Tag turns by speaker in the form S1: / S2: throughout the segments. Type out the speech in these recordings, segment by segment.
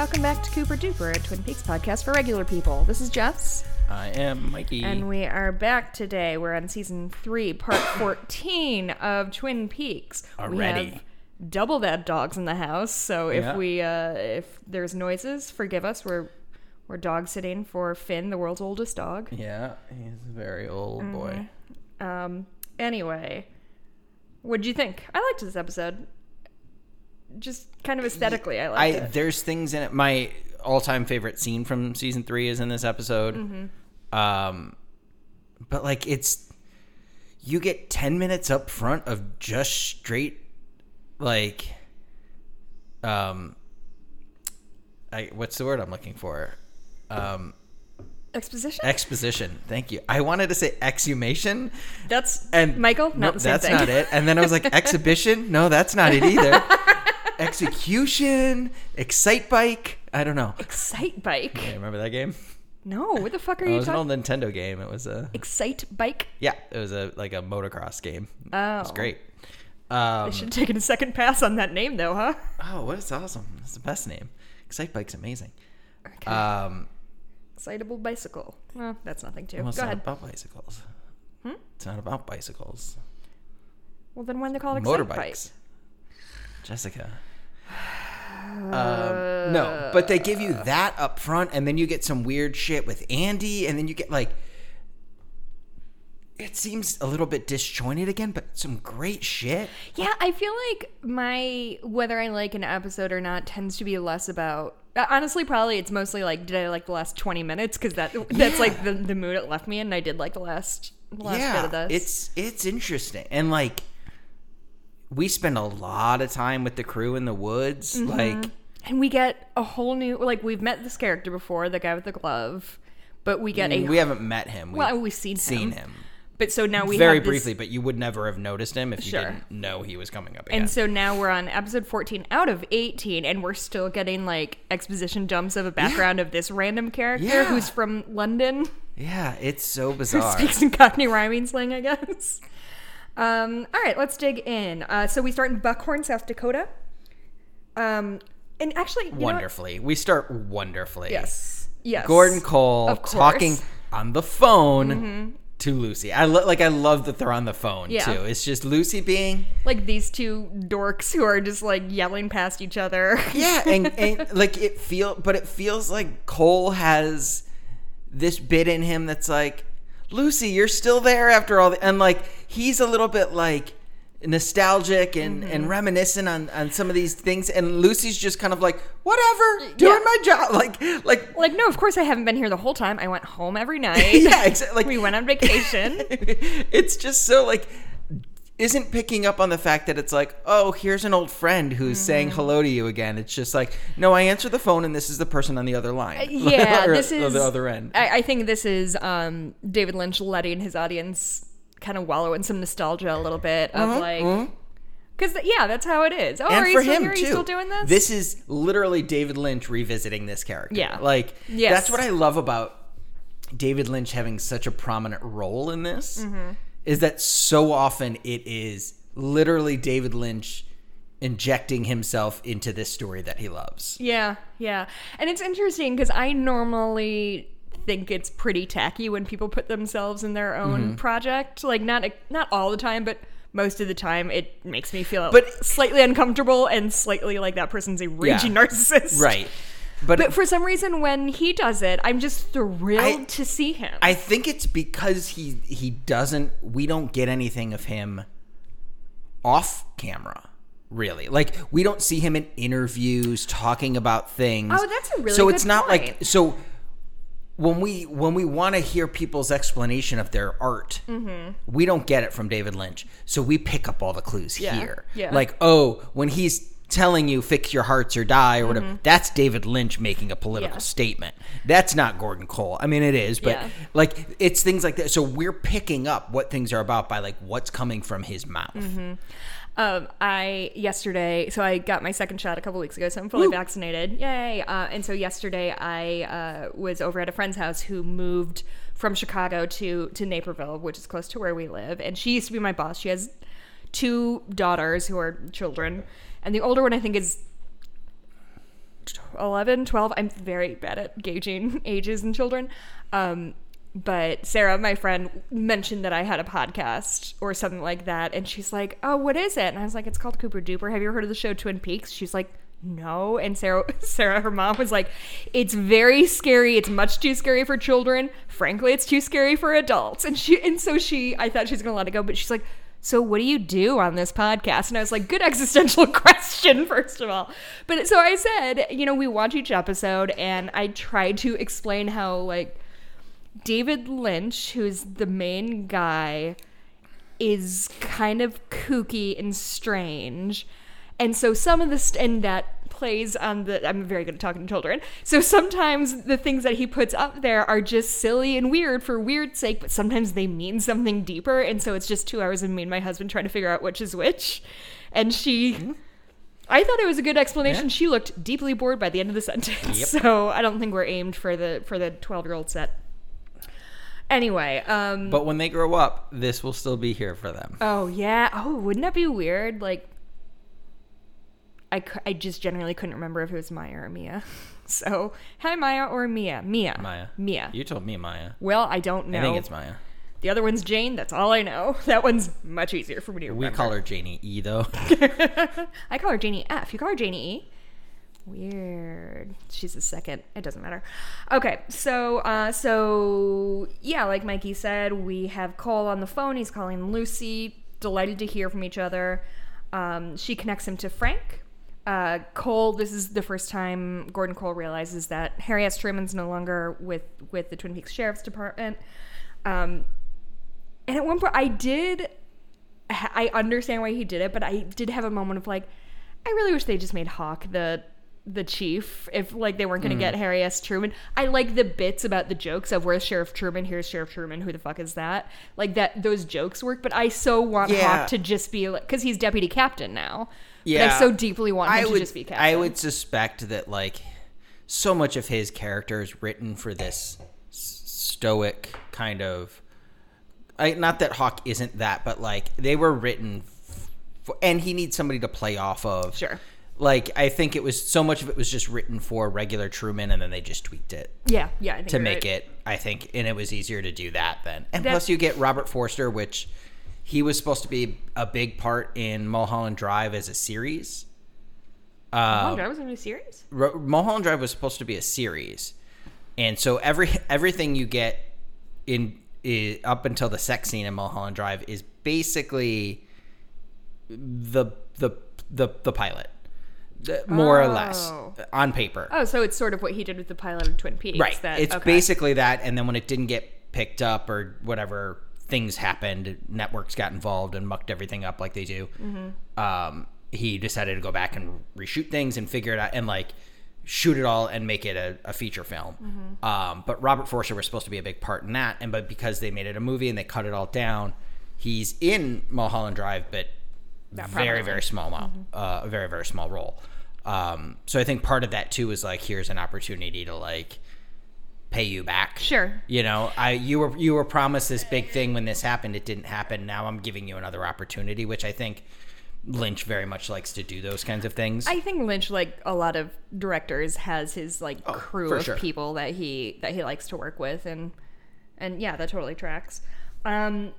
S1: welcome back to Cooper Duper, a Twin Peaks podcast for regular people. This is Jess,
S2: I am Mikey.
S1: and we are back today. We're on season three, part 14 of Twin Peaks. We
S2: Already.
S1: have double that dogs in the house, so if
S2: Yeah.
S1: we uh, if there's noises, forgive us. We're we're dog sitting for Finn, the world's oldest dog.
S2: yeah, he's a very old boy.
S1: Um, anyway, what'd you think? I liked this episode. Just kind of aesthetically, I
S2: I
S1: liked it.
S2: there's things in it. My all-time favorite scene from season three is in this episode.
S1: Mm-hmm.
S2: Um, but like it's you get ten minutes up front of just straight like um I what's the word I'm looking for? Um
S1: Exposition?
S2: exposition. Thank you. I wanted to say exhumation.
S1: That's
S2: And
S1: Michael. Not
S2: Nope,
S1: the same
S2: that's
S1: thing.
S2: not it. And then I was like, exhibition? No, that's not it either. Execution, excite bike. I don't know.
S1: Excite bike.
S2: Yeah, remember that game?
S1: No, what the fuck are you? Talking about?
S2: It was an old Nintendo game. It was a
S1: Excite bike.
S2: yeah, it was a like a motocross game.
S1: Oh,
S2: It was great.
S1: I
S2: Um,
S1: should have taken a second pass on that name, though, huh?
S2: oh, what is awesome? It's the best name. Excite bike's amazing.
S1: Okay.
S2: Um,
S1: Excitable bicycle. Well, that's nothing too.
S2: well, it's
S1: Go
S2: not
S1: ahead.
S2: about bicycles.
S1: Hmm?
S2: It's not about bicycles.
S1: Well, then when they call it excite bike?
S2: Motorbikes. Jessica. Um, no, but they give you that up front, and then you get some weird shit with Andy, and then you get like. It seems a little bit disjointed again, but some great shit.
S1: Yeah, I feel like my whether I like an episode or not tends to be less about. uh, Honestly, probably it's mostly like did I like the last twenty minutes because that that's
S2: Yeah.
S1: like the, the mood it left me in. and I did like the last the last bit of this.
S2: it's it's interesting, and like we spend a lot of time with the crew in the woods.
S1: Mm-hmm.
S2: Like,
S1: and we get a whole new like we've met this character before, the guy with the glove, but we get a
S2: we haven't met him. We've
S1: well we've seen him,
S2: seen him
S1: but so now we
S2: very
S1: have this-
S2: briefly, but you would never have noticed him if you
S1: Sure.
S2: didn't know he was coming up again.
S1: And so now we're on episode 14 out of 18, and we're still getting like exposition dumps of a background of this random character
S2: Yeah.
S1: who's from London,
S2: yeah, it's so bizarre.
S1: who speaks in Cockney rhyming slang, I guess. Um, all right, let's dig in. Uh, so we start in Buckhorn, South Dakota. Um, and actually,
S2: wonderfully. We start wonderfully.
S1: Yes. Yes.
S2: Gordon Cole talking on the phone to Lucy. I lo- like I love that they're on the phone
S1: Yeah.
S2: too. It's just Lucy being
S1: Like these two dorks who are just like yelling past each other.
S2: yeah, and, and like it feel but it feels like Cole has this bit in him that's like Lucy, you're still there after all the and like he's a little bit like nostalgic and, and
S1: Mm-hmm.
S2: reminiscent on, on some of these things and Lucy's just kind of like whatever doing
S1: Yeah.
S2: my job like like
S1: like, no, of course I haven't been here the whole time. I went home every night.
S2: yeah exactly like
S1: we went on vacation.
S2: it's just so like isn't picking up on the fact that it's like oh here's an old friend who's
S1: Mm-hmm.
S2: saying hello to you again it's just like no i answer the phone and this is the person on the other line
S1: Uh, yeah,
S2: Or-
S1: this is
S2: the other end
S1: I, I think this is um, David Lynch letting his audience kind of wallow in some nostalgia a little bit of like, because yeah, that's how it is. Oh,
S2: Mm-hmm, and
S1: are you
S2: for
S1: still
S2: him
S1: here? Are you still doing this?
S2: this is literally david lynch revisiting this character
S1: Yeah.
S2: like
S1: Yes.
S2: that's what i love about david lynch having such a prominent role in this
S1: Mm-hmm.
S2: Is that so often it is literally david lynch injecting himself into this story that he loves
S1: Yeah, yeah, and it's interesting because I normally think it's pretty tacky when people put themselves in their own
S2: Mm-hmm.
S1: project. Like not not all the time, but most of the time, it makes me feel
S2: But-
S1: slightly uncomfortable and slightly like that person's a raging narcissist.
S2: right but,
S1: But for some reason, when he does it, I'm just thrilled
S2: I-
S1: to see him.
S2: I think it's because he he doesn't we don't get anything of him off camera really like we don't see him in interviews talking about things
S1: Oh, that's a really
S2: so it's not like so when we when we want to hear people's explanation of their art
S1: Mm-hmm.
S2: we don't get it from david lynch so we pick up all the clues
S1: Yeah,
S2: here
S1: yeah.
S2: like oh when he's telling you fix your hearts or die or whatever that's david lynch making a political
S1: Mm-hmm. Yeah.
S2: statement that's not gordon cole i mean it is but
S1: Yeah.
S2: like it's things like that so we're picking up what things are about by like what's coming from his mouth
S1: Mm-hmm. Um, I yesterday, so I got my second shot a couple weeks ago, so I'm fully vaccinated. Yay! Uh, and so yesterday, I uh, was over at a friend's house who moved from Chicago to to Naperville, which is close to where we live. And she used to be my boss. She has two daughters who are children, and the older one I think is 11, 12. I'm very bad at gauging ages in children. Um, but Sarah, my friend, mentioned that I had a podcast or something like that. And she's like, Oh, what is it? And I was like, It's called Cooper Duper. Have you heard of the show Twin Peaks? She's like, no and sarah sarah her mom was like it's very scary it's much too scary for children frankly it's too scary for adults and she and so she i thought she was gonna let it go but she's like so what do you do on this podcast? And i was like good existential question first of all. But so i said you know we watch each episode and i tried to explain how like david lynch who's the main guy is kind of kooky and strange. And so some of the st- and that plays on the I'm very good at talking to children. So sometimes the things that he puts up there are just silly and weird for weird sake, but sometimes they mean something deeper. And so it's just two hours of me and my husband trying to figure out which is which. And she mm-hmm. I thought it was a good explanation. Yeah. She looked deeply bored by the end of the sentence. Yep. So I don't think we're aimed for the for the twelve year old set. Anyway, um
S2: But when they grow up, this will still be here for them.
S1: Oh yeah. Oh, wouldn't that be weird? Like I, I just generally couldn't remember if it was Maya or Mia. So, hi Maya or Mia? Mia.
S2: Maya.
S1: Mia.
S2: You told me Maya.
S1: Well, I don't know.
S2: I think it's Maya.
S1: The other one's Jane. That's all I know. That one's much easier for me to remember.
S2: We call her Janie E, though.
S1: I call her Janie F. You call her Janie E. Weird. She's the second. It doesn't matter. Okay, so uh, so yeah, like Mikey said, we have Cole on the phone. He's calling Lucy. Delighted to hear from each other. Um, she connects him to Frank, uh, Cole, this is the first time Gordon Cole realizes that Harry S. Truman's no longer with with the Twin Peaks Sheriff's Department. Um, and at one point, I did, I understand why he did it, but I did have a moment of like, I really wish they just made Hawk the the chief if like they weren't going to mm. get Harry S. Truman. I like the bits about the jokes of where's Sheriff Truman, here's Sheriff Truman, who the fuck is that? Like that those jokes work, but I so want yeah. Hawk to just be like cuz he's deputy captain now. Yeah, but I so deeply want him I to
S2: would,
S1: just be captain.
S2: I would suspect that like so much of his character is written for this stoic kind of. I, not that Hawk isn't that, but like they were written, for, and he needs somebody to play off of.
S1: Sure.
S2: Like I think it was so much of it was just written for regular Truman, and then they just tweaked it.
S1: Yeah, yeah.
S2: to make right. it, I think, and it was easier to do that then. And That's, plus, you get Robert Forster, which he was supposed to be a big part in Mulholland Drive as a series.
S1: Mulholland uh, Drive was a new series.
S2: Mulholland Drive was supposed to be a series, and so every everything you get in is, up until the sex scene in Mulholland Drive is basically the the the the pilot more oh. or less oh. on paper.
S1: Oh, so it's sort of what he did with the pilot of Twin Peaks.
S2: Right. That, it's okay. basically that, and then when it didn't get picked up or whatever, things happened, networks got involved and mucked everything up like they do. Mm-hmm. Um, he decided to go back and reshoot things and figure it out and like shoot it all and make it a, a feature film. Mm-hmm. Um, but Robert Forster was supposed to be a big part in that, and but because they made it a movie and they cut it all down, he's in Mulholland Drive, but very very small, mm-hmm. uh, very very small role. Um, so I think part of that too is like here's an opportunity to like pay you back.
S1: Sure.
S2: You know, I you were you were promised this big thing when this happened. It didn't happen. Now I'm giving you another opportunity, which I think Lynch very much likes to do those kinds of things.
S1: I think Lynch, like a lot of directors, has his like oh, crew of sure. people that he that he likes to work with, and and yeah, that totally tracks. Um,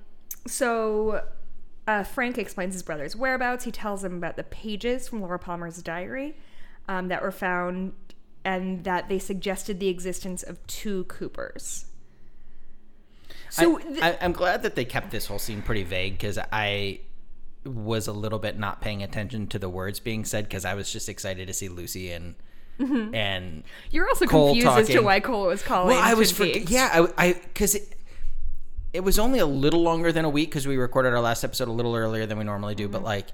S1: so uh, Frank explains his brother's whereabouts. He tells him about the pages from Laura Palmer's diary um, that were found and that they suggested the existence of two Coopers.
S2: So I, am glad that they kept this whole scene pretty vague because I was a little bit not paying attention to the words being said because I was just excited to see Lucy and mm-hmm. and
S1: you're also Cole confused talking. as to why Cole was calling. Well, I was for,
S2: yeah, I because it, was only a little longer than a week because we recorded our last episode a little earlier than we normally do, mm-hmm. but like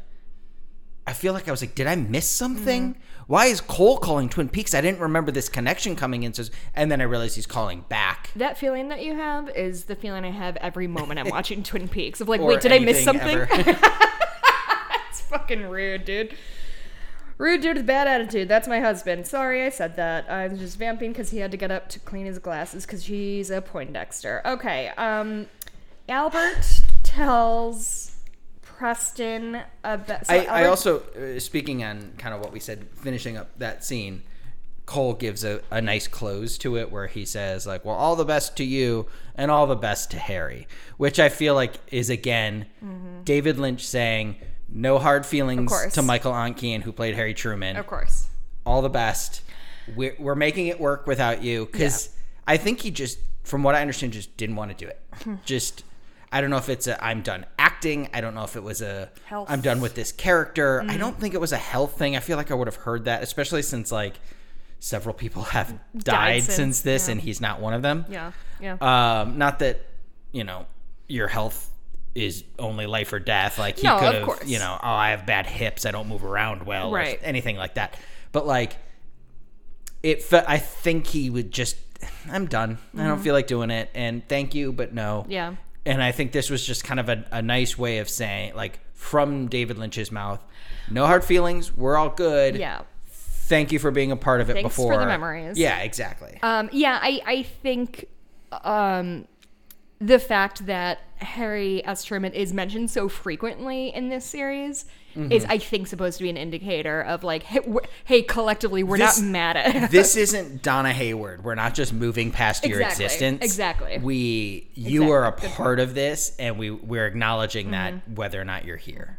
S2: I feel like I was like, did I miss something? Mm-hmm. Why is Cole calling Twin Peaks? I didn't remember this connection coming in. So, and then I realized he's calling back.
S1: That feeling that you have is the feeling I have every moment I'm watching Twin Peaks. Of like, or wait, did I miss something? it's fucking rude, dude. Rude dude with bad attitude. That's my husband. Sorry I said that. I'm just vamping because he had to get up to clean his glasses because he's a Poindexter. Okay. Um, Albert tells Preston about.
S2: So I, I also, uh, speaking on kind of what we said, finishing up that scene, Cole gives a, a nice close to it where he says like, "Well, all the best to you and all the best to Harry," which I feel like is again David Lynch saying no hard feelings to Michael Ontkean who played Harry Truman.
S1: Of course.
S2: All the best. We're, we're making it work without you because I think he just, from what I understand, just didn't want to do it. just. I don't know if it's a I'm done acting. I don't know if it was a am done with this character. I don't think it was a health thing. I feel like I would have heard that, especially since like several people have died,
S1: since,
S2: since, this
S1: yeah.
S2: and he's not one of them.
S1: Yeah. Yeah.
S2: Um, not that, you know, your health is only life or death. Like he
S1: No,
S2: could have, you know, oh, I have bad hips. I don't move around well, or
S1: Right.
S2: anything like that. But like, it. Fe- I think he would just. I'm done. I don't feel like doing it. And thank you, but no.
S1: Mm-hmm. Yeah.
S2: And I think this was just kind of a, a nice way of saying, like, from David Lynch's mouth, no hard feelings. We're all good.
S1: yeah.
S2: Thank you for being a part of it
S1: Thanks for
S2: before.
S1: the memories.
S2: Yeah, exactly.
S1: Um, yeah, I, I think um, the fact that Harry S. Truman is mentioned so frequently in this series
S2: Mm-hmm.
S1: is, I think, supposed to be an indicator of like, hey, hey collectively, we're
S2: This-
S1: not mad at him.
S2: this isn't Donna Hayward. We're not just moving past your
S1: Exactly,
S2: existence.
S1: exactly.
S2: We you are a
S1: Good
S2: part of this and we we're acknowledging that
S1: Mm-hmm.
S2: whether or not you're here.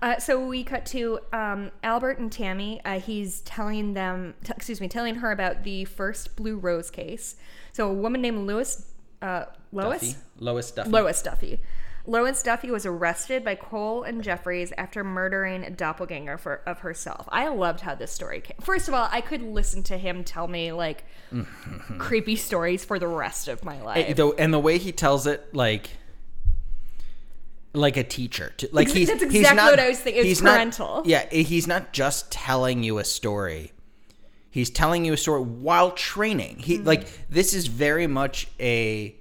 S1: Uh, so we cut to um, Albert and Tammy. Uh, he's telling them, t- excuse me, telling her about the first Blue Rose case. So a woman named Lois, uh, Lois,
S2: Duffy? Lois Duffy.
S1: Lois Duffy. Lois Duffy was arrested by Cole and Jeffries after murdering a doppelganger for, of herself. I loved how this story came. First of all, I could listen to him tell me like creepy stories for the rest of my life.
S2: And, the, and the way he tells it like like a teacher. Like he's
S1: that's
S2: he's
S1: exactly
S2: not,
S1: what I was thinking. It's
S2: he's not-
S1: parental.
S2: yeah, he's not just telling you a story. He's telling you a story while training. He
S1: Mm-hmm.
S2: like this is very much a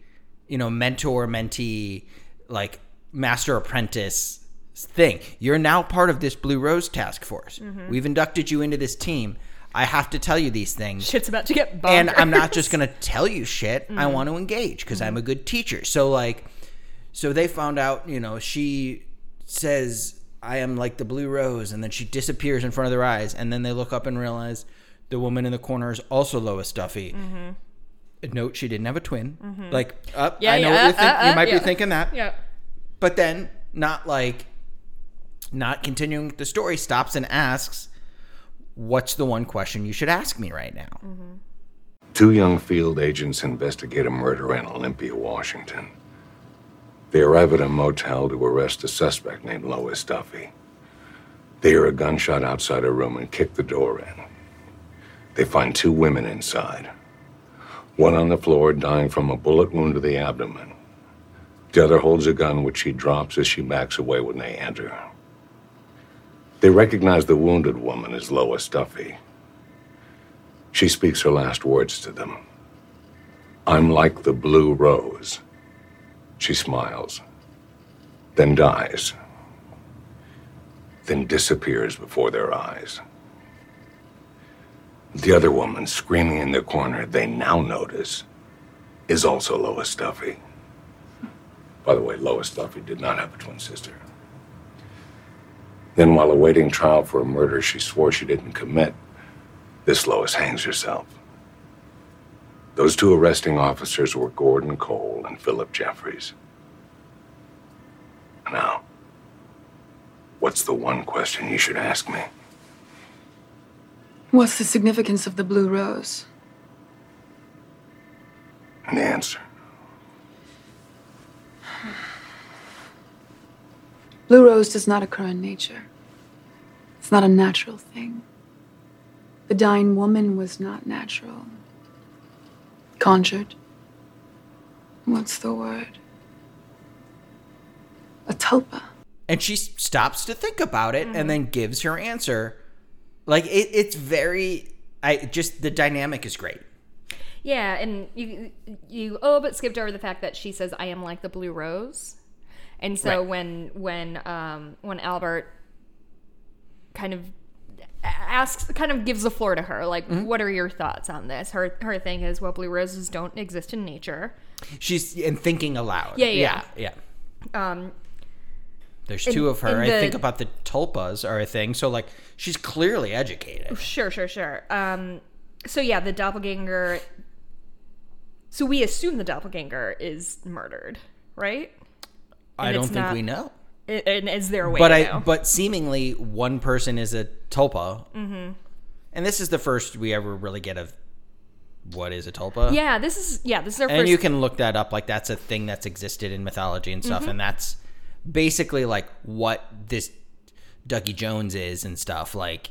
S2: you know mentor mentee like master apprentice thing. You're now part of this Blue Rose task force.
S1: Mm-hmm.
S2: We've inducted you into this team. I have to tell you these things
S1: Shit's about to get bonkers.
S2: and I'm not just gonna tell you shit. I
S1: Mm-hmm.
S2: want to engage because I'm a good teacher. So like, so they found out. You know, she says I am like the blue rose, and then she disappears in front of their eyes, and then they look up and realize the woman in the corner is also Lois Duffy. Note she didn't have a twin. Like, up,
S1: Mm-hmm. Yeah,
S2: I know
S1: yeah,
S2: what you're think-
S1: uh,
S2: you
S1: uh,
S2: might
S1: yeah.
S2: be thinking that,
S1: yeah.
S2: but then not like, not continuing the story. Stops and asks, "What's the one question you should ask me right now?"
S3: Two young field agents investigate a murder in Olympia, Washington. They arrive at a motel to arrest a suspect named Lois Duffy. They hear a gunshot outside a room and kick the door in. They find two women inside. One on the floor dying from a bullet wound to the abdomen. The other holds a gun which she drops as she backs away when they enter. They recognize the wounded woman as Lois Duffy. She speaks her last words to them. I'm like the blue rose. She smiles, then dies, then disappears before their eyes. The other woman screaming in the corner they now notice is also Lois Duffy. By the way, Lois Duffy did not have a twin sister. Then, while awaiting trial for a murder she swore she didn't commit, this Lois hangs herself. Those two arresting officers were Gordon Cole and Philip Jeffries. Now, what's the one question you should ask me?
S4: What's the significance of the blue rose?
S3: An answer
S4: Blue rose does not occur in nature. It's not a natural thing. The dying woman was not natural. Conjured. What's the word? A tulpa.
S2: and she stops to think about it
S1: Mm-hmm.
S2: and then gives her answer like it, it's very i just the dynamic is great
S1: Yeah, and you you oh, but skipped over the fact that she says I am like the blue rose, and so
S2: Right.
S1: when when um when Albert kind of asks kind of gives the floor to her like
S2: Mm-hmm.
S1: what are your thoughts on this her her thing is well blue roses don't exist in nature
S2: she's and thinking aloud
S1: Yeah, yeah.
S2: yeah, yeah.
S1: um
S2: There's two of her.
S1: in
S2: I think about the tulpas are a thing. So like she's clearly educated.
S1: Sure, sure, sure. Um, so yeah, the doppelganger. So we assume the doppelganger is murdered, right?
S2: I don't think
S1: not-
S2: we know.
S1: And is there a way
S2: But I
S1: know?
S2: but seemingly one person is a tulpa. Mm-hmm. And this is the first we ever really get of what is a tulpa.
S1: yeah, this is yeah, this is our
S2: and
S1: first.
S2: you can look that up like that's a thing that's existed in mythology and
S1: Mm-hmm.
S2: stuff and that's basically like what this dougie jones is and stuff like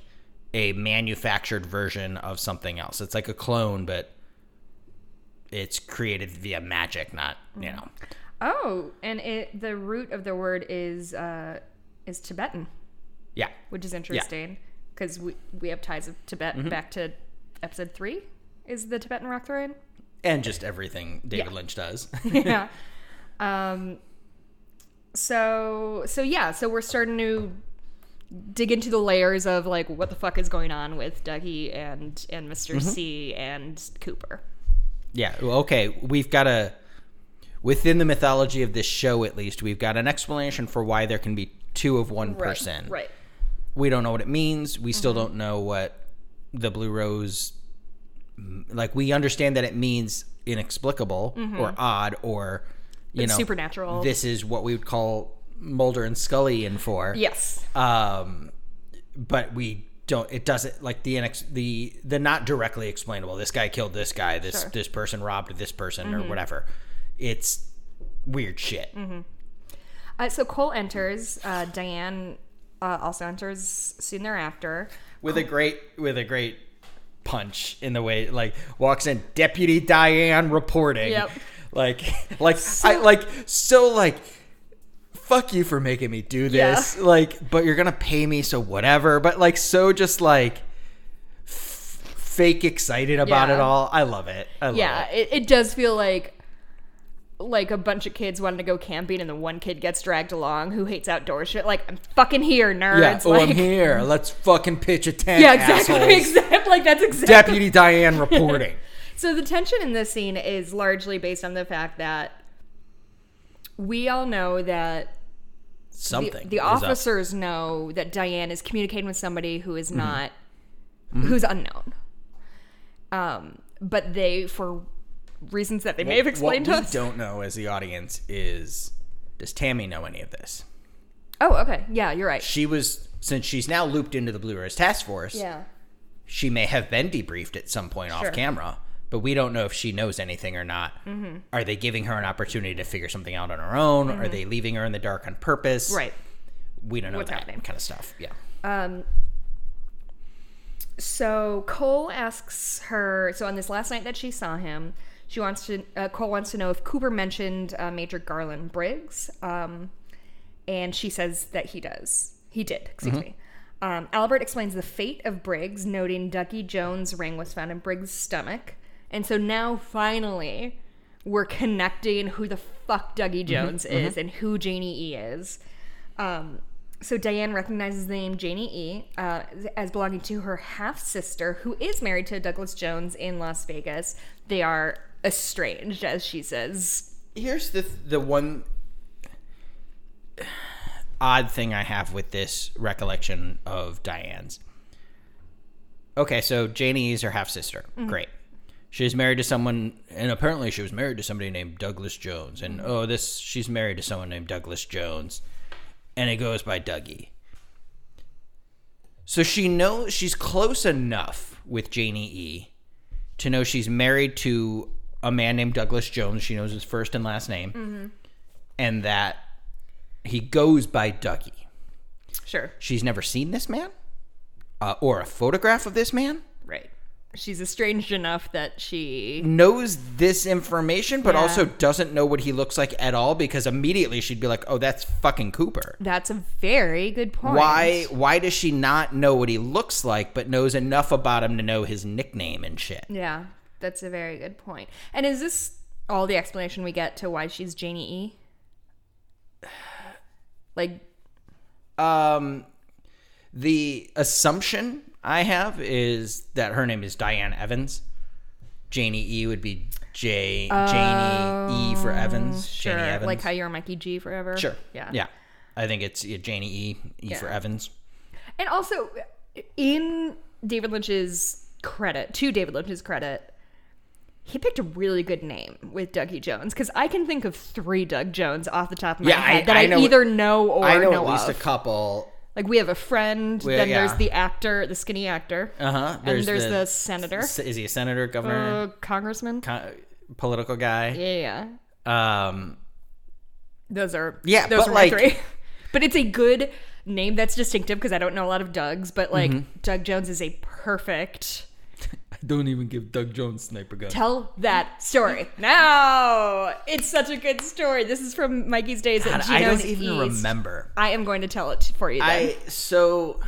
S2: a manufactured version of something else it's like a clone but it's created via magic not you know
S1: oh, and it the root of the word is uh, is Tibetan,
S2: yeah
S1: which is interesting because we we have ties of Tibet
S2: Mm-hmm.
S1: back to episode three. Is the Tibetan rock throwing?
S2: and just everything david
S1: Yeah.
S2: lynch does
S1: yeah. Um. So so yeah. So we're starting to dig into the layers of like what the fuck is going on with Dougie and and mister
S2: Mm-hmm.
S1: C and Cooper.
S2: yeah well, okay we've got a within the mythology of this show at least we've got an explanation for why there can be two of one person
S1: Right.
S2: we don't know what it means. We
S1: Mm-hmm.
S2: still don't know what the blue rose like we understand that it means inexplicable or odd or you know
S1: Mm-hmm. supernatural.
S2: This is what we would call Mulder and Scully in for.
S1: Yes.
S2: Um but we don't it doesn't like the inex, the the not directly explainable. This guy killed this guy, this
S1: Sure. Mm-hmm.
S2: this person robbed this person or whatever. It's weird shit.
S1: Uh, so Cole enters. Uh, Diane uh, also enters soon thereafter.
S2: with a great with a great punch in the way like walks in deputy diane reporting
S1: Yep.
S2: Like like i like so like fuck you for making me do this like but you're gonna pay me so whatever but like so just like f- fake excited about
S1: Yeah.
S2: it all i love it i love
S1: Yeah,
S2: it
S1: it, it does feel like like a bunch of kids wanting to go camping and the one kid gets dragged along who hates outdoor shit. Like I'm fucking here, nerds.
S2: yeah oh
S1: like,
S2: i'm here let's fucking pitch a tent
S1: Yeah, exactly.
S2: assholes.
S1: Exactly. Like that's exactly.
S2: deputy diane reporting
S1: So the tension in this scene is largely based on the fact that we all know that the,
S2: something
S1: the
S2: is up.
S1: officers know that Diane is communicating with somebody who
S2: Mm-hmm.
S1: not who's unknown. Um, but they, for reasons that they may have explained
S2: what
S1: to
S2: we
S1: us.
S2: don't know as the audience is does Tammy know any of this?
S1: Oh, okay. Yeah, you're right.
S2: She was since she's now looped into the Blue Rose Task Force.
S1: Yeah.
S2: She may have been debriefed at some point
S1: Sure.
S2: off camera, but we don't know if she knows anything or not. Are they giving her an opportunity to figure something out on her own? Are they leaving her in the dark on purpose?
S1: Right.
S2: We don't know
S1: What's
S2: that
S1: happening.
S2: kind of stuff. Yeah.
S1: Um, so Cole asks her. So on this last night that she saw him, she wants to. Uh, Cole wants to know if Cooper mentioned uh, Major Garland Briggs, um, and she says that he does. He did. Excuse me. Um, Albert explains the fate of Briggs, noting Dougie Jones' ring was found in Briggs' stomach, and so now finally we're connecting who the fuck Dougie Jones is and who Janie E is. Um, so Diane recognizes the name Janie E. Uh, as belonging to her half sister, who is married to Douglas Jones in Las Vegas. They are estranged, as she says.
S2: Here's the the one odd thing I have with this recollection of Diane's. Okay, so Janie is her half sister. Great. She's married to someone, and apparently she was married to somebody named Douglas Jones. And oh, this she's married to someone named Douglas Jones, and it goes by Dougie. So she knows she's close enough with Janie E to know she's married to a man named Douglas Jones. She knows his first and last name, and that he goes by Dougie.
S1: Sure.
S2: She's never seen this man, uh, or a photograph of this man.
S1: She's estranged enough that she.
S2: Knows this information, but
S1: Yeah.
S2: also doesn't know what he looks like at all. Because immediately she'd be like, "Oh, that's fucking Cooper."
S1: That's a very good point.
S2: Why? Why does she not know what he looks like, but knows enough about him to know his nickname and shit?
S1: Yeah, that's a very good point. And is this all the explanation we get to why she's Janie E? Like,
S2: Um, the assumption I have is that her name is Diane Evans. Janie E would be J Janie E for oh, Evans.
S1: Oh, sure.
S2: Janie Evans.
S1: Like how you're Mikey G forever.
S2: sure.
S1: Yeah.
S2: Yeah. I think it's yeah, Janie E. E for Evans.
S1: And also, in David Lynch's credit, to David Lynch's credit, he picked a really good name with Dougie Jones because I can think of three Doug Jones off the top of my
S2: Yeah, I-
S1: head that
S2: I
S1: I,
S2: know-
S1: either know or
S2: I know,
S1: know,
S2: at least
S1: of.
S2: a couple.
S1: Like we have a friend,
S2: We-
S1: then
S2: yeah.
S1: there's the actor, the skinny actor,
S2: Uh huh.
S1: and there's the, senator,
S2: Is he a senator, governor,
S1: uh, congressman.
S2: co- political guy?
S1: yeah, yeah.
S2: Um,
S1: Those are
S2: Yeah,
S1: those
S2: but,
S1: are my
S2: like-
S1: three. but it's a good name that's distinctive because I don't know a lot of Dougs, but like
S2: Mm-hmm.
S1: Doug Jones is a perfect
S2: don't even give Doug Jones sniper gun.
S1: tell that story. No, it's such a good story. This is from Mikey's days at
S2: I
S1: Gino's
S2: don't even
S1: East.
S2: remember.
S1: I am going to tell it for you. Then.
S2: I so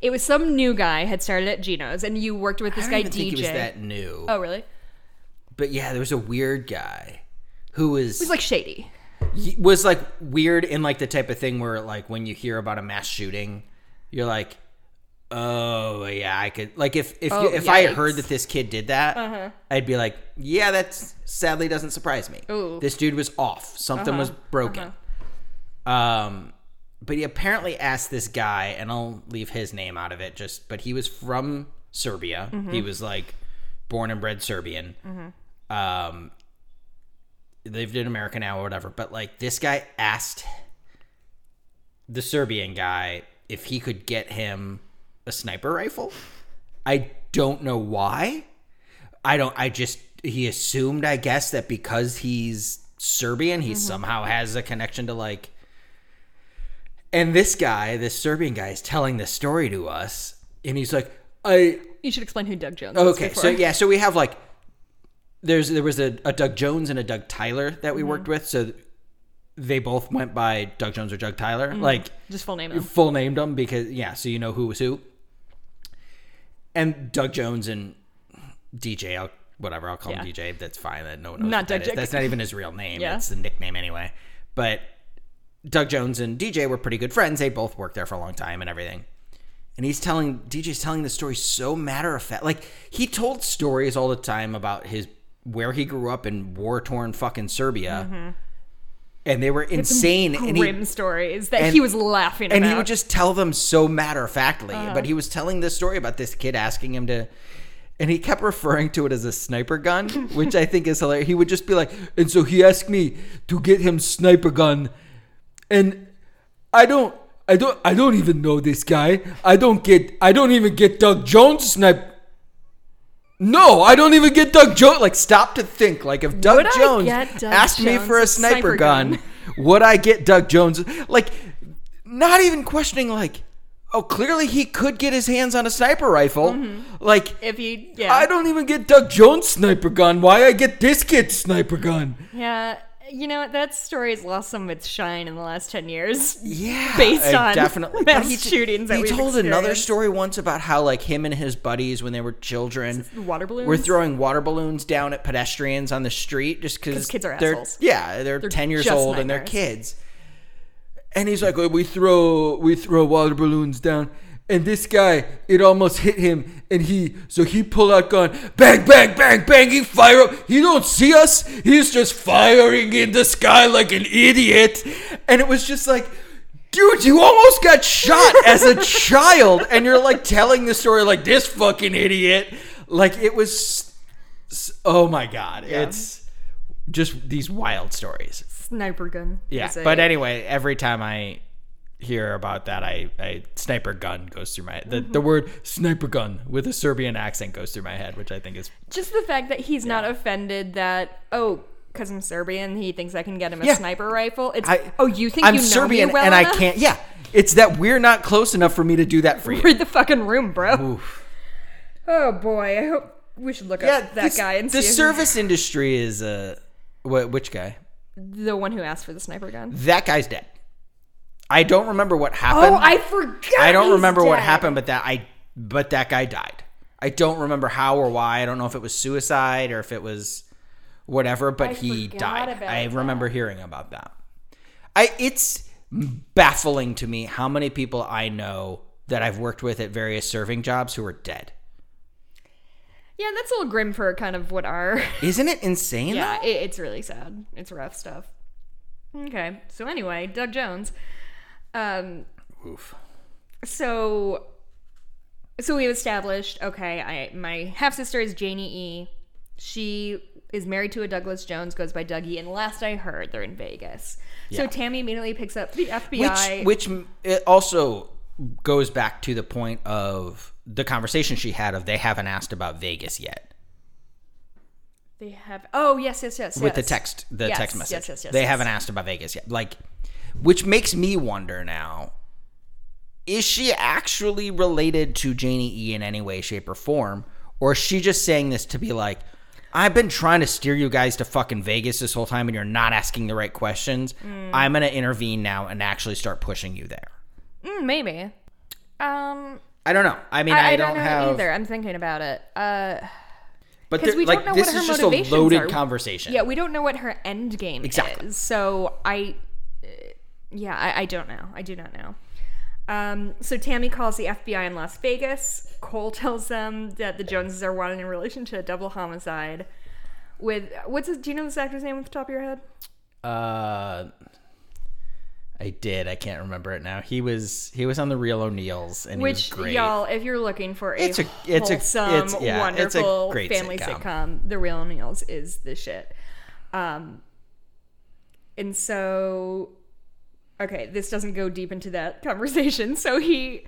S1: it was some new guy had started at Gino's, and you worked with
S2: I
S1: this
S2: don't
S1: guy
S2: even
S1: DJ.
S2: think he was that new.
S1: oh, really?
S2: But yeah, there was a weird guy who was
S1: He was like shady.
S2: he was like weird in like the type of thing where like when you hear about a mass shooting, you're like, oh yeah, I could like if if
S1: Oh,
S2: if I heard that this kid did that, uh-huh. I'd be like, yeah, that's sadly doesn't surprise me.
S1: Ooh.
S2: This dude was off. Something uh-huh. was broken. Uh-huh. Um, but he apparently asked this guy, and I'll leave his name out of it. Just, but he was from Serbia. Mm-hmm. He was like born and bred Serbian. Mm-hmm. Um, lived in America now or whatever. But like this guy asked the Serbian guy if he could get him a sniper rifle. I don't know why. I don't. I just he assumed, I guess, that because he's Serbian, he mm-hmm. somehow has a connection to like. And this guy, this Serbian guy, is telling this story to us, and he's like, "I
S1: You should explain who Doug Jones is.
S2: okay." So yeah, so we have like, there's there was a, a Doug Jones and a Doug Tyler that we mm-hmm. worked with, so they both went by Doug Jones or Doug Tyler, mm-hmm. like
S1: just full name. Him.
S2: full named them because yeah, so you know who was who. And Doug Jones and DJ, I'll, whatever I'll call him DJ. That's fine. That no one knows
S1: Not
S2: what that
S1: Doug
S2: That's not even his real name.
S1: Yeah.
S2: That's the nickname anyway. But Doug Jones and DJ were pretty good friends. They both worked there for a long time and everything. And he's telling DJ's telling the story so matter of fact. Like he told stories all the time about his where he grew up in war torn fucking Serbia. Mm-hmm. And they were insane. and he,
S1: Grim stories that
S2: and-
S1: he was laughing
S2: and
S1: about.
S2: he would just tell them so matter of factly.
S1: Uh-huh.
S2: But he was telling this story about this kid asking him to, and he kept referring to it as a sniper gun, which I think is hilarious. He would just be like, and so he asked me to get him sniper gun, and I don't. I don't. I don't even know this guy. I don't get. I don't even get Doug Jones snipe. No, I don't even get Doug Jones. Like, stop to think. Like, if Doug
S1: Would
S2: Jones
S1: Doug
S2: asked me for a sniper,
S1: sniper
S2: gun,
S1: gun?
S2: would I get Doug Jones? Like, not even questioning. Like, oh, clearly he could get his hands on a sniper rifle. Mm-hmm. Like,
S1: if he, yeah,
S2: I don't even get Doug Jones sniper gun. Why I get this kid's sniper gun?
S1: yeah. You know that story has lost some of its shine in the last ten years.
S2: Yeah,
S1: Based on
S2: definitely
S1: mass
S2: he-
S1: shootings that
S2: he told another story once about how like him and his buddies when they were children
S1: Water balloons.
S2: were throwing water balloons down at pedestrians on the street just because
S1: kids are
S2: they're
S1: assholes.
S2: yeah they're, ten years
S1: just
S2: old and they're kids. And he's like, oh, we throw we throw water balloons down. And this guy, it almost hit him, and he so he pull out gun, bang, bang, bang, bang. He fire up. He don't see us. He's just firing in the sky like an idiot. And it was just like, dude, you almost got shot as a child, and you're like telling the story like this fucking idiot. Like it was. Oh my god, it's just these wild stories.
S1: sniper gun.
S2: Yeah, but anyway, every time I hear about that, I, I sniper gun goes through my the, the word sniper gun with a Serbian accent goes through my head, which I think is
S1: just the fact that he's not offended that oh. Because I'm Serbian, he thinks I can get him a
S2: Yeah.
S1: sniper rifle. It's
S2: I
S1: oh, you think
S2: I'm
S1: you know
S2: Serbian
S1: me well
S2: and
S1: enough?
S2: I can't. Yeah, it's that we're not close enough for me to do that for you.
S1: Read the fucking room, bro. Oh boy, I hope we should look
S2: yeah,
S1: up that
S2: this-
S1: guy and
S2: the service industry is uh, wh- which guy?
S1: the one who asked for the sniper gun.
S2: That guy's dead. I don't remember what oh, happened.
S1: Oh, I forgot.
S2: I don't remember what happened, but that I but that guy died. I don't remember how or why. I don't know if it was suicide or if it was whatever, but
S1: I
S2: he died. I remember hearing about that. I it's baffling to me how many people I know that I've worked with at various serving jobs who are dead.
S1: Yeah, that's a little grim for kind of what our.
S2: Isn't it insane?
S1: yeah, it, it's really sad. It's rough stuff. Okay, so anyway, Doug Jones. Um,
S2: Oof.
S1: so so we've established okay i my half sister is janie e she is married to a douglas jones goes by dougie and last i heard they're in vegas so tammy immediately picks up the fbi
S2: Which, which it also goes back to the point of the conversation she had of they haven't asked about Vegas yet
S1: they have oh yes yes yes yes,
S2: with the text the
S1: Yes,
S2: text
S1: yes,
S2: message.
S1: yes, yes,
S2: they
S1: yes.
S2: haven't asked about Vegas yet. Like, which makes me wonder now: is she actually related to Janie E in any way, shape, or form, or is she just saying this to be like? I've been trying to steer you guys to fucking Vegas this whole time and you're not asking the right questions.
S1: Mm.
S2: I'm going to intervene now and actually start pushing you there.
S1: Mm, maybe um
S2: I don't know. I mean,
S1: I,
S2: I,
S1: I
S2: don't,
S1: don't know
S2: have
S1: either i'm thinking about it uh
S2: But
S1: we don't
S2: like
S1: know
S2: this
S1: what her
S2: is just a loaded
S1: are.
S2: conversation.
S1: Yeah, we don't know what her end game
S2: Exactly.
S1: is. So I, yeah, I, I don't know. I do not know. Um, so Tammy calls the FBI in Las Vegas. Cole tells them that the Joneses are wanted in relation to a double homicide. With what's his, do you know this actor's name off the top of your head?
S2: Uh, I did. I can't remember it now. He was he was on the Real O'Neals, and
S1: Which
S2: he was great.
S1: y'all, if you're looking for a,
S2: It's a- it's a-
S1: wholesome,
S2: it's- yeah, it's a
S1: wonderful
S2: great
S1: family
S2: sitcom.
S1: sitcom. The Real O'Neals is the shit. Um, and so, okay, this doesn't go deep into that conversation. So he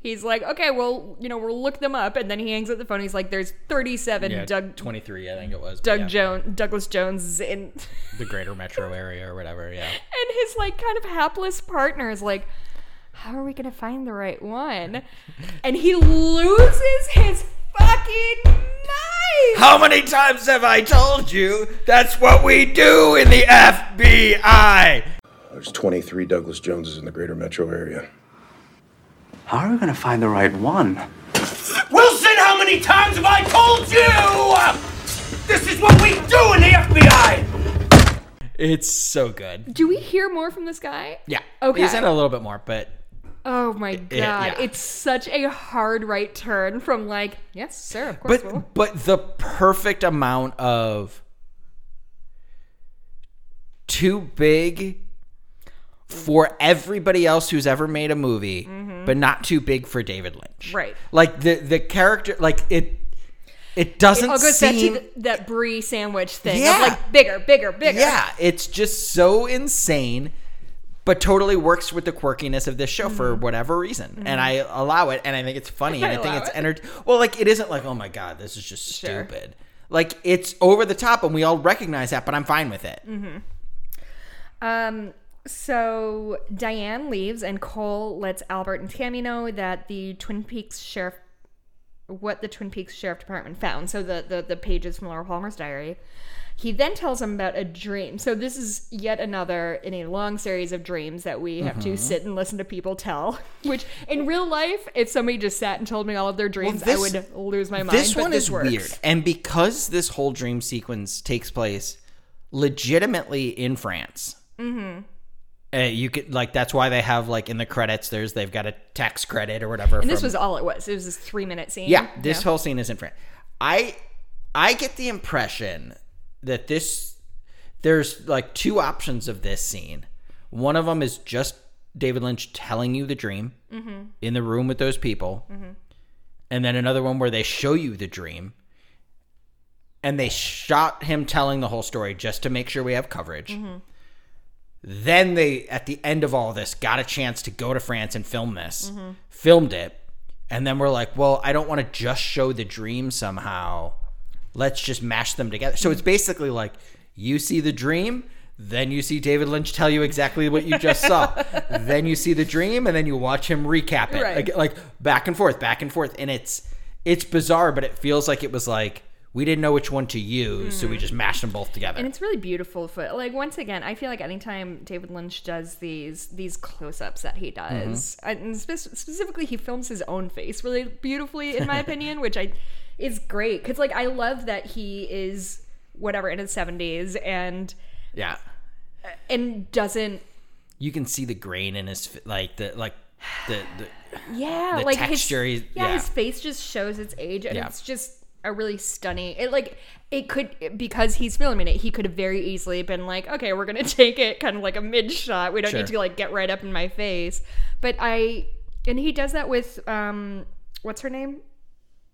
S1: he's like, okay, well, you know, we'll look them up, and then he hangs up the phone. He's like, there's 37
S2: yeah,
S1: Doug
S2: twenty three, I think it was.
S1: Doug
S2: yeah,
S1: Jones Douglas Jones in.
S2: the Greater Metro area or whatever. Yeah.
S1: and his like kind of hapless partner is like how are we gonna find the right one and he loses his fucking mind
S2: How many times have I told you that's what we do in the FBI?
S5: There's 23 Douglas Joneses in the greater metro area.
S6: How are we gonna find the right one?
S7: Wilson, how many times have I told you? This is what we do in the FBI!
S2: It's so good.
S1: do we hear more from this guy
S2: Yeah.
S1: Okay.
S2: He's in a little bit more, but
S1: oh my god
S2: yeah.
S1: it's such a hard right turn from like yes sir of course
S2: but
S1: we'll.
S2: but the perfect amount of too big for everybody else who's ever made a movie, but not too big for David Lynch.
S1: Mm-hmm. Right.
S2: Like the the character, like it. It doesn't
S1: I'll go
S2: seem.
S1: back to the, that brie sandwich thing
S2: Yeah.
S1: like bigger bigger bigger
S2: Yeah, it's just so insane, but totally works with the quirkiness of this show for whatever reason, and I allow it, and I think it's funny, and I,
S1: Mm-hmm.
S2: Think it's
S1: it.
S2: enter. Well, like it isn't like oh my god, this is just
S1: Sure.
S2: stupid. Like it's over the top, and we all recognize that, but I'm fine with it.
S1: Mm-hmm. Um, so Diane leaves, and Cole lets Albert and Tammy know that the Twin Peaks sheriff, what the Twin Peaks Sheriff Department found. So the the, the pages from Laura Palmer's diary. He then tells them about a dream. So this is yet another in a long series of dreams that we have
S2: Mm-hmm.
S1: to sit and listen to people tell. Which in real life, if somebody just sat and told me all of their dreams, I
S2: this-
S1: would lose my mind.
S2: This
S1: but
S2: one
S1: this
S2: is
S1: works.
S2: weird, and because this whole dream sequence takes place legitimately in France. Mm-hmm. Uh, you could like that's why they have like in the credits. There's they've got a tax credit or whatever.
S1: And this was all it was. It was this three minute scene.
S2: Yeah, this whole scene is in France. I I get the impression that this there's like two options of this scene. One of them is just David Lynch telling you the dream mm-hmm. in the room with those people, mm-hmm. and then another one where they show you the dream, and they shot him telling the whole story just to make sure we have coverage. Mm-hmm. Then they, at the end of all this, got a chance to go to France and film this, filmed it, and then we're like, well, I don't want to just show the dream somehow. Let's just mash them together. So it's basically like you see the dream, then you see David Lynch tell you exactly what you just saw. then you see the dream, and then you watch him recap it,
S1: Right.
S2: like, like back and forth, back and forth, and it's it's bizarre, but it feels like it was like we didn't know which one to use, so we mm-hmm. just mashed them both together.
S1: and it's really beautiful for like once again i feel like anytime david lynch does these these close-ups that he mm-hmm. does and spe- specifically he films his own face really beautifully in my opinion which i is great because like i love that he is whatever in his 70s and
S2: yeah.
S1: and doesn't
S2: you can see the grain in his like the like the, the
S1: yeah
S2: The
S1: like
S2: texture,
S1: his, yeah,
S2: yeah.
S1: his face just shows its age and
S2: Yeah.
S1: it's just a really stunning. It like it could because he's filming it. He could have very easily been like, okay, we're gonna take it kind of like a mid shot. We don't need to like get right up in my face. But I and he does that with um what's her name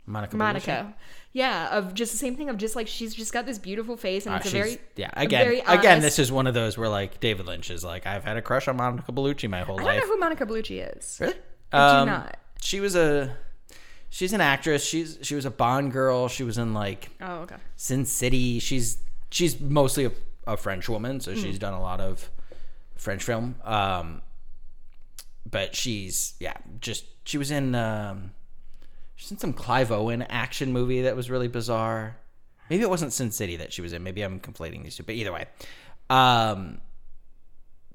S2: Monica.
S1: Monica. Yeah, of just the same thing of just like she's just got this beautiful face and
S2: Uh,
S1: it's a very
S2: yeah. Again,
S1: very
S2: again, this is one of those where like David Lynch is like, I've had a crush on Monica Bellucci my whole
S1: I don't
S2: life.
S1: know who Monica Bellucci is.
S2: Really?
S1: I do
S2: Um,
S1: not.
S2: She was a. She's an actress. She's she was a Bond girl. She was in like
S1: Oh, okay.
S2: Sin City. She's she's mostly a, a French woman, so
S1: Hmm.
S2: she's done a lot of French film. Um, but she's yeah, just she was in um, she's in some Clive Owen action movie that was really bizarre. Maybe it wasn't Sin City that she was in. Maybe I'm conflating these two. But either way, um,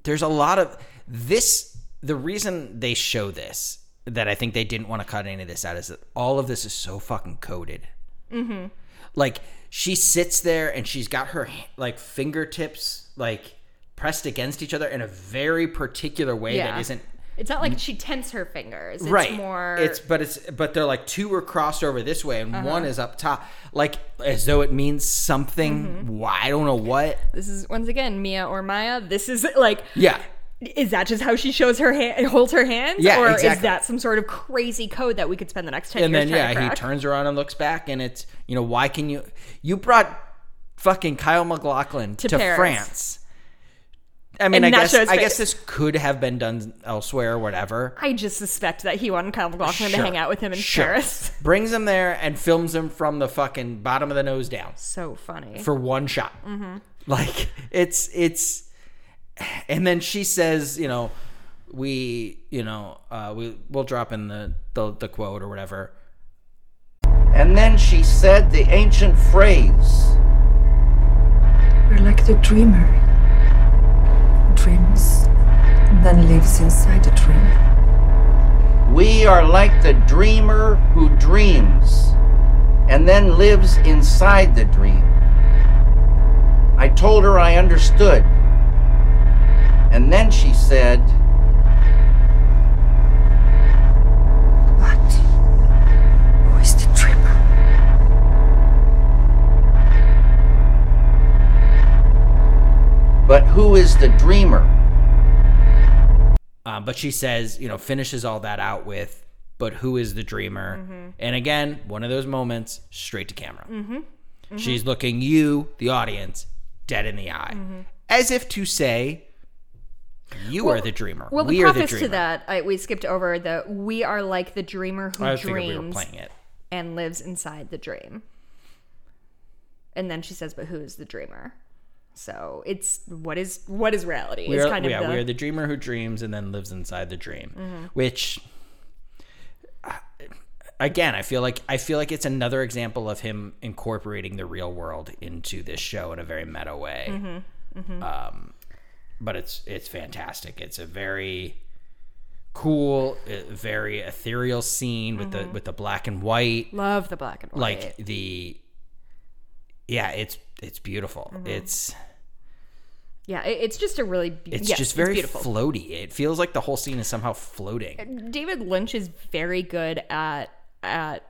S2: there's a lot of this. The reason they show this that I think they didn't want to cut any of this out is that all of this is so fucking coded. Mm-hmm. Like she sits there and she's got her like fingertips like pressed against each other in a very particular way that
S1: Yeah.
S2: isn't
S1: It's not like she tense her fingers. It's
S2: right.
S1: more
S2: It's but it's but they're like two are crossed over this way and one
S1: Uh-huh.
S2: is up top, like as though it means something.
S1: Mm-hmm.
S2: Why I don't know what.
S1: this is once again Mia or Maya. This is like
S2: Yeah.
S1: Is that just how she shows her hand, holds her hands,
S2: Yeah,
S1: or
S2: exactly.
S1: is that some sort of crazy code that we could spend the next ten
S2: and
S1: years
S2: And
S1: then
S2: yeah, he turns around and looks back, and it's you know why can you you brought fucking Kyle MacLachlan to,
S1: To
S2: France. I mean,
S1: And
S2: I guess I guess this could have been done elsewhere, or whatever.
S1: I just suspect that he wanted Kyle MacLachlan to hang out with him in
S2: Sure.
S1: Paris.
S2: Brings him there and films him from the fucking bottom of the nose down
S1: So funny.
S2: for one shot. Mm-hmm. Like it's it's, and then she says, you know, we you know uh, we we'll drop in the the, the quote or whatever.
S8: And then she said the ancient phrase.
S9: We're like the dreamer. Dreams, and then lives inside the dream.
S8: We are like the dreamer who dreams and then lives inside the dream. I told her I understood. And then she said,
S9: What? Who is the dreamer?
S8: But who is the dreamer?
S2: Um, but she says, you know, finishes all that out with, but who is the dreamer?
S1: Mm-hmm.
S2: And again, one of those moments, straight to camera. She's looking you, the audience, dead in the eye, as if to say, you are the dreamer.
S1: Well,
S2: we
S1: the
S2: are the
S1: to that, I, we skipped over the "We are like the dreamer who
S2: we were
S1: dreams
S2: playing it.
S1: and lives inside the dream." And then she says, "But who is the dreamer?" So it's what is what is reality?
S2: We
S1: is
S2: are,
S1: kind of
S2: yeah,
S1: the, Mm-hmm.
S2: we are the dreamer who dreams and then lives inside the dream, which uh, again, I feel like I feel like it's another example of him incorporating the real world into this show in a very meta way.
S1: Mm-hmm.
S2: Um, but it's it's fantastic. It's a very cool, uh, very ethereal scene with
S1: Mm-hmm.
S2: the with the black and white,
S1: love the black and white.
S2: like the yeah, it's it's beautiful.
S1: Mm-hmm.
S2: It's
S1: yeah, it, it's just a really be-
S2: it's
S1: yes,
S2: just very
S1: beautiful.
S2: floaty. It feels like the whole scene is somehow floating.
S1: David Lynch is very good at at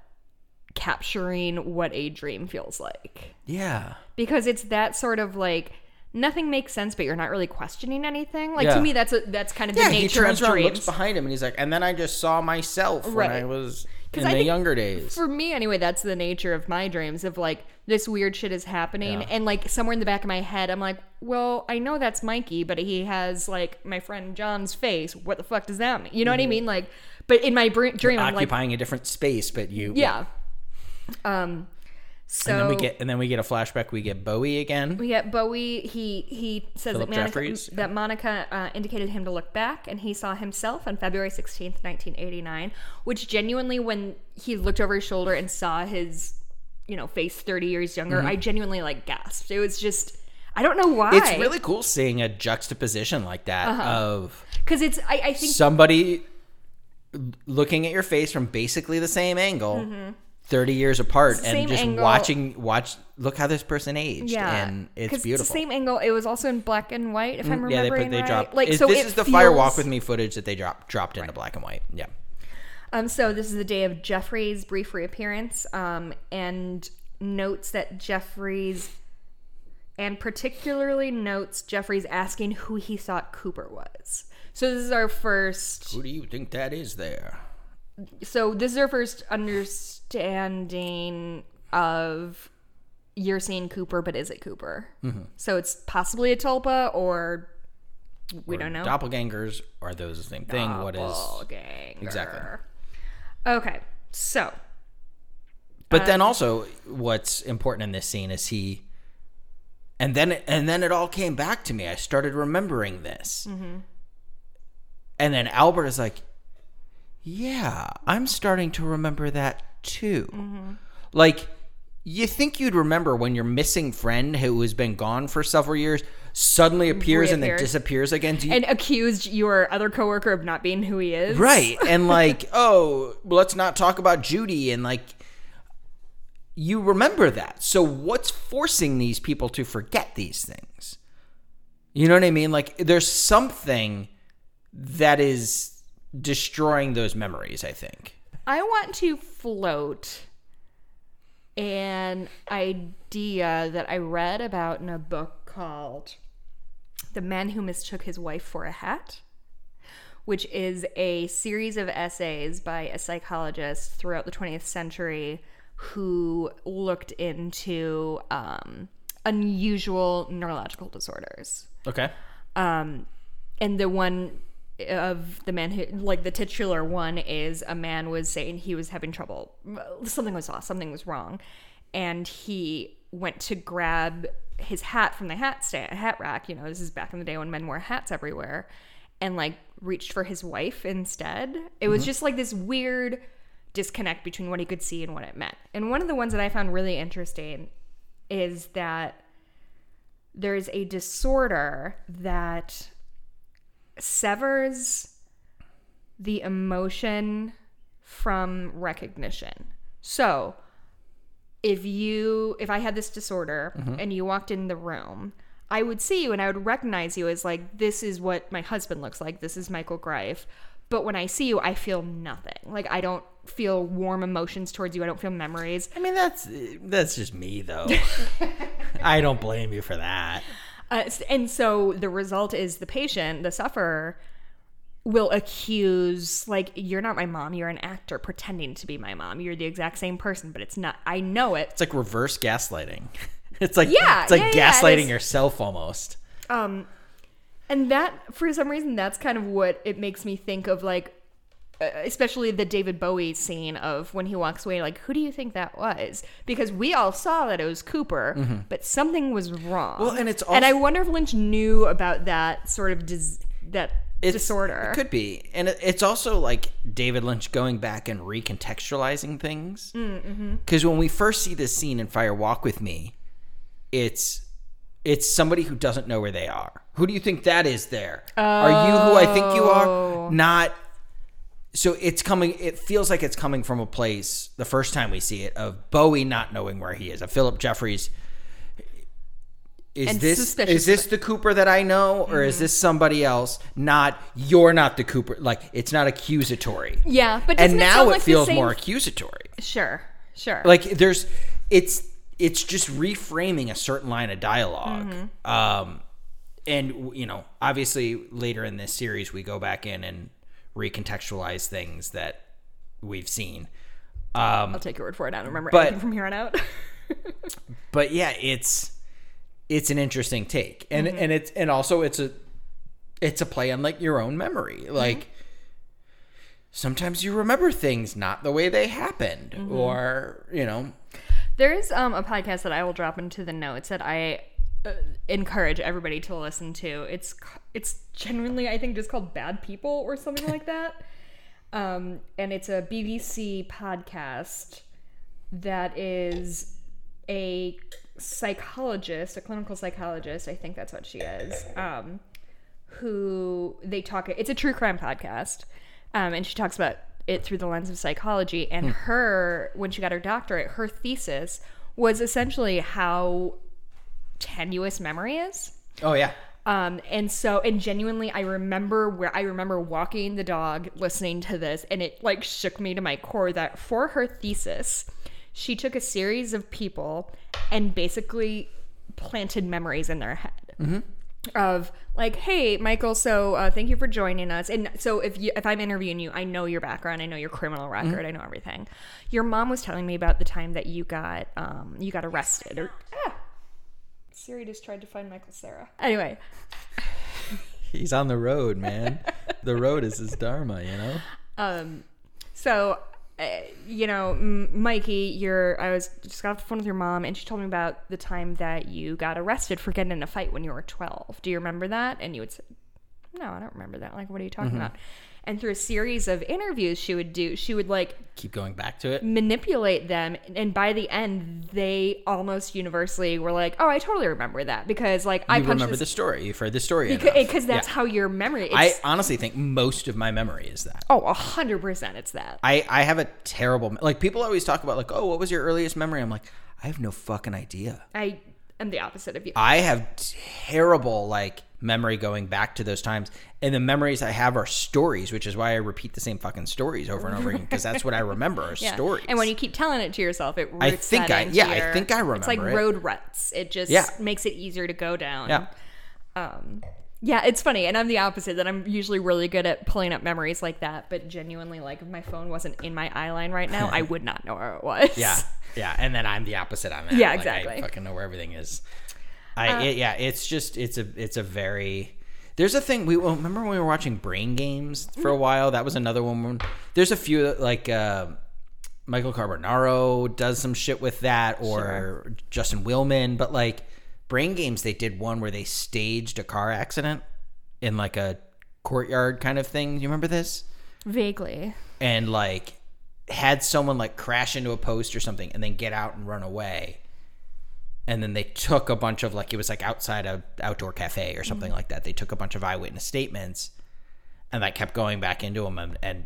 S1: capturing what a dream feels like
S2: Yeah.
S1: because it's that sort of like nothing makes sense but you're not really questioning anything like
S2: Yeah.
S1: to me that's a, that's kind of
S2: Yeah,
S1: the
S2: he
S1: nature
S2: turns
S1: of dreams.
S2: around, looks behind him, and he's like, and then I just saw myself when I
S1: Right.
S2: was in
S1: I
S2: the younger days.
S1: for me anyway that's the nature of my dreams of like this weird shit is happening
S2: Yeah.
S1: and like somewhere in the back of my head i'm like well i know that's mikey but he has like my friend john's face what the fuck does that mean you know what i mean like but in my br- dream i'm like
S2: Occupying a different space, but you
S1: yeah um so
S2: And then we get and then we get a flashback. We get Bowie again.
S1: we get Bowie. He he says
S2: Philip
S1: that Monica,
S2: Jeffries.
S1: that Monica uh, indicated him to look back, and he saw himself on February sixteenth, nineteen eighty nine. Which genuinely, when he looked over his shoulder and saw his, you know, face thirty years younger, I genuinely like gasped. It was just, I don't know why.
S2: Mm-hmm. It's really cool seeing a juxtaposition like that
S1: Uh-huh.
S2: of
S1: because it's. I, I think
S2: somebody looking at your face from basically the same angle, thirty years apart, and just
S1: angle.
S2: watching watch. Look how this person aged,
S1: yeah,
S2: and it's beautiful.
S1: It's the same angle. It was also in black and white, if I'm
S2: Mm, yeah, they put they
S1: right.
S2: dropped.
S1: Like
S2: it-
S1: so,
S2: this is the Fire Walk with Me footage that they dropped dropped into black and white. Yeah,
S1: Um, so this is the day of Jeffries' brief reappearance, um, and notes that Jeffries', and particularly notes Jeffries' asking who he thought Cooper was. So this is our first.
S2: Who do you think that is there?
S1: So this is our first understanding of you're seeing Cooper, but is it Cooper?
S2: Mm-hmm.
S1: So it's possibly a Tulpa, or we
S2: Or
S1: don't know.
S2: Doppelgangers are those the same thing? What is
S1: Doppelganger.
S2: exactly?
S1: Okay, so
S2: But
S1: Uh,
S2: then also, what's important in this scene is he, and then and then it all came back to me. I started remembering this,
S1: Mm-hmm.
S2: and then Albert is like, "Yeah, I'm starting to remember that too."
S1: Mm-hmm.
S2: Like, you think you'd remember when your missing friend who has been gone for several years suddenly appears and then disappears again? You,
S1: and accused your other coworker of not being who he is.
S2: right and like oh let's not talk about judy and like you remember that so what's forcing these people to forget these things you know what i mean like there's something that is destroying those memories i think
S1: I want to float an idea that I read about in a book called The Man Who Mistook His Wife for a Hat, which is a series of essays by a psychologist throughout the 20th century who looked into um, unusual neurological disorders.
S2: okay
S1: Um, and the one of the man who, like the titular one, is a man was saying he was having trouble. Something was off. Something was wrong, and he went to grab his hat from the hat stand, hat rack. You know, this is back in the day when men wore hats everywhere, and like reached for his wife instead. It was mm-hmm. just like this weird disconnect between what he could see and what it meant. And one of the ones that I found really interesting is that there is a disorder that severs the emotion from recognition. So, if you if I had this disorder mm-hmm. and you walked in the room, I would see you and I would recognize you as like this is what my husband looks like. This is Michael Greif. But when I see you, I feel nothing. Like I don't feel warm emotions towards you. I don't feel memories.
S2: i mean that's that's just me though i don't blame you for that
S1: Uh, and so the result is the patient, the sufferer, will accuse, like, you're not my mom. You're an actor pretending to be my mom. You're the exact same person, but it's not. I know it.
S2: it's like reverse gaslighting it's like
S1: Yeah,
S2: it's like
S1: yeah, yeah, it
S2: gaslighting yourself almost
S1: Um, and that, for some reason, that's kind of what it makes me think of, like, Uh, especially the David Bowie scene of when he walks away, like, who do you think that was? Because we all saw that it was Cooper, mm-hmm. but something was wrong.
S2: Mm-hmm. Well, and it's
S1: and I wonder if Lynch knew about that sort of dis- that
S2: It's-
S1: disorder.
S2: It could be, and it- it's also like David Lynch going back and recontextualizing things. Mm, mm-hmm. Because when we first see this scene in Fire Walk with Me, it's it's somebody who doesn't know where they are. Who do you think that is? There are you who I think you are? Oh. Not. So it's coming. It feels like it's coming from a place. The first time we see it of Bowie not knowing where he is, of Philip Jeffries. Is
S1: And
S2: this is this the Cooper that I know, or is this somebody else? Not you're not the Cooper. Like it's not accusatory.
S1: Yeah, but
S2: and
S1: it
S2: now it
S1: like the
S2: feels
S1: same-
S2: more accusatory.
S1: Sure, sure.
S2: Like there's, it's it's just reframing a certain line of dialog
S1: Mm-hmm.
S2: Um, and you know, obviously later in this series we go back in and recontextualize things that we've seen. Um,
S1: I'll take your word for it. I don't remember
S2: but-
S1: anything from here on out.
S2: but yeah, it's it's an interesting take, and
S1: Mm-hmm.
S2: and it's and also it's a it's a play on like your own memory,
S1: Mm-hmm.
S2: like. Sometimes you remember things not the way they happened,
S1: Mm-hmm.
S2: or you know,
S1: there is um, a podcast that I will drop into the notes that I uh, encourage everybody to listen to. It's it's genuinely I think just called Bad People or something like that. Um, and it's a BBC podcast that is a psychologist, a clinical psychologist. I think that's what she is. Um, who they talk. It's a true crime podcast, um, and she talks about it through the lens of psychology. And her, when she got her doctorate, her thesis was essentially how tenuous memory is.
S2: oh yeah,
S1: Um, and so, and genuinely, I remember where I remember walking the dog, listening to this, and it like shook me to my core that for her thesis, she took a series of people and basically planted memories in their head of like, hey, Michael, so uh, thank you for joining us. And so if you if I'm interviewing you, I know your background, I know your criminal record, I know everything. Your mom was telling me about the time that you got um, you got arrested or. Ah, Siri just tried to find Michael Sarah. Anyway,
S2: He's on the road, man. the road is his dharma, you know.
S1: um, so uh, you know, M- Mikey, you're. I was just got off the phone with your mom, and she told me about the time that you got arrested for getting in a fight when you were 12. Do you remember that? And you would say, "No, I don't remember that." Like, what are you talking about? And through a series of interviews she would do, she would like
S2: Keep going back to it.
S1: manipulate them and by the end they almost universally were like oh i totally remember that because like i
S2: remember
S1: this
S2: the story. You've heard the story.
S1: because, that's
S2: Yeah.
S1: how your memory
S2: I honestly think most of my memory is that.
S1: oh a hundred percent it's that
S2: I, I have a terrible like people always talk about like oh what was your earliest memory I'm like I have no fucking idea
S1: i am the opposite of you
S2: I have terrible like memory going back to those times and the memories I have are stories which is why I repeat the same fucking stories over and over again because that's what I remember are
S1: yeah.
S2: stories
S1: and when you keep telling it to yourself it roots
S2: I think I- yeah, I think I remember.
S1: it's like
S2: it.
S1: road ruts it just
S2: Yeah.
S1: makes it easier to go down
S2: yeah
S1: um yeah it's funny and i'm the opposite that i'm usually really good at pulling up memories like that but genuinely like if my phone wasn't in my eye line right now i would not know where it was
S2: yeah yeah and then I'm the opposite on that
S1: Yeah,
S2: Like,
S1: exactly.
S2: I fucking know where everything is I
S1: Uh,
S2: it, yeah it's just it's a it's a very there's a thing we well, remember when we were watching Brain Games for a
S1: Mm-hmm.
S2: while. That was another one. There's a few like uh, Michael Carbonaro does some shit with that, or Justin Willman. But like Brain Games, they did one where they staged a car accident in like a courtyard kind of thing. You remember this?
S1: vaguely
S2: and like had someone like crash into a post or something and then get out and run away and then they took a bunch of like it was like outside a outdoor cafe or something like that they took a bunch of eyewitness statements and like kept going back into them and, and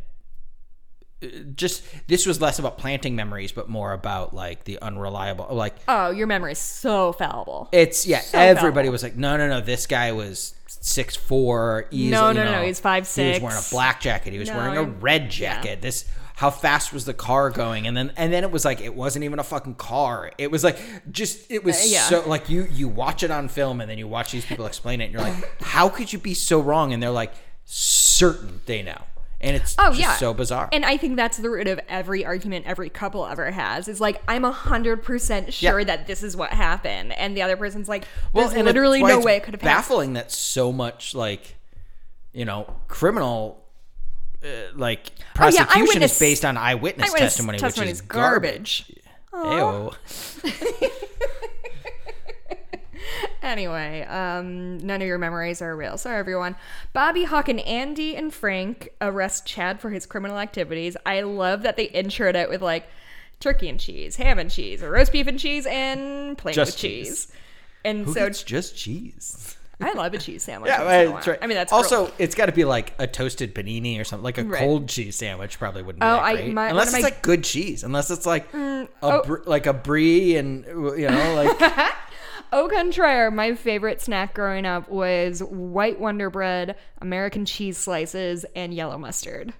S2: uh, just this was less about planting memories but more about like the unreliable like
S1: Oh, your memory is so fallible.
S2: it's yeah
S1: So
S2: everybody
S1: fallible.
S2: was like no no no this guy was six four easily
S1: No, no,
S2: you
S1: no, he's five, six
S2: he was wearing a black jacket he was
S1: No,
S2: wearing a red jacket this how fast was the car going and then and then it was like it wasn't even a fucking car it was like just it was
S1: Uh, yeah.
S2: so like you you watch it on film and then you watch these people explain it and you're like how could you be so wrong and they're like certain they know and it's
S1: Oh
S2: just
S1: yeah,
S2: so bizarre
S1: And I think that's the root of every argument every couple ever has. Is like I'm a hundred percent sure
S2: Yeah.
S1: that this is what happened, and the other person's like,
S2: Well,
S1: "There's
S2: and
S1: literally no way it could have happened."
S2: baffling that so much like you know criminal uh, like
S1: Oh, yeah,
S2: prosecution is based on eyewitness,
S1: eyewitness
S2: testimony,
S1: testimony
S2: which is
S1: is
S2: garbage. Ew.
S1: Anyway, um, none of your memories are real. Sorry, everyone. Bobby Hawk and Andy and Frank arrest Chad for his criminal activities. I love that they introed it with like turkey and cheese, ham and cheese, or roast beef and cheese, and plain
S2: Just
S1: with cheese.
S2: cheese.
S1: And
S2: Who
S1: so
S2: gets just cheese?
S1: I love a cheese sandwich.
S2: Yeah,
S1: once in a
S2: that's right.
S1: I mean, that's
S2: also it's got to be like a toasted panini or something, like a
S1: Right.
S2: cold cheese sandwich. Probably wouldn't be
S1: Oh,
S2: that
S1: I-
S2: great.
S1: my-
S2: unless it's
S1: my-
S2: like good cheese. Unless it's like mm, a
S1: oh.
S2: br- like a brie and you know like
S1: Au contraire, my favorite snack growing up was white Wonder Bread, American cheese slices, and yellow mustard.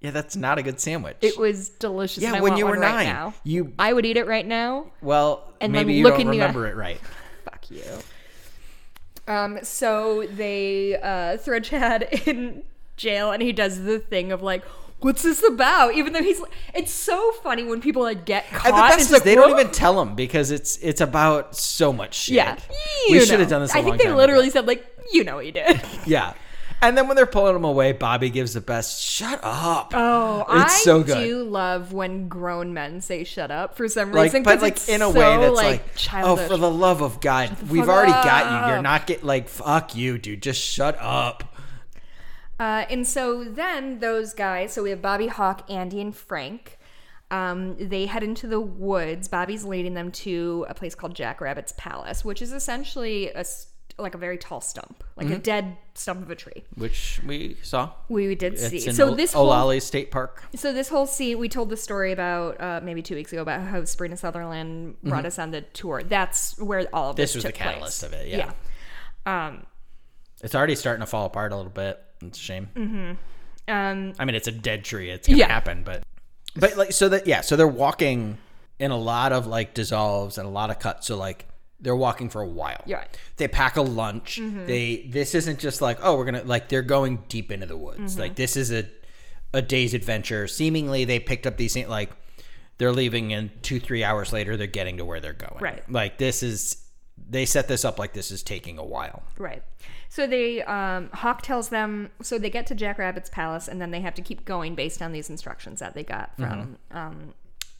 S2: yeah, that's not a good sandwich.
S1: It was delicious.
S2: Yeah, when you were
S1: one right
S2: nine,
S1: now.
S2: you-
S1: I would eat it right now.
S2: well,
S1: and
S2: maybe you
S1: look
S2: don't
S1: in the-
S2: remember it right.
S1: Fuck you. Um, so they uh, throw Chad in jail, and he does the thing of like, "What's this about?" Even though he's, it's so funny when people like get caught.
S2: And the best is
S1: like,
S2: they don't even tell him because it's it's about so much shit.
S1: Yeah,
S2: we should have done this. I
S1: I think they literally said like, "You know, he did."
S2: yeah. And then when they're pulling him away, Bobby gives the best. Shut up.
S1: Oh,
S2: it's
S1: I
S2: so good.
S1: do love when grown men say "shut up" for some
S2: like,
S1: reason.
S2: but like
S1: it's
S2: in a
S1: so,
S2: way that's
S1: like,
S2: like, oh, for the love of God, we've already got you. You're
S1: up.
S2: not get like fuck you, dude. Just shut up.
S1: Uh, and so then those guys, so we have Bobby Hawk, Andy, and Frank. Um, they head into the woods. Bobby's leading them to a place called Jack Rabbit's Palace, which is essentially a like a very tall stump, like a
S2: Mhm.
S1: dead stump of a tree.
S2: Which we saw.
S1: We did
S2: It's
S1: see. So
S2: Ol-
S1: this whole-
S2: Olallie State Park.
S1: So this whole scene, we told the story about uh, maybe two weeks ago about how Sabrina Sutherland brought
S2: Mhm.
S1: us on the tour. That's where all of this,
S2: This was the
S1: took place.
S2: catalyst of it, yeah.
S1: Um,
S2: It's already starting to fall apart a little bit. It's a shame.
S1: um,
S2: I mean, it's a dead tree. It's gonna
S1: Yeah.
S2: happen, but but like so that yeah, so they're walking in a lot of like dissolves and a lot of cuts. So like they're walking for a while.
S1: Yeah.
S2: They pack a lunch. They this isn't just like oh we're gonna like they're going deep into the woods. Like this is a a day's adventure. Seemingly they picked up these things like they're leaving and two three hours later they're getting to where they're going.
S1: Right.
S2: Like this is they set this up like this is taking a while.
S1: Right. So they um, Hawk tells them so they get to Jack Rabbit's palace and then they have to keep going based on these instructions that they got from um,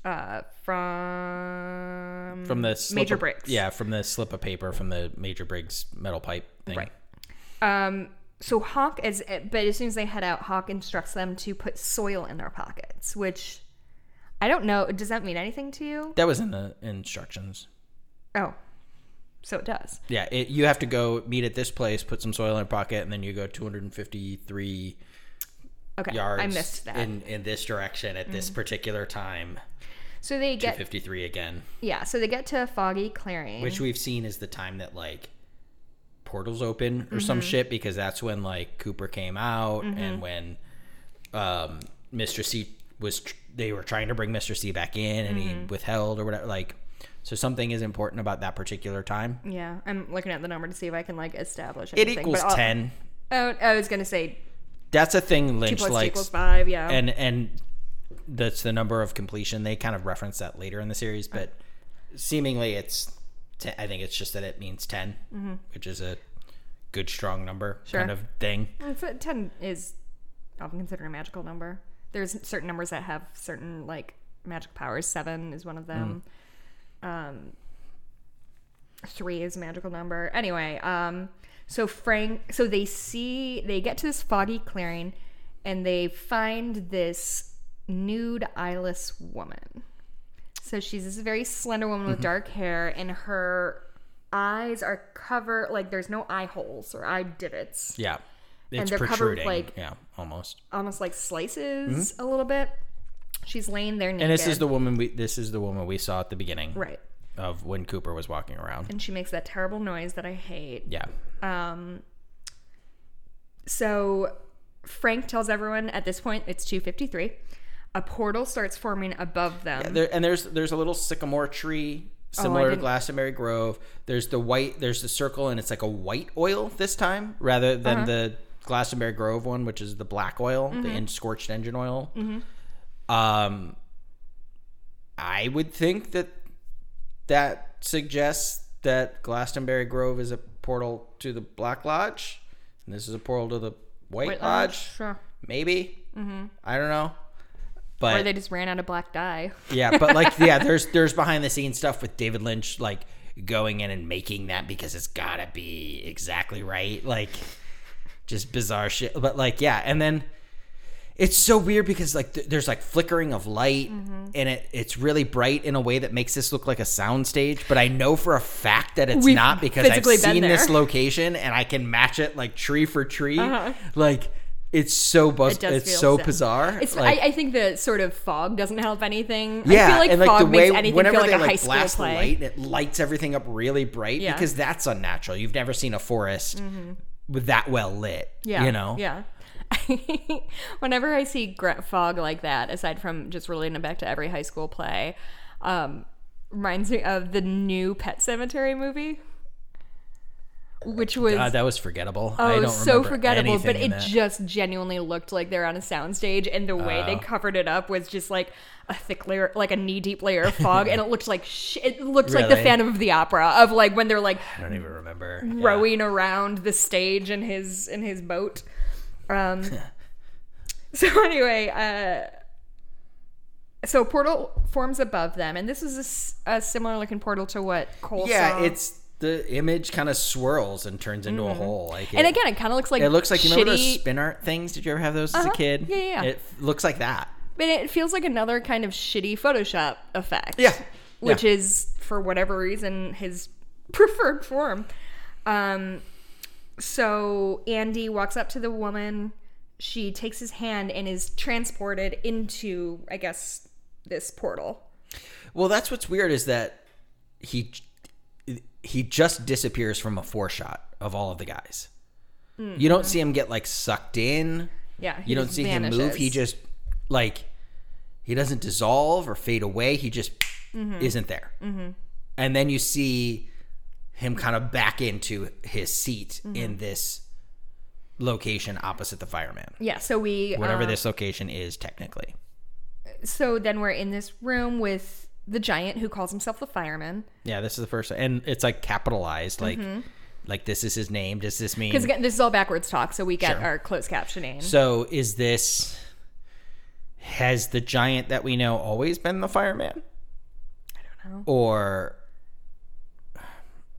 S1: uh, from
S2: From the
S1: Major
S2: of-
S1: Briggs.
S2: Yeah, from the slip of paper from the Major Briggs metal pipe thing.
S1: Right. Um, so Hawk is, but as soon as they head out, Hawk instructs them to put soil in their pockets, which I don't know. Does that mean anything to you?
S2: That was in the instructions.
S1: Oh, so it does.
S2: Yeah, it, you have to go meet at this place, put some soil in your pocket, and then you go 253
S1: Okay,
S2: yards
S1: I missed that. Mm.
S2: in in this direction at this particular time.
S1: So they get
S2: 53 again,
S1: yeah. So they get to Foggy Clearing.
S2: which we've seen is the time that like portals open or
S1: Mm-hmm.
S2: some shit because that's when like Cooper came out and when um Mr. C was tr- they were trying to bring Mr. C back in and
S1: Mm-hmm.
S2: he withheld or whatever like so something is important about that particular time.
S1: yeah, I'm looking at the number to see if I can like establish
S2: It
S1: anything.
S2: equals 10.
S1: Oh, I was gonna say
S2: That's a thing
S1: two
S2: Lynch
S1: plus two
S2: likes.
S1: equals five. Yeah.
S2: and and that's the number of completion. They kind of reference that later in the series, but seemingly it's. Ten, I think it's just that it means 10 which is a good strong number
S1: Mm-hmm. Sure.
S2: kind of thing.
S1: Ten is often considered a magical number. There's certain numbers that have certain like magic powers. Seven is one of them. Um, three is a magical number. Anyway, um, so Frank, so they see they get to this foggy clearing, and they find this nude eyeless woman. So she's this very slender woman with dark hair, and her eyes are covered like there's no eye holes or eye divots
S2: Yeah, it's
S1: they're covered like-
S2: yeah, almost.
S1: almost like slices a little bit. She's laying there naked.
S2: Mm-hmm. And this is the woman we. This is the woman we saw at the beginning
S1: right,
S2: of when Cooper was walking around.
S1: and she makes that terrible noise that I hate.
S2: Yeah,
S1: Um, so Frank tells everyone at this point it's two fifty three. A portal starts forming above them.
S2: there and there's there's a little sycamore tree
S1: Oh,
S2: similar to Glastonbury Grove. There's the white. There's the circle, and it's like a white oil this time rather
S1: Uh-huh.
S2: than the Glastonbury Grove one, which is the black oil,
S1: Mm-hmm.
S2: the in scorched engine oil. Um, I would think that that suggests that Glastonbury Grove is a portal to the Black Lodge, and this is a portal to the White,
S1: White
S2: Lodge.
S1: Lodge, sure.
S2: Maybe. Mm-hmm. I don't know. But
S1: Or they just ran out of black dye.
S2: yeah, but like yeah, there's there's behind the scenes stuff with David Lynch like going in and making that because it's gotta be exactly right. Like just bizarre shit. But like yeah, and then it's so weird because like th- there's like flickering of light
S1: Mm-hmm.
S2: and it it's really bright in a way that makes this look like a soundstage. But I know for a fact that it's
S1: We've
S2: not because I've seen this location and I can match it like tree for tree.
S1: Uh-huh.
S2: Like it's so buzz.
S1: It
S2: it's so
S1: sad.
S2: bizarre.
S1: It's
S2: like,
S1: I, I think the sort of fog doesn't help anything.
S2: yeah,
S1: I feel like
S2: and like
S1: fog
S2: the way
S1: makes anything
S2: whenever
S1: feel like
S2: they
S1: a high
S2: like
S1: school
S2: blast
S1: play.
S2: the light, it lights everything up really bright
S1: Yeah.
S2: because that's unnatural. You've never seen a forest with that well lit.
S1: Yeah.
S2: you know.
S1: Yeah. Whenever I see fog like that, aside from just relating it back to every high school play, um, reminds me of the new Pet Sematary movie, which was
S2: God, that was forgettable. I
S1: oh
S2: don't
S1: so forgettable, but it
S2: that.
S1: just genuinely looked like they're on a soundstage, and the way they
S2: Oh.
S1: covered it up was just like a thick layer, like a knee deep layer of fog, and it looked like sh- it looked like the Phantom of the Opera of like when they're like
S2: I don't even remember. Yeah.
S1: rowing around the stage in his in his boat. Um, so anyway, uh, so portal forms above them, and this is a similar looking portal to what Cole said.
S2: Yeah,
S1: saw.
S2: it's the image kind of swirls and turns into a hole. Like
S1: and again, it kind of looks like
S2: it looks like you remember those spin art things? Did you ever have those as
S1: Uh-huh.
S2: a kid?
S1: Yeah, yeah, yeah.
S2: It looks like that.
S1: But it feels like another kind of shitty Photoshop effect.
S2: Yeah.
S1: Which
S2: Yeah.
S1: is, for whatever reason, his preferred form. Um, so Andy walks up to the woman. She takes his hand and is transported into, I guess, this portal.
S2: Well, that's what's weird is that he he just disappears from a four shot of all of the guys. You don't see him get like sucked in.
S1: Yeah,
S2: You don't see him move. He just like he doesn't dissolve or fade away. He just isn't there. And then you see him kind of back into his seat in this location opposite the fireman.
S1: Yeah, so we
S2: Whatever
S1: uh,
S2: this location is technically.
S1: So then we're in this room with the giant who calls himself the fireman.
S2: Yeah, this is the first and it's like capitalized like like this is his name. Does this mean
S1: Because again, this is all backwards talk, so we get
S2: Sure.
S1: our closed captioning.
S2: So is this has the giant that we know always been the fireman? I
S1: don't know.
S2: Or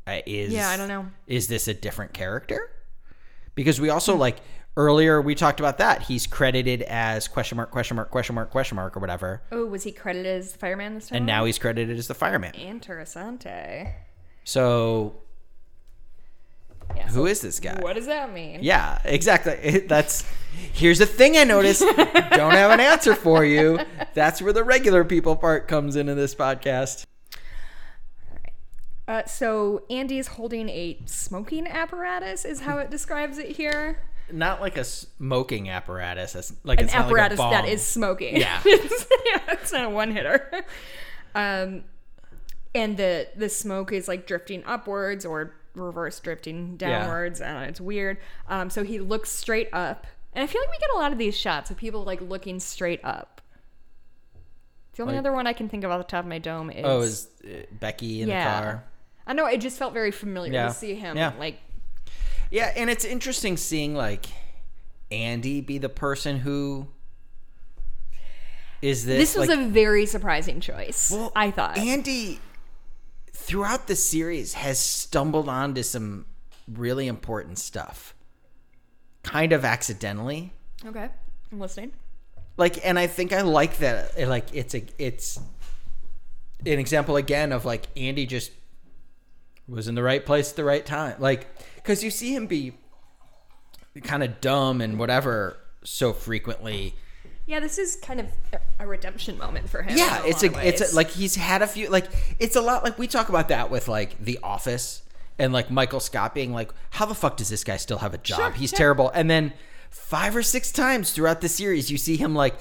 S2: uh, is
S1: Yeah, I don't know.
S2: Is this a different character? Because we also like earlier we talked about that. He's credited as question mark question mark question mark question mark or whatever.
S1: oh, was he credited as the fireman this time?
S2: And now he's credited as the fireman.
S1: Interessante.
S2: So
S1: Yeah,
S2: who
S1: so
S2: is this guy?
S1: What does that mean?
S2: Yeah, exactly. That's here's the thing I noticed. Don't have an answer for you. That's where the regular people part comes into this podcast.
S1: Uh, so Andy's holding a smoking apparatus, is how it describes it here.
S2: Not like a smoking apparatus. It's like
S1: An
S2: it's not like
S1: apparatus that smoking.
S2: Yeah.
S1: it's, yeah, it's not a one hitter. Um, and the the smoke is like drifting upwards or reverse drifting downwards. I don't know, it's weird. Um, so he looks straight up, and I feel like we get a lot of these shots of people like looking straight up. The only
S2: Like-
S1: other one I can think of off the top of my dome is
S2: Oh, is uh, Becky in
S1: yeah.
S2: the car?
S1: I know it just felt very familiar
S2: Yeah.
S1: to see him
S2: Yeah.
S1: like
S2: Yeah, and it's interesting seeing like Andy be the person who is this.
S1: this was
S2: like,
S1: a very surprising choice. Well, I thought.
S2: Andy throughout the series has stumbled onto some really important stuff, kind of accidentally.
S1: okay, I'm listening.
S2: Like, and I think I like that. uh, Like, it's a it's an example again of like Andy just was in the right place at the right time. Like, because you see him be kind of dumb and whatever so frequently.
S1: Yeah, this is kind of a- redemption moment for him.
S2: Yeah, it's a it's a, like he's had a few like it's a lot like we talk about that with like The Office and like Michael Scott being like, how the fuck does this guy still have a job?
S1: Sure,
S2: he's
S1: yeah.
S2: terrible. And then five or six times throughout the series, you see him like,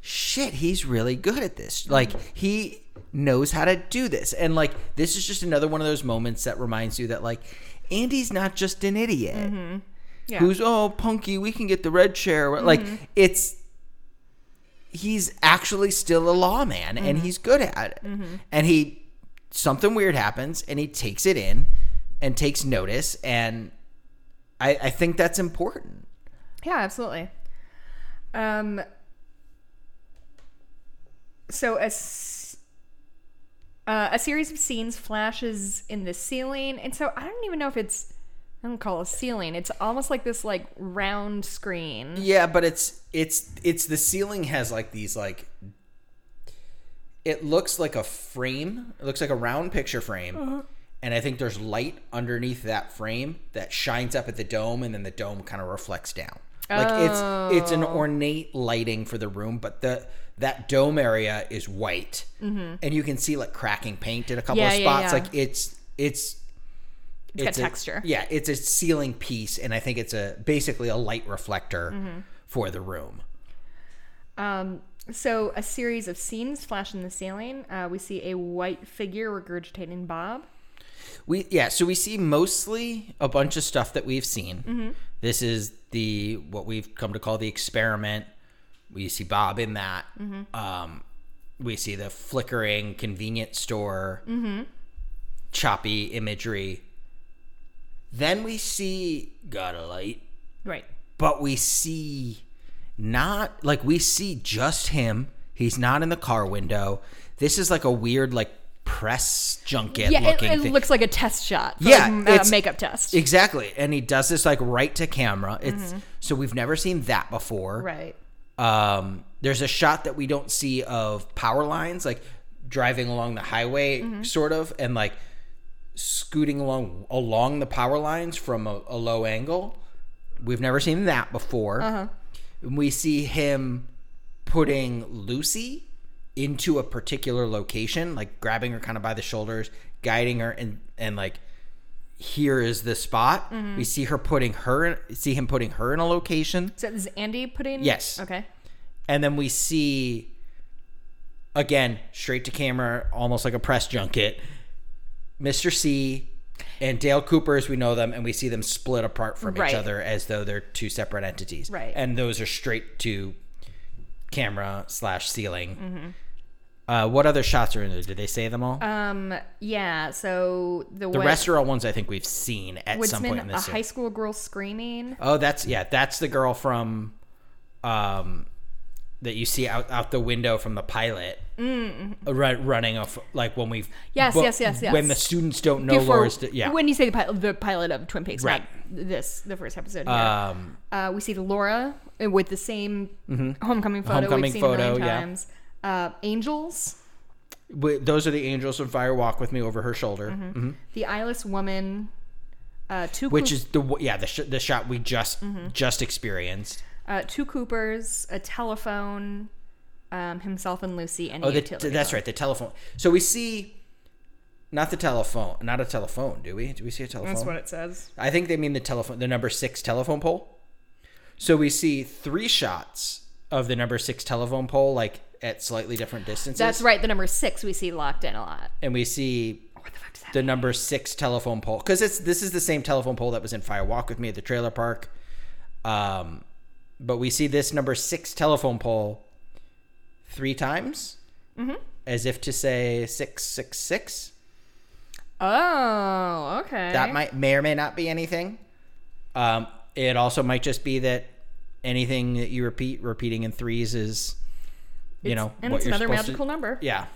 S2: shit, he's really good at this.
S1: Mm-hmm.
S2: Like he knows how to do this. And like this is just another one of those moments that reminds you that like Andy's not just an idiot.
S1: Mm-hmm. Yeah.
S2: Who's oh punky? We can get the red chair. Like
S1: Mm-hmm.
S2: it's he's actually still a lawman and
S1: Mm-hmm.
S2: he's good at it. And he something weird happens and he takes it in and takes notice and I, I think that's important.
S1: Yeah, absolutely. Um. So a s- uh, a series of scenes flashes in the ceiling, and so I don't even know if it's I don't call it a ceiling. It's almost like this like round screen.
S2: Yeah, but it's it's it's the ceiling has like these like it looks like a frame. It looks like a round picture frame. And I think there's light underneath that frame that shines up at the dome and then the dome kind of reflects down. Like it's it's an ornate lighting for the room, but the that dome area is white. And you can see like cracking paint in a couple
S1: Yeah,
S2: of spots.
S1: yeah.
S2: Like it's it's
S1: It's got
S2: a-
S1: texture.
S2: Yeah, it's a ceiling piece, and I think it's a basically a light reflector
S1: Mm-hmm.
S2: for the room.
S1: Um. So a series of scenes flash in the ceiling. Uh, we see a white figure regurgitating Bob.
S2: We yeah, so we see mostly a bunch of stuff that we've seen.
S1: Mm-hmm.
S2: This is the what we've come to call the experiment. We see Bob in that.
S1: Mm-hmm.
S2: Um, we see the flickering convenience store,
S1: Mm-hmm.
S2: choppy imagery. Then we see got a light,
S1: Right.
S2: but we see not like we see just him. He's not in the car window. This is like a weird like press junket
S1: Yeah, it,
S2: looking
S1: it
S2: thing.
S1: looks like a test shot.
S2: Yeah,
S1: like, a makeup test.
S2: Exactly. And he does this like right to camera. It's so we've never seen that before.
S1: Mm-hmm. right.
S2: Um there's a shot that we don't see of power lines like driving along the highway
S1: Mm-hmm.
S2: sort of and like scooting along along the power lines from a, a low angle. We've never seen that before.
S1: Uh-huh.
S2: And we see him putting Lucy into a particular location, like grabbing her kind of by the shoulders, guiding her and and like here is the spot.
S1: Mhm.
S2: We see her putting her see him putting her in a location.
S1: So is Andy putting?
S2: Yes.
S1: Okay.
S2: And then we see again, straight to camera, almost like a press junket. Mr. C and Dale Cooper as we know them, and we see them split apart from
S1: Right.
S2: each other as though they're two separate entities.
S1: Right.
S2: And those are straight to camera slash ceiling.
S1: Mhm.
S2: Uh, what other shots are in there? Did they say them all?
S1: Um. Yeah. So the
S2: the are all ones I think we've seen at some point in
S1: a
S2: this.
S1: high
S2: series.
S1: school girl screaming.
S2: Oh, that's yeah, that's the girl from, um, that you see out out the window from the pilot.
S1: Mm.
S2: uh, running off like when we
S1: Yes, yes, yes, yes.
S2: when the students don't know
S1: Before-
S2: Laura's yeah
S1: When you say the pilot, the pilot of Twin Peaks,
S2: Right.
S1: not this, the first episode. Here.
S2: Um,
S1: uh, we see Laura uh, with the same
S2: Mhm.
S1: homecoming photo
S2: Homecoming
S1: we've seen
S2: photo,
S1: a million
S2: yeah.
S1: times. Uh, angels,
S2: Wi- those are the angels from Fire Walk with me over her shoulder,
S1: Mhm.
S2: Mhm.
S1: the eyeless woman, uh, two
S2: which
S1: Coop-
S2: is the yeah the sh- the shot we just
S1: Mhm.
S2: just experienced.
S1: uh, two Coopers, a telephone, um, himself and Lucy, and
S2: Oh, the,
S1: utility
S2: that's
S1: phone.
S2: right, the telephone. So we see. Not the telephone, not a telephone, do we? Do we see a telephone?
S1: That's what it says.
S2: I think they mean the telephone, the number six telephone pole. So we see three shots of the number six telephone pole, like at slightly different distances.
S1: That's right. The number six we see locked in a lot.
S2: And we see the number six telephone pole because it's this is the same telephone pole that was in Fire Walk with me at the trailer park. Um, but we see this number six telephone pole three times,
S1: Mhm.
S2: as if to say six six six.
S1: Oh, okay.
S2: That might may or may not be anything. Um, it also might just be that anything that you repeat, repeating in threes is, you
S1: It's-
S2: know,
S1: and
S2: what
S1: it's another
S2: supposed to-
S1: magical number.
S2: Yeah.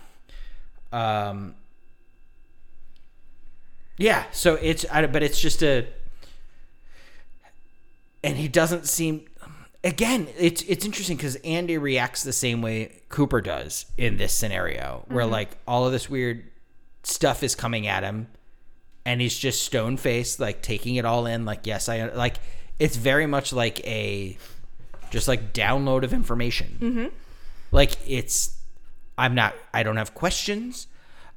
S2: Um. Yeah. So it's, I, but it's just a, and he doesn't seem. Again, it's it's interesting because Andy reacts the same way Cooper does in this scenario, where
S1: Mhm.
S2: like all of this weird stuff is coming at him, and he's just stone faced, like taking it all in. Like, yes, I like. It's very much like a, just like download of information.
S1: Mhm.
S2: Like it's, I'm not. I don't have questions.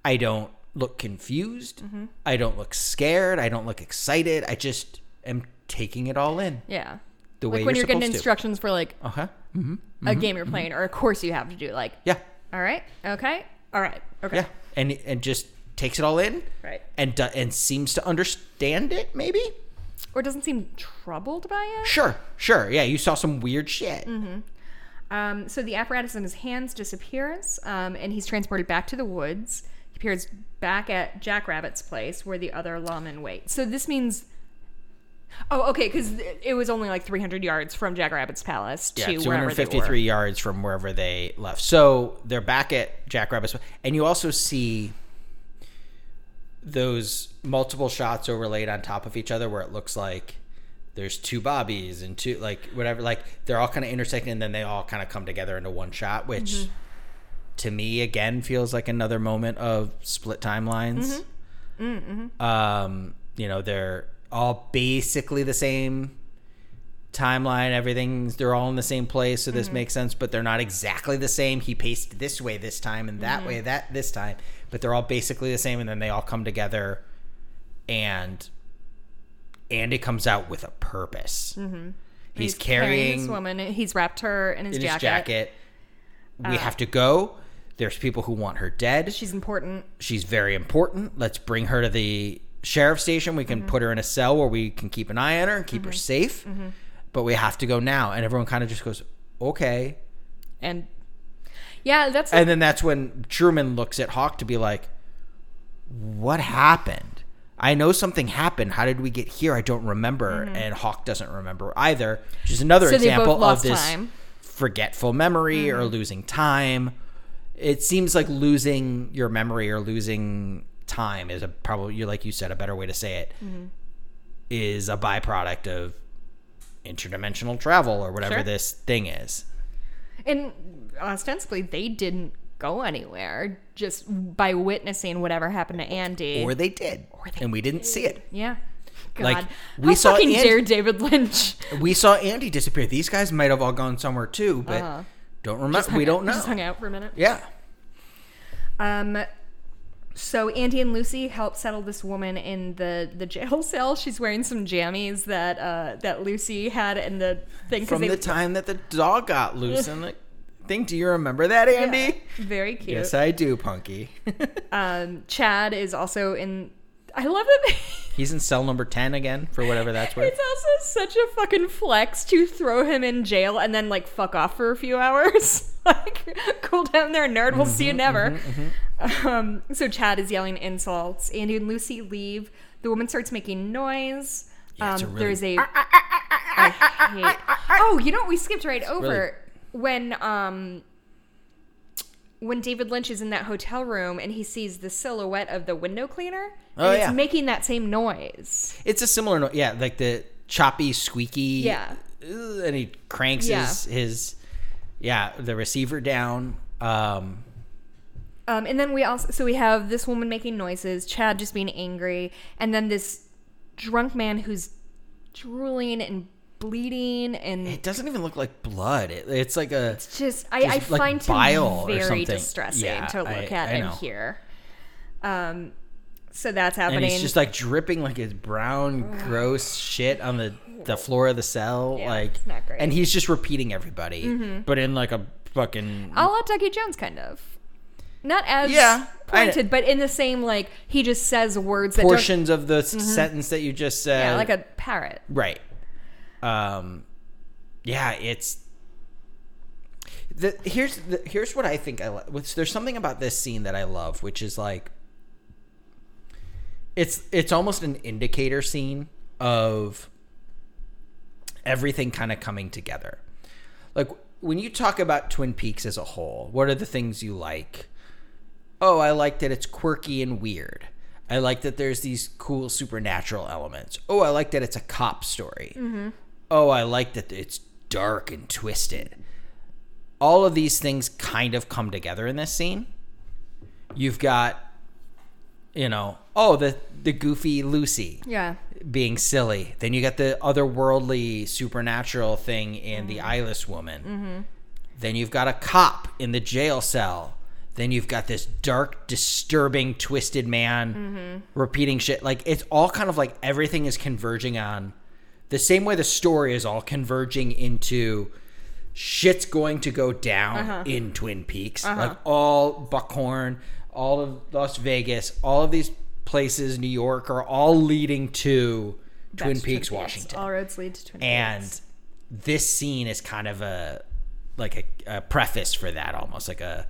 S2: I don't look confused.
S1: Mhm.
S2: I don't look scared. I don't look excited. I just am taking it all in.
S1: Yeah.
S2: The
S1: like
S2: way
S1: when
S2: you're
S1: you're getting
S2: supposed to.
S1: instructions for like
S2: Uh-huh. Mhm.
S1: a
S2: Mhm.
S1: game you're playing or a course you have to do. Like,
S2: Yeah.
S1: all right, okay, all right, okay.
S2: Yeah, and and just takes it all in,
S1: Right.
S2: And do, and seems to understand it, maybe.
S1: Or doesn't seem troubled by it.
S2: Sure, sure. Yeah, you saw some weird shit.
S1: Mm-hmm. Um, so the apparatus in his hands disappears, um, and he's transported back to the woods. He appears back at Jack Rabbit's place where the other lawmen wait. So this means. Oh, okay, because it was only like 300 yards from Jack Rabbit's palace to
S2: Yeah,
S1: wherever they
S2: 253
S1: were.
S2: yards from wherever they left. So they're back at Jack Rabbit's, and you also see those multiple shots overlaid on top of each other, where it looks like there's two bobbies and two like whatever, like they're all kind of intersecting, and then they all kind of come together into one shot, which
S1: Mhm.
S2: to me again feels like another moment of split timelines.
S1: Mhm. Mm-hmm.
S2: Um, you know, they're all basically the same timeline. Everything's they're all in the same place, so this
S1: Mhm.
S2: makes sense. But they're not exactly the same. He paced this way this time and that
S1: Mhm.
S2: way that this time. But they're all basically the same, and then they all come together, and Andy comes out with a purpose.
S1: Mm-hmm.
S2: He's, carrying,
S1: this woman. He's wrapped her in his
S2: in
S1: jacket.
S2: his jacket. We
S1: Uh,
S2: have to go. There's people who want her dead.
S1: She's important.
S2: She's very important. Let's bring her to the sheriff's station. We can put her in a cell where we can keep an eye on her and keep her safe.
S1: Mhm.
S2: But we have to go now. And everyone kind of just goes, okay.
S1: And yeah, that's
S2: And then that's when Truman looks at Hawk to be like, what happened? I know something happened. How did we get here? I don't remember.
S1: Mhm.
S2: And Hawk doesn't remember either, which is another
S1: So
S2: example of this
S1: time.
S2: forgetful memory or
S1: Mhm.
S2: losing time. It seems like losing your memory or losing time is a probably you like you said a better way to say it is
S1: Mhm.
S2: a byproduct of interdimensional travel or whatever
S1: Sure.
S2: this thing is.
S1: And ostensibly, they didn't go anywhere just by witnessing whatever happened to Andy.
S2: Or they did. Or they and we didn't see it.
S1: yeah. God.
S2: Like
S1: How
S2: we saw
S1: fucking
S2: Andy,
S1: dare David Lynch.
S2: we saw Andy disappear. These guys might have all gone somewhere too, but
S1: Uh-huh.
S2: don't remember. We don't know.
S1: Just hung out for a minute.
S2: Yeah.
S1: Um. so Andy and Lucy help settle this woman in the, the jail cell. She's wearing some jammies that uh, that Lucy had in the thing.
S2: From
S1: they-
S2: the time that the dog got loose in the thing, do you remember that, Andy?
S1: Yeah, very cute.
S2: Yes, I do, Punky.
S1: um, Chad is also in. I love that.
S2: He's in cell number ten again for whatever that's worth.
S1: It's also such a fucking flex to throw him in jail and then like fuck off for a few hours. like cool down there, nerd. We'll see you never. Um, so Chad is yelling insults. Andy and Lucy leave. The woman starts making noise.
S2: Yeah, it's
S1: um,
S2: a really-
S1: there's a. I hate. Oh, you know what? We skipped right over when um when David Lynch is in that hotel room and he sees the silhouette of the window cleaner.
S2: Oh,
S1: and it's
S2: yeah.
S1: making that same noise.
S2: It's a similar, noise. yeah, like the choppy, squeaky.
S1: Yeah.
S2: And he cranks
S1: Yeah.
S2: his his, yeah, the receiver down. Um,
S1: Um, and then we also so we have this woman making noises, Chad just being angry, and then this drunk man who's drooling and bleeding, and
S2: it doesn't even look like blood. It, it's like a.
S1: it's just I, I
S2: like
S1: find
S2: bile
S1: him very distressing
S2: Yeah,
S1: to look
S2: I-
S1: at
S2: I
S1: and
S2: know.
S1: hear. Um, so that's
S2: and
S1: happening.
S2: he's just like dripping like his brown, gross shit on the the floor of the cell.
S1: Yeah,
S2: like,
S1: not great. Mm-hmm.
S2: and he's just repeating everybody, but in like a fucking.
S1: a la Dougie Jones, kind of. Not as
S2: Yeah,
S1: pointed, but in the same like he just says words that
S2: portions of the s sentence that you just said.
S1: yeah, like a parrot.
S2: Right. Um yeah, it's the here's the, here's what I think I like. There's something about this scene that I love, which is like it's it's almost an indicator scene of everything kind of coming together. Like when you talk about Twin Peaks as a whole, what are the things you like? Oh, I like that it's quirky and weird. I like that there's these cool supernatural elements. Oh, I like that it's a cop story. Oh, I like that it's dark and twisted. All of these things kind of come together in this scene. You've got, you know, oh, the the goofy Lucy
S1: Yeah.
S2: being silly. Then you got the otherworldly supernatural thing in
S1: Mm-hmm.
S2: the eyeless woman. Then you've got a cop in the jail cell. Then you've got this dark, disturbing, twisted man
S1: Mm-hmm.
S2: repeating shit. Like it's all kind of like everything is converging on the same way the story is all converging into shit's going to go down
S1: Uh-huh.
S2: in Twin Peaks. Like all Buckhorn, all of Las Vegas, all of these places, New York, are all leading to Twin
S1: That's
S2: Peaks, Washington.
S1: All roads lead to Twin
S2: and
S1: Peaks.
S2: And this scene is kind of a like a, a preface for that, almost like a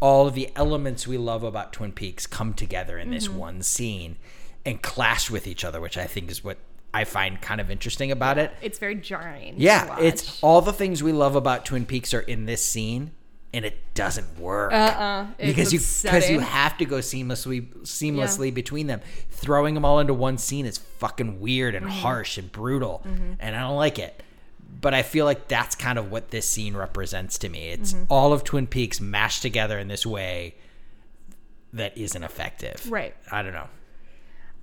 S2: all of the elements we love about Twin Peaks come together in
S1: Mm-hmm.
S2: this one scene and clash with each other, which I think is what I find kind of interesting about it.
S1: It's very jarring.
S2: Yeah, it's all the things we love about Twin Peaks are in this scene, and it doesn't work.
S1: Uh-uh. It's
S2: because you because you have to go seamlessly seamlessly between them. Throwing them all into one scene is fucking weird and
S1: Mm-hmm.
S2: harsh and brutal, and I don't like it. But I feel like that's kind of what this scene represents to me. It's
S1: Mm-hmm.
S2: all of Twin Peaks mashed together in this way that isn't effective.
S1: Right.
S2: I don't know.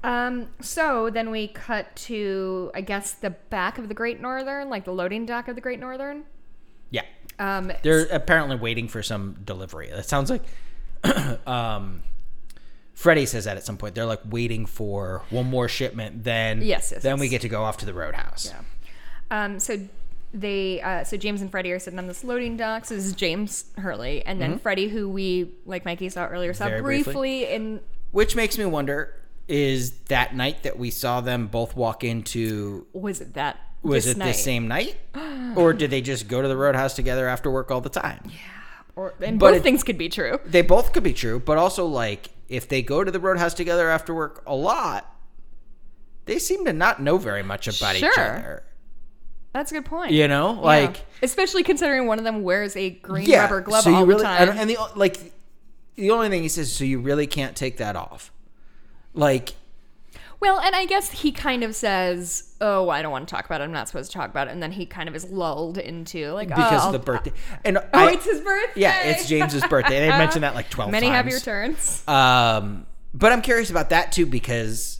S1: Um, so then we cut to, I guess, the back of the Great Northern, like the loading dock of the Great Northern.
S2: Yeah.
S1: Um,
S2: They're apparently waiting for some delivery. It sounds like um, Freddie says that at some point. They're like waiting for one more shipment. Then
S1: Yes, yes,
S2: then we get to go off to the roadhouse.
S1: Yeah. Um, so they, uh, so James and Freddie are sitting on this loading dock. So this is James Hurley, and then Freddie, who we, like Mikey saw earlier, saw
S2: Mm-hmm.
S1: Briefly,
S2: briefly.
S1: in.
S2: Which makes me wonder: is that night that we saw them both walk into?
S1: Was it that?
S2: Was it
S1: night?
S2: the same night, or did they just go to the roadhouse together after work all the time?
S1: Yeah, or, and
S2: But
S1: both
S2: it-
S1: things could be true.
S2: They both could be true, but also like if they go to the roadhouse together after work a lot, they seem to not know very much about each other.
S1: That's a good point.
S2: You know,
S1: Yeah.
S2: like
S1: especially considering one of them wears a green
S2: yeah.
S1: rubber glove
S2: so you
S1: all
S2: really
S1: the time.
S2: and the like the only thing he says, so you really can't take that off. Like
S1: Well, and I guess he kind of says, "Oh, I don't want to talk about it. I'm not supposed to talk about it." And then he kind of is lulled into like,
S2: because
S1: oh,
S2: of the birthday, and
S1: Oh,
S2: I,
S1: it's his birthday.
S2: yeah, it's James's birthday. They mentioned that like twelve
S1: Many
S2: times.
S1: happier turns.
S2: Um, but I'm curious about that too because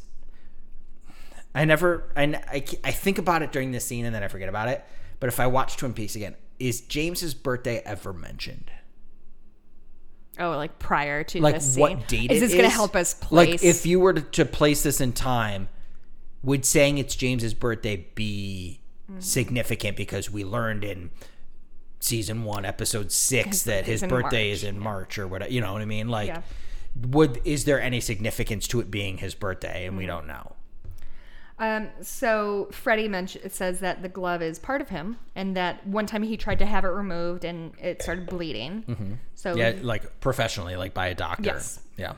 S2: I never, I, I, I think about it during this scene and then I forget about it. But if I watch Twin Peaks again, is James's birthday ever mentioned?
S1: Oh, like prior to
S2: like
S1: this
S2: what
S1: scene.
S2: date
S1: is this going to help us place?
S2: Like if you were to, to place this in time, would saying it's James's birthday be
S1: Mm.
S2: significant because we learned in season one, episode six,
S1: His
S2: that his birthday
S1: March,
S2: is in March or whatever? You know what I mean? Like,
S1: Yeah.
S2: would is there any significance to it being his birthday? And we
S1: Mm.
S2: don't know.
S1: Um, so Freddie says that the glove is part of him, and that one time he tried to have it removed and it started bleeding.
S2: Mhm.
S1: So
S2: yeah, like professionally, like by a doctor.
S1: Yes.
S2: Yeah.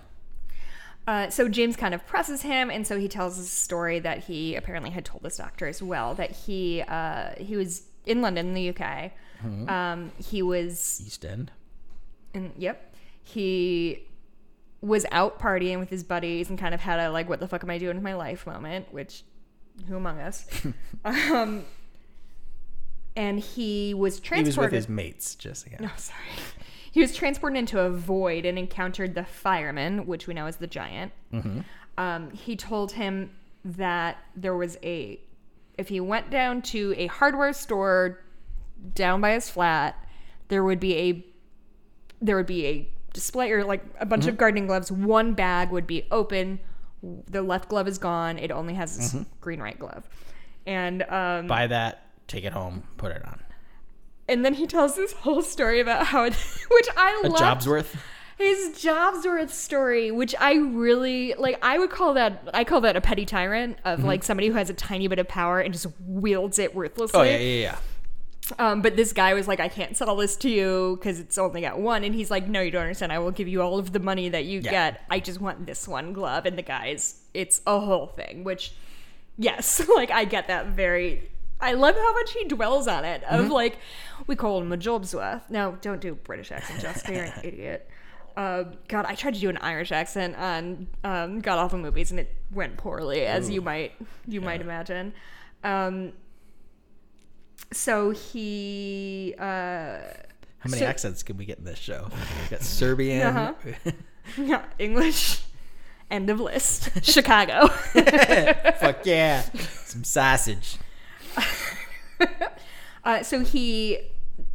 S1: Uh, so James kind of presses him, and so he tells this story that he apparently had told this doctor as well that he uh, he was in London, in the UK.
S2: Mhm.
S1: Um, he was
S2: East End.
S1: and yep, he was out partying with his buddies and kind of had a like, "What the fuck am I doing with my life?" moment. Which, who among us? um, and he was
S2: He
S1: transported.
S2: was with his mates, Jessica.
S1: No, sorry. He was transported into a void and encountered the fireman, which we know is the giant.
S2: Mhm.
S1: Um, he told him that there was a, if he went down to a hardware store down by his flat, there would be a, there would be a display or like a bunch of
S2: Mhm.
S1: gardening gloves. One bag would be open. The left glove is gone. It only has this
S2: Mhm.
S1: green right glove. And um,
S2: Buy that, take it home, put it on.
S1: and then he tells this whole story about how, it, which I love.
S2: job's worth.
S1: His Jobsworth story, which I really like, I would call that I call that a petty tyrant of
S2: Mhm.
S1: like somebody who has a tiny bit of power and just wields it ruthlessly.
S2: Oh yeah, yeah, yeah.
S1: Um, but this guy was like, I can't sell this to you because it's only got one. And he's like, No, you don't understand. I will give you all of the money that you
S2: Yeah.
S1: get. I just want this one glove. And the guy's, it's a whole thing, which, yes, like I get that very. I love how much he dwells on it. Of
S2: Mhm.
S1: like, we call him a Jobsworth. No, don't do British accent, Jessica. You're an idiot. Um, God, I tried to do an Irish accent on um, God Awful movies, and it went poorly, as
S2: Ooh.
S1: you might you might imagine. Um, so he uh
S2: How many
S1: so-
S2: accents can we get in this show? We got Serbian.
S1: Uh-huh. yeah, English. End of list. Chicago.
S2: Fuck yeah. Some sausage.
S1: Uh, so he,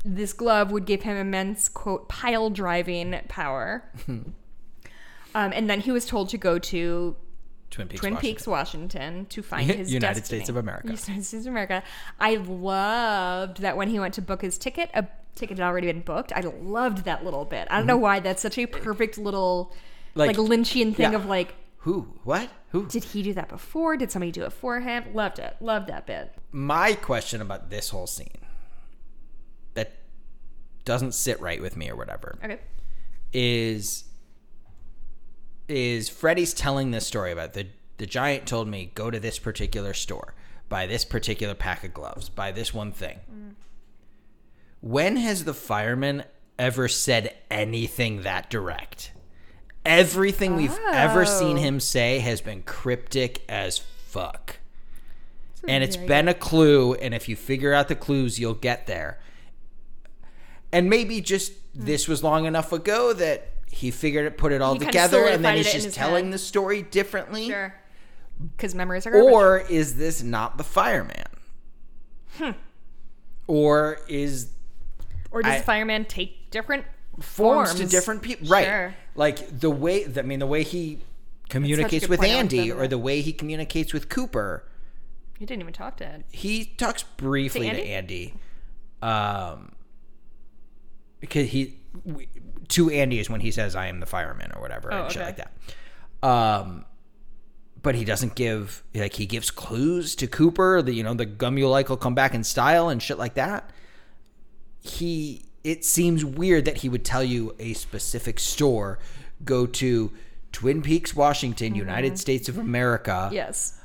S1: this glove would give him immense quote pile driving power. um, and then he was told to go to
S2: Twin Peaks,
S1: Twin
S2: Washington.
S1: Peaks, Washington, to find his
S2: United
S1: destiny.
S2: States of America.
S1: United States of America. I loved that when he went to book his ticket, a ticket had already been booked. I loved that little bit. I don't know
S2: Mhm.
S1: why that's such a perfect little like,
S2: Like-
S1: Lynchian thing
S2: yeah.
S1: of like
S2: Who? What? Who?
S1: did he do that before? Did somebody do it for him? Loved it. Loved that bit.
S2: My question about this whole scene that doesn't sit right with me or whatever
S1: Okay.
S2: is is Freddy's telling this story about the the giant told me go to this particular store, buy this particular pack of gloves, buy this one thing. When has the fireman ever said anything that direct? Everything we've ever seen
S1: Oh.
S2: him say has been cryptic as fuck. And it's been a clue, and if you figure out the clues, you'll get there. And maybe just this was long enough ago that he figured it, put it all
S1: He
S2: together, and then he's just telling
S1: head.
S2: the story differently.
S1: Sure. Because memories are garbage.
S2: Or is this not the fireman?
S1: Hmm.
S2: Or is
S1: Or does
S2: I-
S1: the fireman take different
S2: forms,
S1: forms,
S2: to different people? Right.
S1: Sure.
S2: Like the way, I mean, the way he communicates with Andy, or the way he communicates with Cooper.
S1: He didn't even talk to Ed.
S2: he talks briefly
S1: To
S2: to
S1: Andy?
S2: Andy, um, because he w- to Andy is when he says "I am the fireman" or whatever
S1: Oh,
S2: and shit like that. Um, but he doesn't give like he gives clues to Cooper. The you know the gum you like will come back in style and shit like that. He it seems weird that he would tell you a specific store, go to Twin Peaks, Washington, United States of America.
S1: Yes.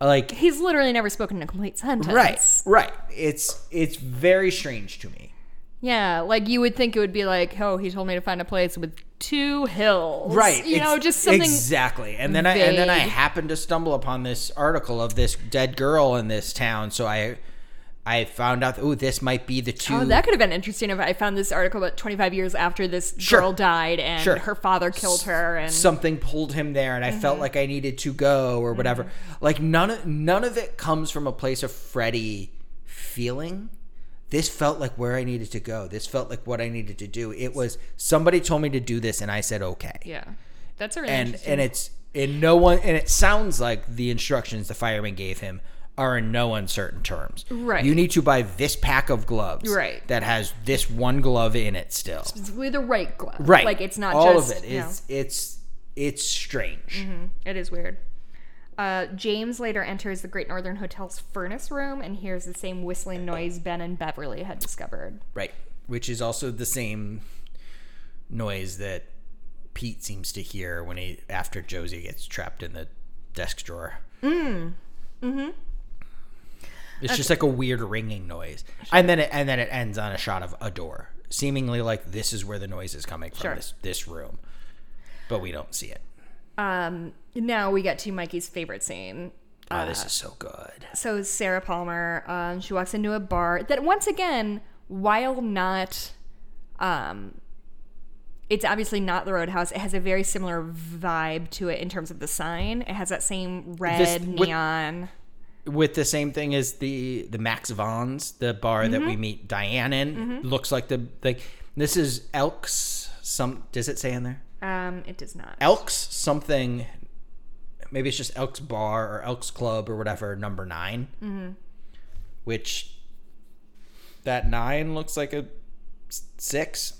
S2: Like
S1: He's literally never spoken a complete sentence.
S2: Right, right. It's it's very strange to me.
S1: Yeah, like you would think it would be like, oh, he told me to find a place with two hills.
S2: Right,
S1: You know, just something
S2: exactly. And then I and then I
S1: vague.
S2: happened to stumble upon this article of this dead girl in this town, so I I found out oh this might be the two
S1: Oh, that could have been interesting if I found this article about 25 years after this
S2: Sure.
S1: girl died and
S2: Sure.
S1: her father killed her and
S2: something pulled him there and I felt
S1: Mhm.
S2: like I needed to go or whatever.
S1: Mm-hmm.
S2: Like none of none of it comes from a place of Freddy feeling this felt like where I needed to go. This felt like what I needed to do. It was somebody told me to do this, and I said okay.
S1: Yeah, that's a really
S2: and and it's and no one and it sounds like the instructions the fireman gave him are in no uncertain terms.
S1: Right.
S2: You need to buy this pack of gloves.
S1: Right.
S2: That has this one glove in it still.
S1: with the right glove.
S2: Right.
S1: Like it's not
S2: all
S1: just
S2: of it. It's it's it's strange. Mm-hmm.
S1: It is weird. Uh, James later enters the Great Northern Hotel's furnace room and hears the same whistling noise Ben and Beverly had discovered.
S2: Right. Which is also the same noise that Pete seems to hear when he after Josie gets trapped in the desk drawer. Mm. Mm-hmm. It's just like a weird ringing noise. And then it and then it ends on a shot of a door. Seemingly like this is where the noise is coming from
S1: Sure.
S2: this this room. But we don't see it.
S1: Um, now we get to Mikey's favorite scene.
S2: Oh, this is so good.
S1: So Sarah Palmer, um, she walks into a bar that once again, while not, um, it's obviously not the Roadhouse. It has a very similar vibe to it in terms of the sign. It has that same red
S2: with-
S1: neon.
S2: With the same thing as the the Max Von's, the bar that
S1: Mm-hmm.
S2: we meet Diane in, looks like the like this is Elks. Some does it say in there?
S1: Um, it does not.
S2: Elks something. Maybe it's just Elks Bar or Elks Club or whatever. Number 9 mm-hmm. which that nine looks like a six.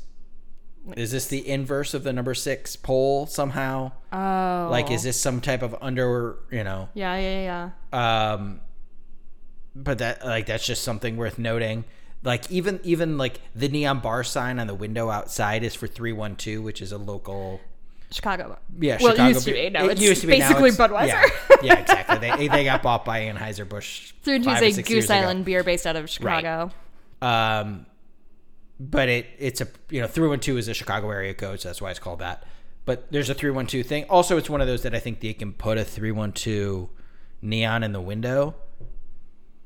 S2: Is this the inverse of the number six pole somehow?
S1: Oh,
S2: Like, is this some type of under, you know?
S1: yeah, yeah, yeah.
S2: Um, but that like that's just something worth noting. Like even even like the neon bar sign on the window outside is for three one two, which is a local
S1: Chicago.
S2: yeah,
S1: well,
S2: Chicago
S1: it used to be. Now
S2: it
S1: it's
S2: used to be,
S1: basically Budweiser.
S2: Yeah, yeah, exactly. They they got bought by Anheuser Busch.
S1: Through Two's a Goose Island beer based out of Chicago.
S2: Um, but it it's a you know three one two is a Chicago area code, so that's why it's called that. But there's a three one two thing. Also, it's one of those that I think they can put a three one two neon in the window,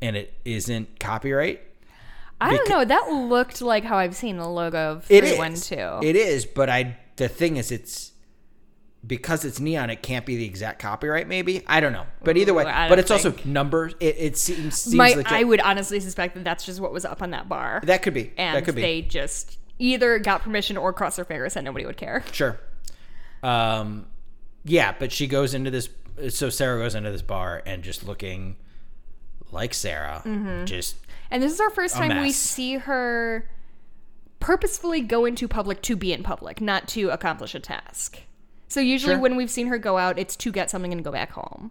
S2: and it isn't copyright.
S1: I don't know. That looked like how I've seen the logo of
S2: It
S1: 312.
S2: is. It is, but I the thing is, it's because it's neon. It can't be the exact copyright. Maybe I don't know. But either way,
S1: Ooh, I
S2: but
S1: don't
S2: it's also
S1: think.
S2: numbers. It, it seems seems
S1: My. I would honestly suspect that that's just what was up on that bar.
S2: that could be.
S1: and
S2: that could be.
S1: they just either got permission or crossed their fingers and nobody would care.
S2: Sure. Um, yeah, but she goes into this. So Sarah goes into this bar and just looking like Sarah,
S1: Mm-hmm.
S2: just
S1: And this is our first time we see her purposefully go into public to be in public, not to accomplish a task. So usually
S2: Sure.
S1: when we've seen her go out, it's to get something and go back home.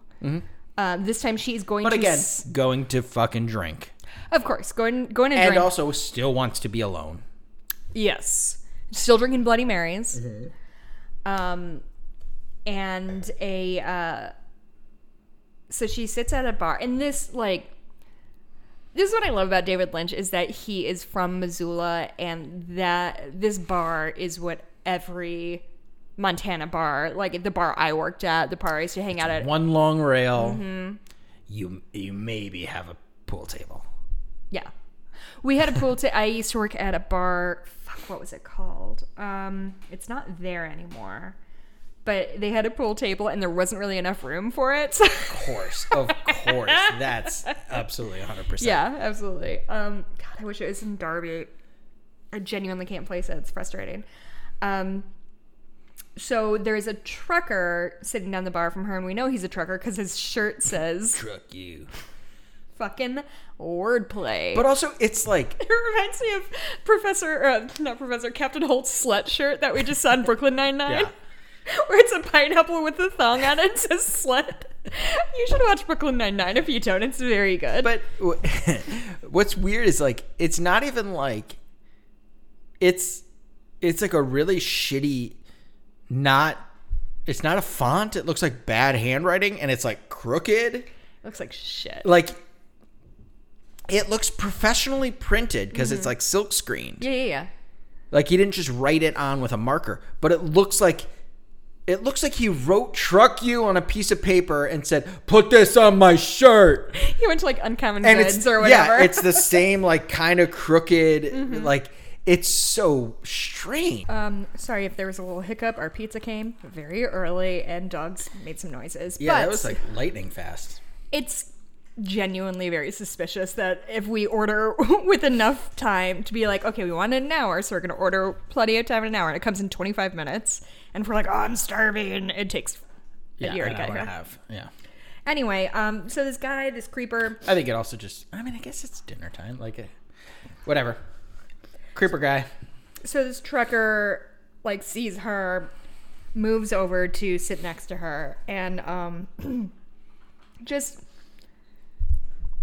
S1: Uh, this time she's going
S2: but
S1: to,
S2: again
S1: s-
S2: going to fucking drink,
S1: of course, going going to
S2: and
S1: drink.
S2: also still wants to be alone.
S1: Yes. Still drinking Bloody Marys.
S2: Mm-hmm.
S1: Um, and a, uh, so she sits at a bar, and this, like, this is what I love about David Lynch is that he is from Missoula, and that this bar is what every Montana bar, like the bar I worked at, the bar I used to hang out at.
S2: One long rail.
S1: Mm-hmm.
S2: You you maybe have a pool table.
S1: Yeah. We had a pool table. I used to work at a bar. Fuck, what was it called? Um, it's not there anymore. But they had a pool table and there wasn't really enough room for it.
S2: Of course, of course, that's absolutely hundred percent.
S1: yeah, absolutely. Um, God, I wish it was in Darby. I genuinely can't place it. It's frustrating. Um, so there's a trucker sitting down the bar from her, and we know he's a trucker because his shirt says
S2: Truck you.
S1: fucking wordplay.
S2: But also, it's like
S1: It reminds me of Professor, uh, not Professor, Captain Holt's slut shirt that we just saw in Brooklyn Nine Nine,
S2: Yeah.
S1: where it's a pineapple with a thong on it and says slut. You should watch Brooklyn Nine Nine if you don't. It's very good.
S2: But w- what's weird is like it's not even like it's it's like a really shitty not it's not a font. It looks like bad handwriting and it's like crooked.
S1: it looks like shit.
S2: Like it looks professionally printed because it's mm-hmm. like silk screened.
S1: Yeah, yeah, yeah.
S2: Like he didn't just write it on with a marker, but it looks like it looks like he wrote "truck you" on a piece of paper and said, "Put this on my shirt."
S1: He went to like Uncommon
S2: and
S1: Goods
S2: it's
S1: or whatever. Mm-hmm.
S2: yeah, it's the same like kind of crooked, like it's so strange.
S1: um, sorry if there was a little hiccup. Our pizza came very early and dogs made some noises.
S2: yeah,
S1: but
S2: that was like lightning fast.
S1: it's genuinely very suspicious that if we order with enough time to be like, okay, we want it an hour, so we're gonna order plenty of time in an hour, and it comes in 25 minutes, and if we're like, oh, I'm starving, it takes a
S2: Yeah,
S1: year to get here.
S2: a half. Yeah.
S1: Anyway, um, so this guy, this creeper,
S2: I think it also just. I mean, I guess it's dinner time. Like, uh, whatever. Creeper guy.
S1: so this trucker like sees her, moves over to sit next to her, and um, just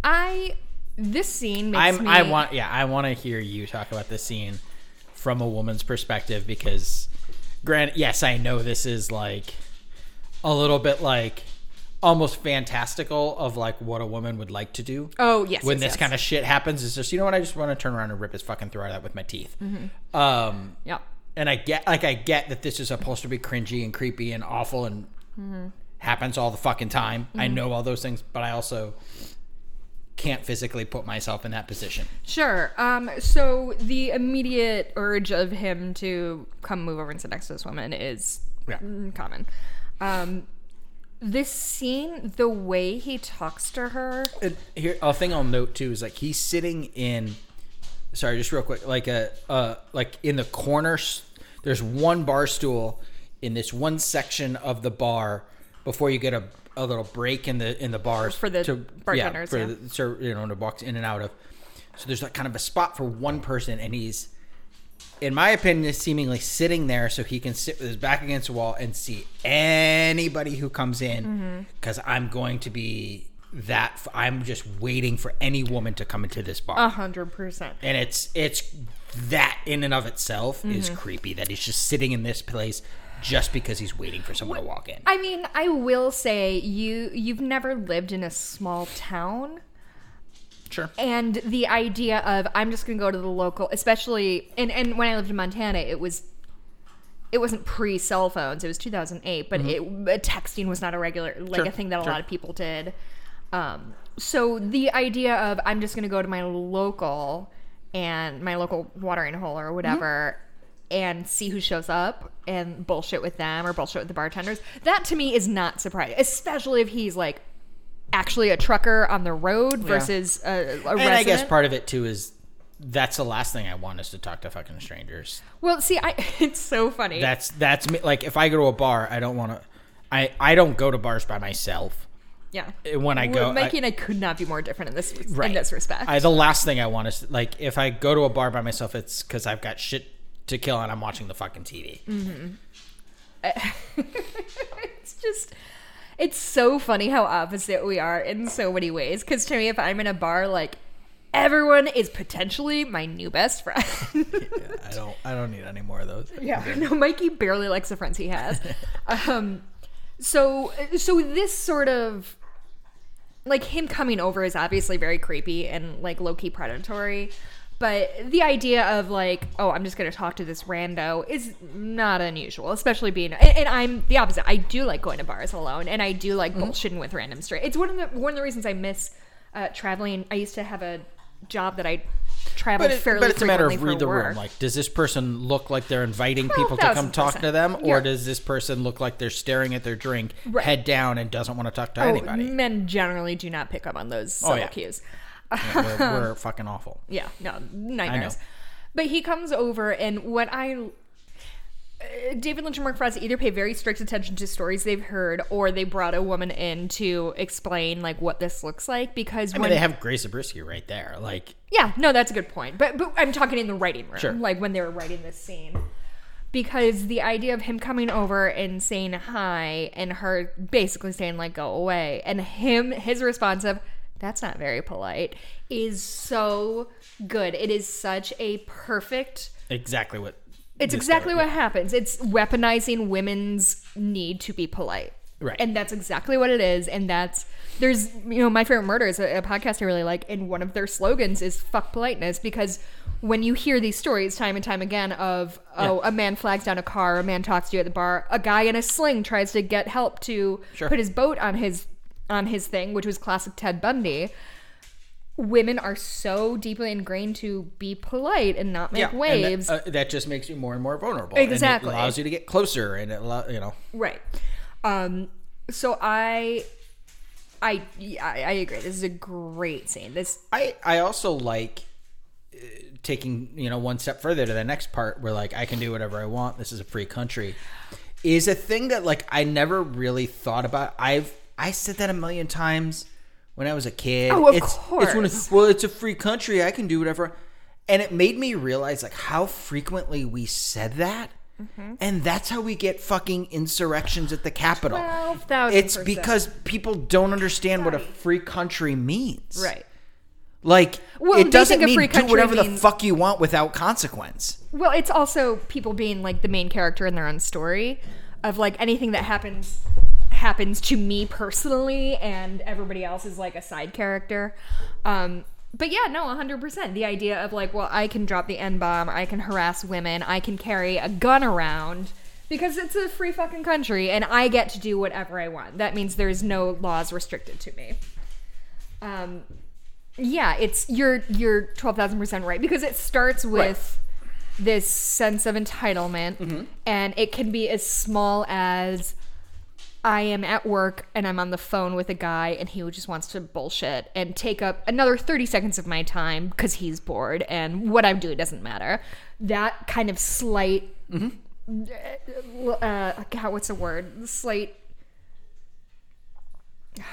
S1: I this scene makes
S2: I'm.
S1: me.
S2: I want. Yeah, I want to hear you talk about this scene from a woman's perspective because, granted, yes, I know this is like a little bit like almost fantastical of like what a woman would like to do.
S1: Oh yes,
S2: when
S1: yes,
S2: this
S1: yes.
S2: kind of shit happens, it's just you know what I just want to turn around and rip his fucking throat out with my teeth.
S1: Mm-hmm.
S2: Um,
S1: yeah.
S2: and I get like I get that this is supposed to be cringy and creepy and awful and
S1: Mm-hmm.
S2: happens all the fucking time. I know all those things, but I also can't physically put myself in that position.
S1: Sure. Um, so the immediate urge of him to come move over and sit next to this woman is
S2: Yeah.
S1: mm, common. Um, this scene, the way he talks to her,
S2: And here, a thing I'll note too is like he's sitting in. Sorry, just real quick, like a uh, like in the corner. There's one bar stool in this one section of the bar before you get a, a little break in the in the bars
S1: For the
S2: to,
S1: bartenders, yeah,
S2: for
S1: yeah.
S2: the ser- you know to walk in and out of. So there's like kind of a spot for one person, and he's, in my opinion, is seemingly sitting there so he can sit with his back against the wall and see anybody who comes in.
S1: Mm-hmm.
S2: Because I'm going to be that. I'm just waiting for any woman to come into this bar,
S1: a hundred percent.
S2: and it's it's that in and of itself is
S1: Mm-hmm.
S2: creepy. That he's just sitting in this place just because he's waiting for someone to walk in.
S1: I mean, I will say you you've never lived in a small town.
S2: Sure.
S1: And the idea of I'm just gonna go to the local, especially and and when I lived in Montana, it was it wasn't pre cell phones. It was 2008, but it uh, texting was not a regular like
S2: Mm-hmm. Sure,
S1: a thing that a
S2: sure.
S1: lot of people did. Um, so the idea of I'm just gonna go to my local and my local watering hole or whatever. And see who shows up and bullshit with them or bullshit with the bartenders. That to me is not surprising, especially if he's like actually a trucker on the road versus a, a
S2: And
S1: resident.
S2: I guess part of it too is that's the last thing I want is to talk to fucking strangers.
S1: Well, see, I it's so funny.
S2: That's that's me. Like if I go to a bar, I don't want to. I I don't go to bars by myself.
S1: yeah.
S2: When I go,
S1: Mikey
S2: I,
S1: and I could not be more different in this in this respect.
S2: I, the last thing I want is like if I go to a bar by myself, it's because I've got shit to kill and I'm watching the fucking TV.
S1: Mm. it's just it's so funny how opposite we are in so many ways. Because to me, if I'm in a bar, like everyone is potentially my new best friend.
S2: I don't. I don't need any more of those.
S1: Yeah, no, Mikey barely likes the friends he has. um, so, so this sort of like him coming over is obviously very creepy and like low key predatory. But the idea of like, oh, I'm just gonna talk to this rando is not unusual, especially being. And, and I'm the opposite. I do like going to bars alone, and I do like bullshitting with random straight. It's one of the one of the reasons I miss uh, traveling. I used to have a job that I traveled
S2: But, it,
S1: fairly
S2: but it's a matter of read the
S1: work.
S2: room. Like, does this person look like they're inviting
S1: Well,
S2: people to come talk to them, or
S1: Yeah.
S2: does this person look like they're staring at their drink,
S1: Right.
S2: head down, and doesn't want to talk to
S1: Oh,
S2: anybody?
S1: Men generally do not pick up on those
S2: Oh, yeah.
S1: cues.
S2: We're, we're fucking awful.
S1: Yeah, no, nightmares.
S2: know.
S1: But he comes over, and what I. uh, David Lynch and Mark Frost either pay very strict attention to stories they've heard, or they brought a woman in to explain like what this looks like. Because
S2: I
S1: when
S2: mean, they have Grace Zabriskie right there. Like,
S1: yeah, no, that's a good point. But but I'm talking in the writing room,
S2: Sure.
S1: like when they were writing this scene. Because the idea of him coming over and saying hi and her basically saying like go away and him his response of that's not very polite is so good. It is such a perfect
S2: exactly what.
S1: it's exactly what happens. It's weaponizing women's need to be polite.
S2: Right.
S1: And that's exactly what it is. And that's, there's, you know, My Favorite Murder is a, a podcast I really like. And one of their slogans is fuck politeness because when you hear these stories time and time again of, oh,
S2: Yeah.
S1: a man flags down a car, a man talks to you at the bar, a guy in a sling tries to get help to
S2: Sure.
S1: put his boat on his, on his thing, which was classic Ted Bundy. Women are so deeply ingrained to be polite and not make
S2: and
S1: waves.
S2: That, uh, that just makes you more and more vulnerable. and
S1: Exactly.
S2: it allows you to get closer, and it allow, you know.
S1: Right. Um, so I I, I I agree. This is a great scene. This
S2: I I also like uh, taking you know one step further to the next part where like I can do whatever I want. This is a free country. Is a thing that like I never really thought about. I've I said that a million times when I was a kid.
S1: Oh, of
S2: it's, It's one
S1: course.
S2: well, it's a free country. I can do whatever. And it made me realize like how frequently we said that.
S1: Mm-hmm.
S2: And that's how we get fucking insurrections at the Capitol.
S1: 12,000%.
S2: It's because people don't understand what a free country means.
S1: right.
S2: Like
S1: Well,
S2: it doesn't mean do whatever the fuck you want without consequence.
S1: Well, it's also people being like the main character in their own story of like anything that happens happens to me personally and everybody else is like a side character. Um but yeah, no, 100%. The idea of like, well, I can drop the N bomb, I can harass women, I can carry a gun around because it's a free fucking country and I get to do whatever I want. That means there's no laws restricted to me. Um yeah, it's you're you're 12,000% right because it starts with this sense of entitlement and it can be as small as I am at work and I'm on the phone with a guy and he just wants to bullshit and take up another 30 seconds of my time because he's bored and what I'm doing doesn't matter. That kind of slight, uh, God, what's the word? Slight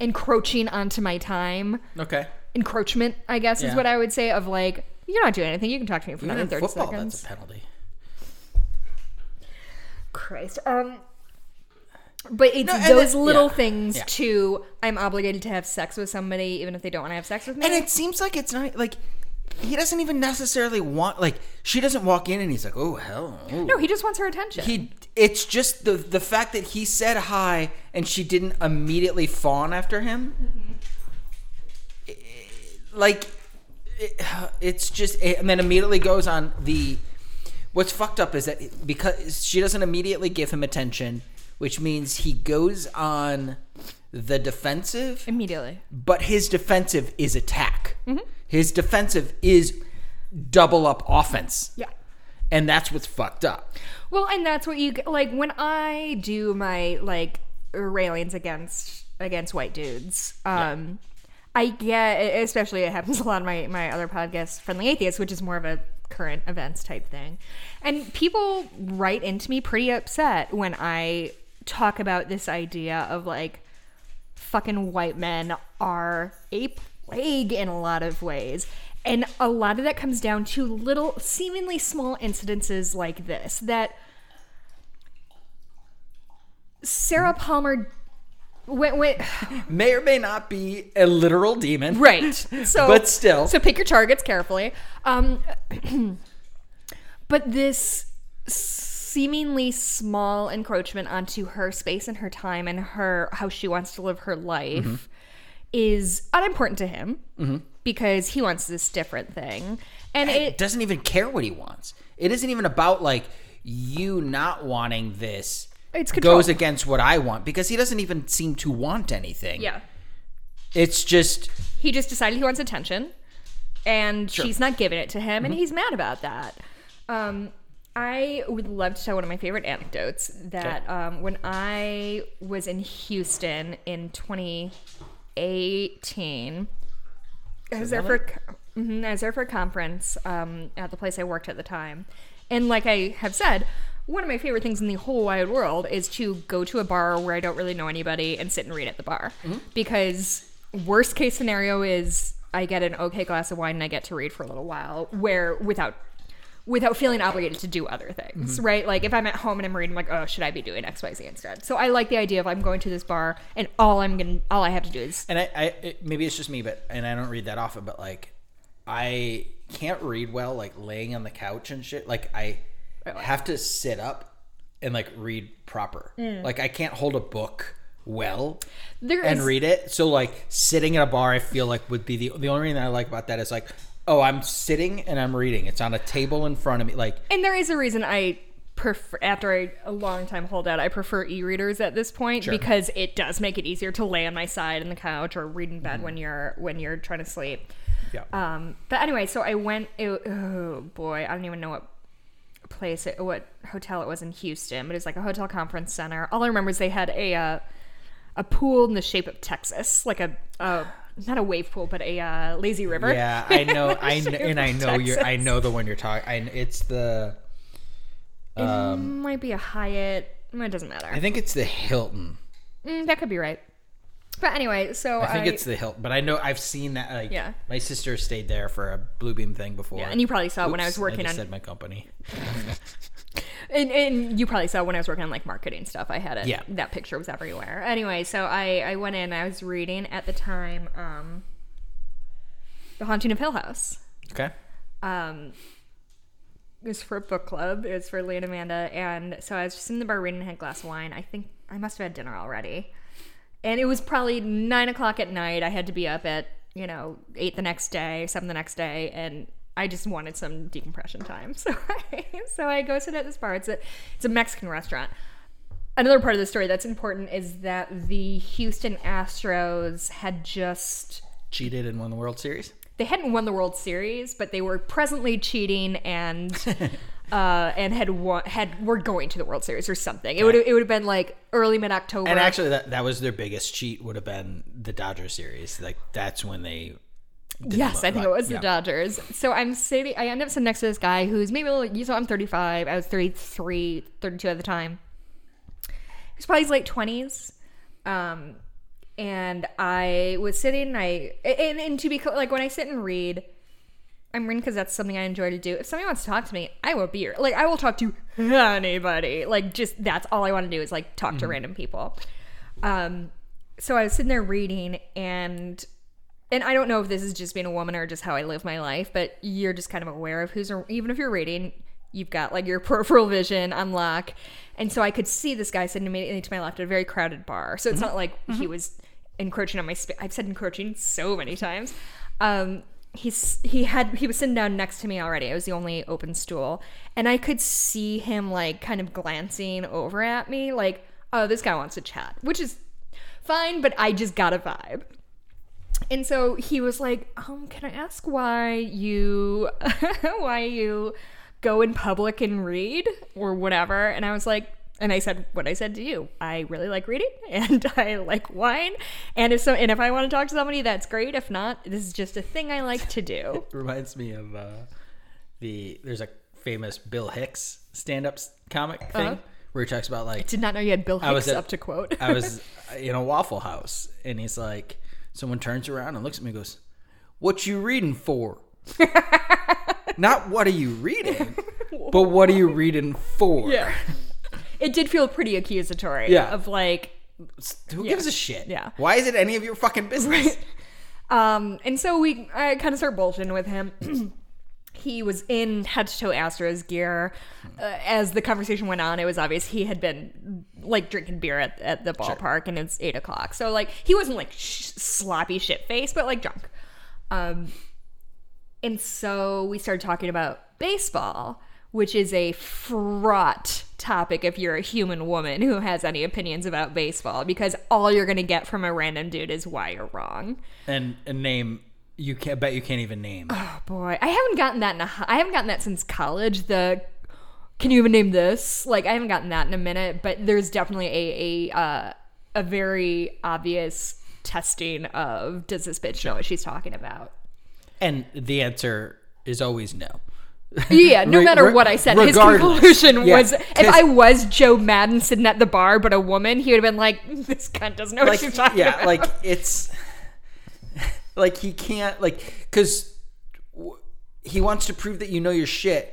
S1: encroaching onto my time.
S2: Okay.
S1: Encroachment, I guess, is what I would say. Of like, you're not doing anything. You can talk to me for
S2: Even
S1: another
S2: in
S1: 30
S2: football,
S1: seconds.
S2: that's a penalty.
S1: Christ. Um but it's
S2: No,
S1: those
S2: it-
S1: little
S2: yeah.
S1: things
S2: Yeah.
S1: too. I'm obligated to have sex with somebody even if they don't want to have sex with me.
S2: And it seems like it's not like he doesn't even necessarily want like she doesn't walk in and he's like, "Oh hell." ooh."
S1: no, he just wants her attention.
S2: he it's just the the fact that he said hi and she didn't immediately fawn after him. Mm-hmm. I- Like it, it's just and then immediately goes on the what's fucked up is that because she doesn't immediately give him attention, which means he goes on the defensive
S1: immediately.
S2: but his defensive is attack. His defensive is double up offense.
S1: Yeah.
S2: And that's what's fucked up.
S1: Well, and that's what you get- like when I do my like railings against against white dudes. Um I get especially it happens a lot on my my other podcast Friendly Atheist, which is more of a current events type thing. And people write into me pretty upset when I talk about this idea of like fucking white men are a plague in a lot of ways. And a lot of that comes down to little, seemingly small incidences like this that Sarah Palmer went, went
S2: May or may not be a literal demon.
S1: right. So,
S2: But still.
S1: so pick your targets carefully. Um, but this seemingly small encroachment onto her space and her time and her how she wants to live her life
S2: Mm-hmm.
S1: is unimportant to him because he wants this different thing, and
S2: It
S1: it
S2: doesn't even care what he wants. It isn't even about like you not wanting this
S1: It's control.
S2: goes against what I want because he doesn't even seem to want anything.
S1: yeah.
S2: It's just
S1: He just decided he wants attention, and she's not giving it to him,
S2: Mm-hmm.
S1: and he's mad about that. Um, I would love to tell one of my favorite anecdotes that um, when I was in Houston in 2018, I was there for mhm, I was there for a conference um, at the place I worked at the time, and like I have said. One of my favorite things in the whole wide world is to go to a bar where I don't really know anybody and sit and read at the bar. Because worst case scenario is I get an okay glass of wine and I get to read for a little while where without without feeling obligated to do other things, mm-hmm. right? Like if I'm at home and I'm reading, like, oh, should I be doing X, Y, Z instead? So I like the idea of I'm going to this bar and all I'm gonna, all I have to do is
S2: and I, I it, maybe it's just me, but and I don't read that often, but like I can't read well like laying on the couch and shit. Like I have to sit up and like read proper. Mm. Like I can't hold a book well
S1: there
S2: and
S1: is-
S2: read it. So like sitting at a bar, I feel like would be the the only reason I like about that is like, oh, I'm sitting and I'm reading. It's on a table in front of me. Like
S1: And there is a reason I prefer, after I, a long time holdout, I prefer e-readers at this point because it does make it easier to lay on my side in the couch or read in bed when you're when you're trying to sleep.
S2: yeah.
S1: Um, but anyway, so I went. It, oh boy, I don't even know what place it, what hotel it was in Houston, but it was like a hotel conference center. All I remember is they had a uh, a pool in the shape of Texas, like a, a not a wave pool, but a uh, lazy river.
S2: Yeah, I know. I kn- and I know you're. I know the one you're talking. I it's the.
S1: It might be a Hyatt. It doesn't matter.
S2: I think it's the Hilton.
S1: Mm, that could be right. But anyway, so
S2: I think it's the Hilton, but I know I've seen that. Like,
S1: Yeah.
S2: my sister stayed there for a Bluebeam thing before.
S1: Yeah, and you probably saw it when I was
S2: Oops,
S1: working
S2: just
S1: on-
S2: said my company.
S1: And, and you probably saw when I was working on like marketing stuff. I had it.
S2: Yeah.
S1: That picture was everywhere. Anyway, so I I went in. I was reading at the time, um, The Haunting of Hill House.
S2: Okay.
S1: Um, it was for a book club. It was for Lee and Amanda, and so I was just in the bar reading. and Had a glass of wine. I think I must have had dinner already, and it was probably nine o'clock at night. I had to be up at you know eight the next day, seven the next day, and I just wanted some decompression time. So I, so I go sit at this bar. It's a it's a Mexican restaurant. Another part of the story that's important is that the Houston Astros had just
S2: Cheated and won the World Series.
S1: they hadn't won the World Series, but they were presently cheating and uh, and had won, had were going to the World Series or something. It would it would have been like early mid October.
S2: And actually, that that was their biggest cheat. Would have been the Dodger series. Like that's when they.
S1: Yes, I think it was
S2: yeah.
S1: the Dodgers. So I'm sitting, I end up sitting next to this guy who's maybe a little, you so I'm 35. I was 33, 32 at the time. He's probably his late 20s. Um, and I was sitting, and I, and, and to be clear, like when I sit and read, I'm reading because that's something I enjoy to do. If somebody wants to talk to me, I will be here. Like I will talk to anybody. Like just that's all I want to do is like talk to random people. Um, so I was sitting there reading, and and I don't know if this is just being a woman or just how I live my life, but you're just kind of aware of who's even if you're reading, you've got like your peripheral vision on lock, and so I could see this guy sitting immediately to my left at a very crowded bar. So it's not like he was encroaching on my space. I've said encroaching so many times. Um, he's he had he was sitting down next to me already. I was the only open stool, and I could see him like kind of glancing over at me, like, oh, this guy wants to chat, which is fine, but I just got a vibe. And so he was like, um, can I ask why you why you go in public and read or whatever? And I was like, and I said what I said to you. I really like reading and I like wine. And if so and if I want to talk to somebody, that's great. If not, this is just a thing I like to do.
S2: it reminds me of uh, the there's a famous Bill Hicks stand-up comic thing
S1: Uh-huh.
S2: where he talks about like
S1: Did not know you had Bill
S2: I was
S1: Hicks
S2: at-
S1: up to quote.
S2: I was in a Waffle House and he's like someone turns around and looks at me and goes, "What you reading for?" Not what are you reading, but what are you reading for?
S1: yeah. It did feel pretty accusatory.
S2: Yeah.
S1: Of like
S2: Who
S1: Yeah.
S2: gives a shit?
S1: Yeah.
S2: Why is it any of your fucking business?
S1: Um, and so we, I kind of start bullshitting with him. he was in head to toe Astros gear. Uh, as the conversation went on, it was obvious he had been like drinking beer at, at the ballpark, and it's eight o'clock. So like he wasn't like sh- sloppy shit face, but like drunk. Um, and so we started talking about baseball, which is a fraught topic if you're a human woman who has any opinions about baseball, because all you're gonna get from a random dude is why you're wrong.
S2: and a name you can't bet you can't even name.
S1: Oh boy, I haven't gotten that in a, I haven't gotten that since college. The can you even name this? Like I haven't gotten that in a minute, but there's definitely a a uh, a very obvious testing of does this bitch know what she's talking about?
S2: And the answer is always no.
S1: Yeah, no
S2: Re-
S1: matter what I said, his conclusion
S2: Yeah,
S1: was if I was Joe Maddon sitting at the bar but a woman, he would have been like, this cunt doesn't know what
S2: like
S1: she's talking
S2: yeah,
S1: about.
S2: Yeah, like it's like he can't like because he wants to prove that you know your shit.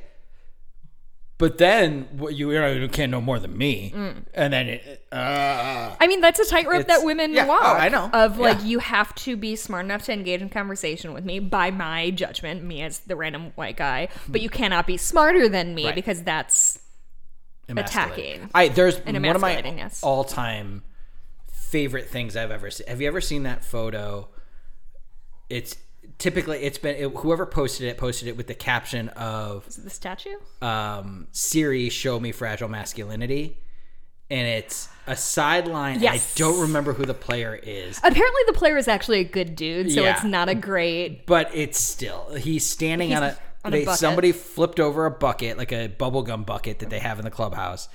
S2: But then what you, you know, you can't know more than me, and then it, uh,
S1: I mean, that's a tightrope that women
S2: yeah, oh,
S1: walk.
S2: I know.
S1: Of like,
S2: Yeah.
S1: you have to be smart enough to engage in conversation with me by my judgment, me as the random white guy, but you cannot be smarter than me.
S2: Right.
S1: because that's. Attacking.
S2: I there's one of my
S1: yes.
S2: all time favorite things I've ever seen. Have you ever seen that photo? It's typically it's been it, whoever posted it posted it with the caption of
S1: the statue.
S2: um, Siri, show me fragile masculinity. And it's a sideline.
S1: Yes.
S2: I don't remember who the player is,
S1: Apparently, the player is actually a good dude, so
S2: Yeah.
S1: it's not a great.
S2: but it's still he's standing
S1: He's
S2: on a.
S1: on a
S2: they, somebody flipped over a bucket, like a bubblegum bucket that they have in the clubhouse,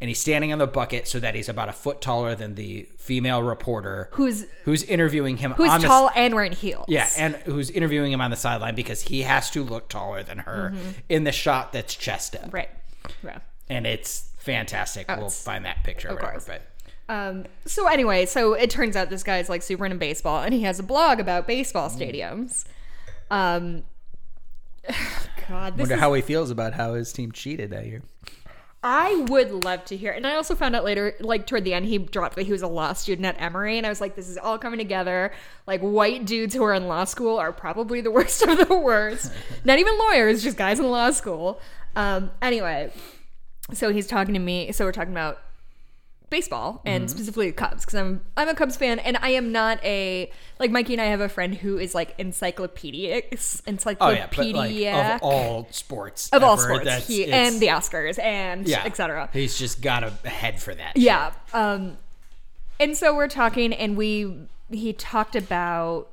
S2: and he's standing on the bucket so that he's about a foot taller than the female reporter
S1: Who's
S2: who's interviewing him
S1: who's
S2: on the
S1: tall and wearing heels.
S2: yeah, and who's interviewing him on the sideline because he has to look taller than her in the shot that's chest up.
S1: Mm-hmm. right. Yeah.
S2: And it's fantastic. we'll
S1: it's-
S2: find that picture or
S1: of
S2: whatever.
S1: course.
S2: But
S1: Um, so anyway, so it turns out this guy's like super into baseball, and he has a blog about baseball stadiums. Um, God, this
S2: wonder
S1: is,
S2: how he feels about how his team cheated that year.
S1: I would love to hear. And I also found out later, like toward the end, he dropped that he was a law student at Emory, and I was like, this is all coming together. Like white dudes who are in law school are probably the worst of the worst. Not even lawyers, just guys in law school. Um, anyway, so he's talking to me. So we're talking about baseball and specifically the Cubs because I'm I'm a Cubs fan and I am not a like Mikey and I have a friend who is like encyclopedic
S2: Oh
S1: encyclopedia
S2: yeah, but like of all sports,
S1: of all sports he, and the Oscars and
S2: yeah,
S1: etc.
S2: He's just got a head for that.
S1: Yeah. Um and so we're talking and we he talked about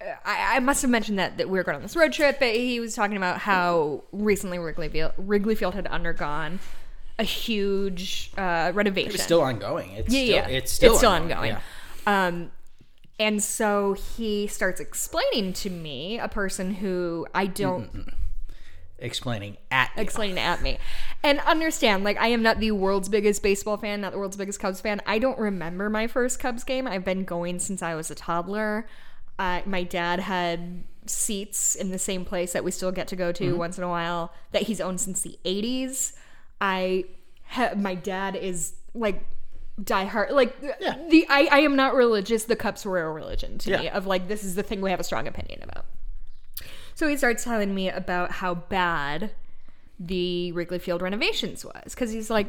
S1: I, I must have mentioned that, that we were going on this road trip, but he was talking about how recently Wrigley Field, Wrigley Field had undergone a huge uh, renovation.
S2: It's still ongoing. It's
S1: yeah,
S2: still,
S1: yeah.
S2: It's still
S1: ongoing.
S2: Yeah.
S1: Um, and so he starts explaining to me, a person who I don't
S2: Explaining at you.
S1: explaining at me and understand like i am not the world's biggest baseball fan not the world's biggest cubs fan i don't remember my first cubs game i've been going since i was a toddler uh, my dad had seats in the same place that we still get to go to once in a while that he's owned since the 80s i ha- my dad is like die hard like the I, I am not religious. The Cubs were a religion to me of like this is the thing we have a strong opinion about. So he starts telling me about how bad the Wrigley Field renovations was because he's like,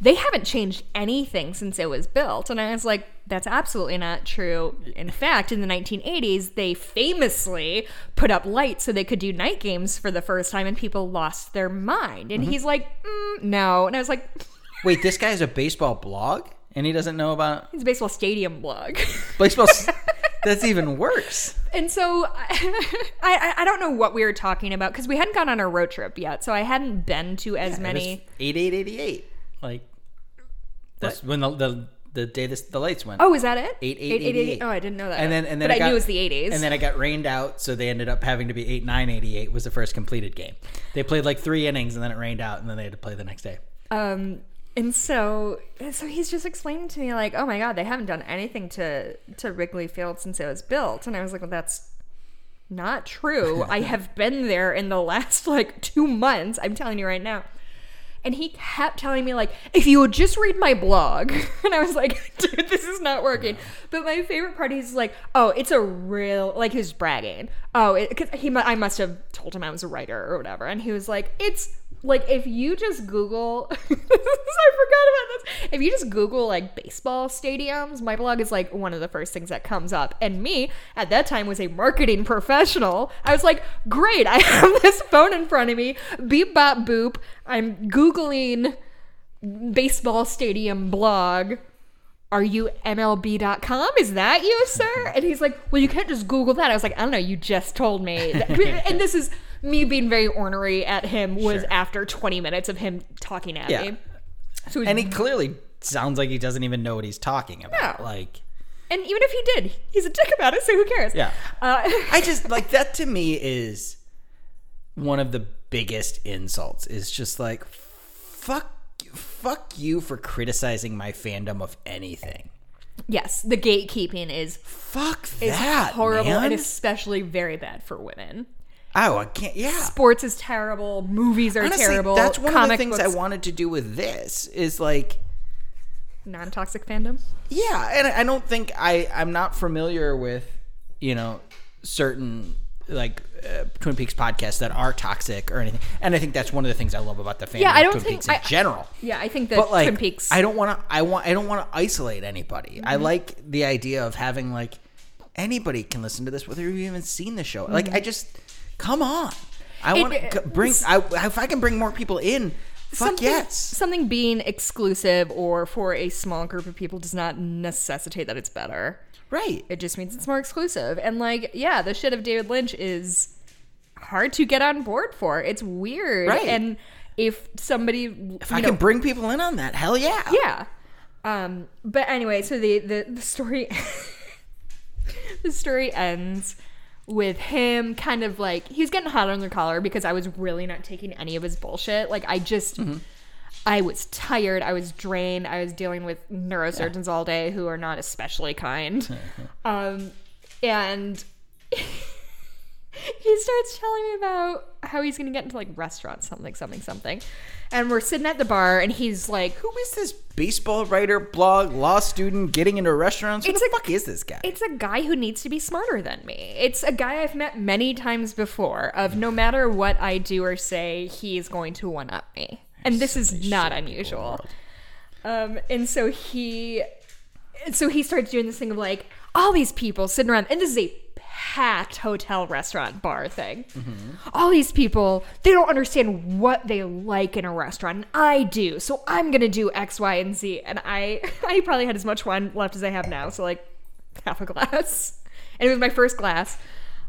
S1: they haven't changed anything since it was built. And I was like, that's absolutely not true. In fact, in the 1980s, they famously put up lights so they could do night games for the first time, and people lost their mind. And he's like, mm, no. And I was like,
S2: Wait, this guy guy's a baseball blog, and he doesn't know about
S1: it's a baseball stadium blog.
S2: baseball. That's even worse.
S1: and so I, I, I don't know what we were talking about because we hadn't gone on a road trip yet. So I hadn't been to as many.
S2: Eight eight eighty eight. Like that's when the the, the day this, the lights went.
S1: Oh, is that it?
S2: Eight, eight,
S1: Eight, eight, eight. Oh, I didn't know that.
S2: And then and then
S1: but
S2: it
S1: I knew it was the 80s.
S2: And then it got rained out, so they ended up having to be eight nine eighty eight was the first completed game. They played like three innings, and then it rained out, and then they had to play the next day.
S1: um, and so, so he's just explaining to me like, oh my god, they haven't done anything to to Wrigley Field since it was built, and I was like, well, that's not true. I have been there in the last like two months. I'm telling you right now. And he kept telling me like, if you would just read my blog, and I was like, dude, this is not working. But my favorite part is like, oh, it's a real like he was bragging. Oh, because he I must have told him I was a writer or whatever, and he was like, it's like if you just Google, I forgot about this. If you just Google like baseball stadiums, my blog is like one of the first things that comes up. And me at that time was a marketing professional. I was like, great, I have this phone in front of me, beep bop boop. I'm googling baseball stadium blog. Are you MLB.com? Is that you, sir? And he's like, Well, you can't just Google that. I was like, I don't know. You just told me. And this is me being very ornery at him, was
S2: Sure.
S1: after 20 minutes of him talking at
S2: Yeah.
S1: me. So
S2: And he clearly sounds like he doesn't even know what he's talking about.
S1: Yeah.
S2: Like
S1: and even if he did, he's a dick about it, so who cares?
S2: Yeah.
S1: Uh,
S2: I just like that to me is one of the biggest insults is just like fuck fuck you for criticizing my fandom of anything.
S1: yes, the gatekeeping is
S2: Fuck
S1: is
S2: that.
S1: horrible
S2: man.
S1: and especially very bad for women.
S2: Oh, I can't yeah.
S1: Sports is terrible. Movies are
S2: Honestly,
S1: terrible.
S2: that's one of the things I wanted to do with this is like
S1: non-toxic fandom.
S2: Yeah, and I I don't think I I'm not familiar with you know certain like uh, Twin Peaks podcasts that are toxic or anything, and I think that's one of the things I love about the fandom
S1: Yeah, I don't
S2: Twin
S1: think-
S2: Peaks in
S1: I-
S2: general.
S1: Yeah, I think that
S2: But like,
S1: Twin Peaks.
S2: I don't want to. I want. I don't want to isolate anybody. I
S1: Mhm.
S2: like the idea of having like anybody can listen to this whether you've even seen the show. Like,
S1: Mhm.
S2: I just come on. I want to bring. I, if I can bring more people in, fuck
S1: something,
S2: yes.
S1: Something being exclusive or for a small group of people does not necessitate that it's better.
S2: Right.
S1: It just means it's more exclusive. And like, yeah, the shit of David Lynch is hard to get on board for. It's weird.
S2: Right.
S1: And if somebody
S2: If I can bring people in on that, hell yeah.
S1: yeah. Um, but anyway, so the the, the story the story ends with him kind of like he's getting hot on the collar because I was really not taking any of his bullshit. Like I just I was tired, I was drained, I was dealing with neurosurgeons all day who are not especially kind. um and he starts telling me about how he's gonna get into like restaurants, something, something, something. And we're sitting at the bar and he's like
S2: Who is this baseball writer, blog, law student getting into restaurants? Who
S1: It's
S2: the
S1: a-
S2: fuck is this guy?
S1: It's a guy who needs to be smarter than me. It's a guy I've met many times before. Of no matter what I do or say, he is going to one up me, and this is not unusual. Um, and so he, so he starts doing this thing of like all these people sitting around, and this is a packed hotel, restaurant, bar thing. All these people, they don't understand what they like in a restaurant, and I do. So I'm gonna do X, Y, and Z. And I, I probably had as much wine left as I have now, so like half a glass. And it was my first glass.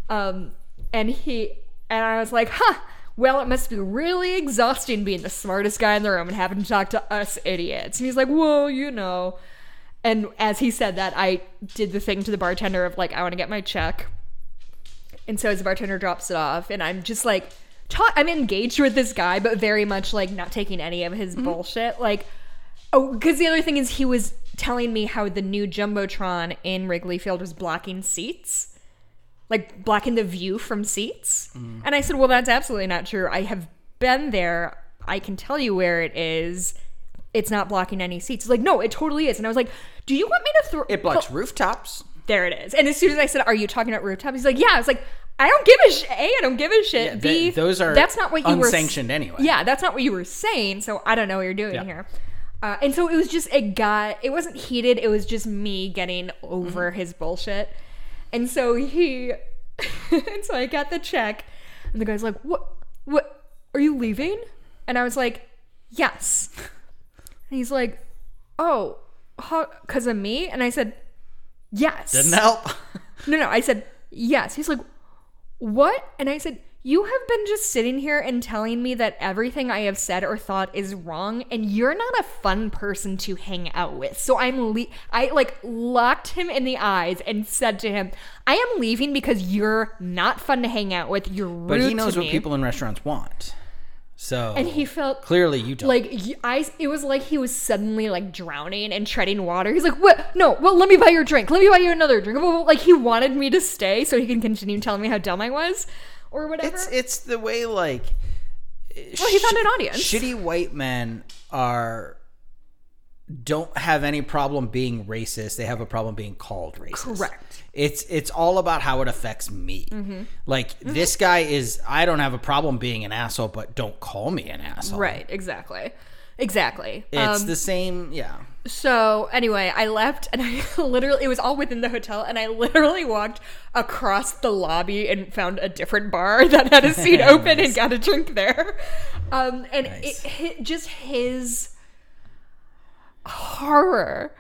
S1: Um, and he, and I was like, huh. Well, it must be really exhausting being the smartest guy in the room and having to talk to us idiots. And he's like, well, you know. And as he said that, I did the thing to the bartender of like, I want to get my check. And so as the bartender drops it off, and I'm just like, ta- I'm engaged with this guy, but very much like not taking any of his mm-hmm. bullshit. Like, oh, because the other thing is he was telling me how the new jumbotron in Wrigley Field was blocking seats, like blocking the view from seats. Mm. And I said, well, that's absolutely not true. I have been there. I can tell you where it is. It's not blocking any seats. Like, no, it totally is. And I was like, do you want me to throw?
S2: it blocks rooftops.
S1: There it is. And as soon as I said, "Are you talking about rooftop?" He's like, "Yeah." I was like, "I don't give a shit. A, I don't give a shit.
S2: Yeah,
S1: B,
S2: th- those are
S1: that's not what you were
S2: sanctioned anyway.
S1: Yeah, that's not what you were saying. So I don't know what you're doing
S2: Yeah.
S1: here. Uh, and so it was just a guy. It wasn't heated. It was just me getting over
S2: Mm-hmm.
S1: his bullshit. And so he, and so I got the check, and the guy's like, "What? What? Are you leaving?" And I was like, "Yes." And he's like, "Oh, because of me?" And I said, "Yes."
S2: Didn't help.
S1: No, no. I said, yes. He's like, what? And I said, you have been just sitting here and telling me that everything I have said or thought is wrong, and you're not a fun person to hang out with. So I'm, le- I like locked him in the eyes and said to him, I am leaving because you're not fun to hang out with. You're rude
S2: But he knows what
S1: me."
S2: people in restaurants want. So
S1: and he felt
S2: clearly you don't.
S1: like I. It was like he was suddenly like drowning and treading water. He's like, "What? No. Well, let me buy your drink. Let me buy you another drink." Like he wanted me to stay so he can continue telling me how dumb I was, or whatever.
S2: it's it's the way like
S1: well, he found an audience.
S2: shitty white men are don't have any problem being racist. They have a problem being called racist.
S1: Correct.
S2: It's it's all about how it affects me.
S1: Mm-hmm.
S2: Like this guy is I don't have a problem being an asshole, but don't call me an asshole.
S1: Right. Exactly. Exactly.
S2: It's
S1: Um,
S2: the same, yeah.
S1: So anyway, I left and I literally it was all within the hotel and I literally walked across the lobby and found a different bar that had a seat open and got a drink there. Um and
S2: Nice.
S1: it hit just his horror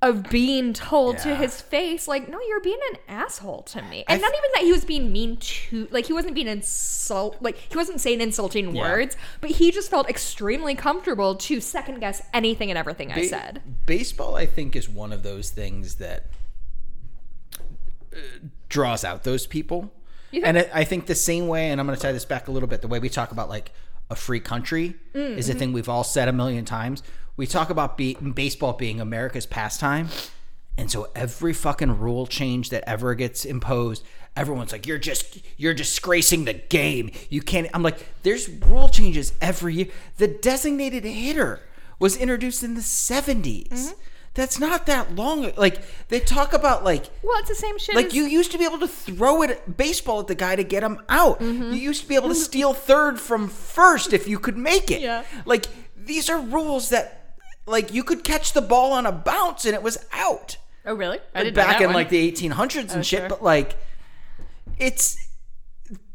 S1: of being told to his face like no you're being an asshole to me and not even that he was being mean to like he wasn't being insult like he wasn't saying insulting
S2: Yeah.
S1: words but he just felt extremely comfortable to second guess anything and everything i said
S2: Baseball, I think, is one of those things that uh, draws out those people. And I I think the same way, and I'm going to tie this back a little bit, the way we talk about like a free country
S1: Mm,
S2: is a
S1: mm-hmm.
S2: thing we've all said a million times. We talk about be- baseball being America's pastime. And so every fucking rule change that ever gets imposed, everyone's like, "You're just you're disgracing the game. You can't." I'm like, "There's rule changes every year." The designated hitter was introduced in the 70s.
S1: Mm-hmm.
S2: That's not that long. Like they talk about like
S1: well it's the same shit
S2: like
S1: as-
S2: you used to be able to throw it baseball at the guy to get him out.
S1: Mm-hmm.
S2: You used to be able to steal third from first if you could make it.
S1: Yeah.
S2: Like these are rules that like you could catch the ball on a bounce and it was out.
S1: oh really i didn't know
S2: Back in
S1: one.
S2: like the 1800s and
S1: Oh,
S2: shit,
S1: sure.
S2: but like it's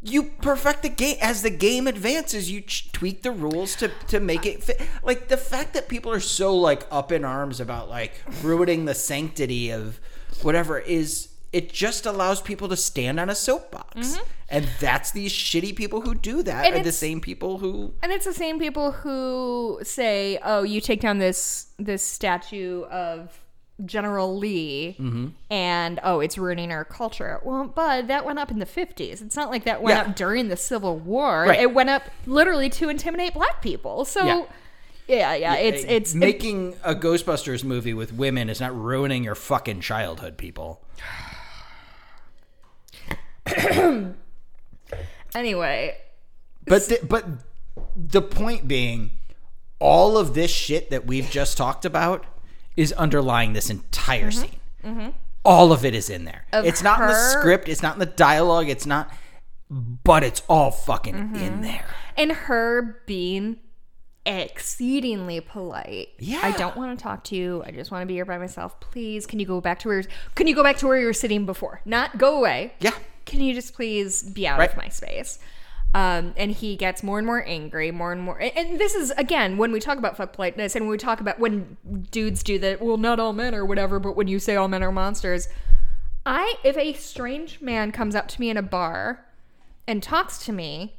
S2: you perfect the game as the game advances. You ch- tweak the rules to to make it fit. Like the fact that people are so like up in arms about like ruining the sanctity of whatever is it just allows people to stand on a soapbox. And that's these shitty people who do that
S1: And
S2: are the same people who
S1: And it's the same people who say, "Oh, you take down this this statue of General Lee,
S2: Mm-hmm.
S1: and oh, it's ruining our culture." Well, but that went up in the fifties. It's not like that went
S2: Yeah.
S1: up during the Civil War.
S2: Right.
S1: It went up literally to intimidate black people. So,
S2: Yeah.
S1: yeah, yeah, it's it's
S2: making a Ghostbusters movie with women is not ruining your fucking childhood, people.
S1: anyway.
S2: But the, but the point being, all of this shit that we've just talked about is underlying this entire mm-hmm. scene. Mm-hmm. All of it is in there.
S1: Of
S2: it's not in the script. It's not in the dialogue. It's not. But it's all fucking mm-hmm. in there.
S1: and her being exceedingly polite.
S2: Yeah.
S1: I don't want to talk to you. I just want to be here by myself. Please, can you go back to where can you go back to where you were sitting before? Not go away.
S2: Yeah.
S1: Can you just please be out
S2: Right.
S1: of my space? Um, and he gets more and more angry, more and more. And, and this is again when we talk about fuck politeness, and when we talk about when dudes do that. Well, not all men or whatever, but when you say all men are monsters, I if a strange man comes up to me in a bar and talks to me,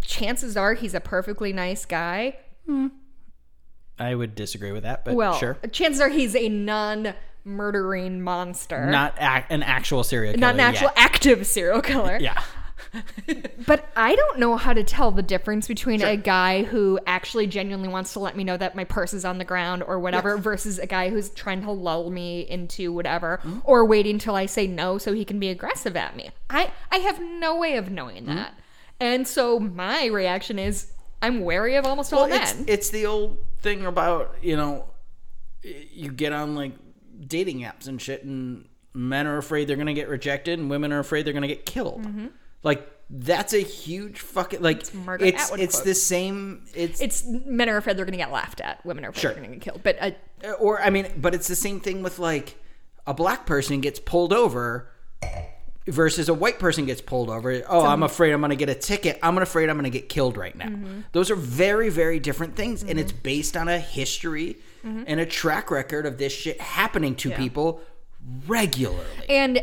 S1: chances are he's a perfectly nice guy.
S2: I would disagree with that, but
S1: Well,
S2: sure.
S1: chances are he's a non-murdering monster,
S2: Not ac- an actual serial killer.
S1: not an actual
S2: yet.
S1: active serial killer.
S2: Yeah.
S1: But I don't know how to tell the difference between a guy who actually genuinely wants to let me know that my purse is on the ground or whatever versus a guy who's trying to lull me into whatever
S2: Mm-hmm.
S1: or waiting till I say no so he can be aggressive at me. I I have no way of knowing
S2: Mm-hmm.
S1: that. And so my reaction is I'm wary of almost all
S2: Well, it's,
S1: men.
S2: it's the old thing about you know, you get on like dating apps and shit, and men are afraid they're gonna get rejected, and women are afraid they're gonna get killed. Like that's a huge fucking like it's it's, it's the same. It's,
S1: it's men are afraid they're to get laughed at. Women are afraid
S2: Sure.
S1: they're to get killed. But uh,
S2: or I mean, but it's the same thing with like a black person gets pulled over versus a white person gets pulled over. Oh, I'm afraid I'm going to get a ticket. I'm afraid I'm going to get killed right now.
S1: Mm-hmm.
S2: Those are very, very different things, and it's based on a history
S1: Mm-hmm.
S2: and a track record of this shit happening to people regularly.
S1: and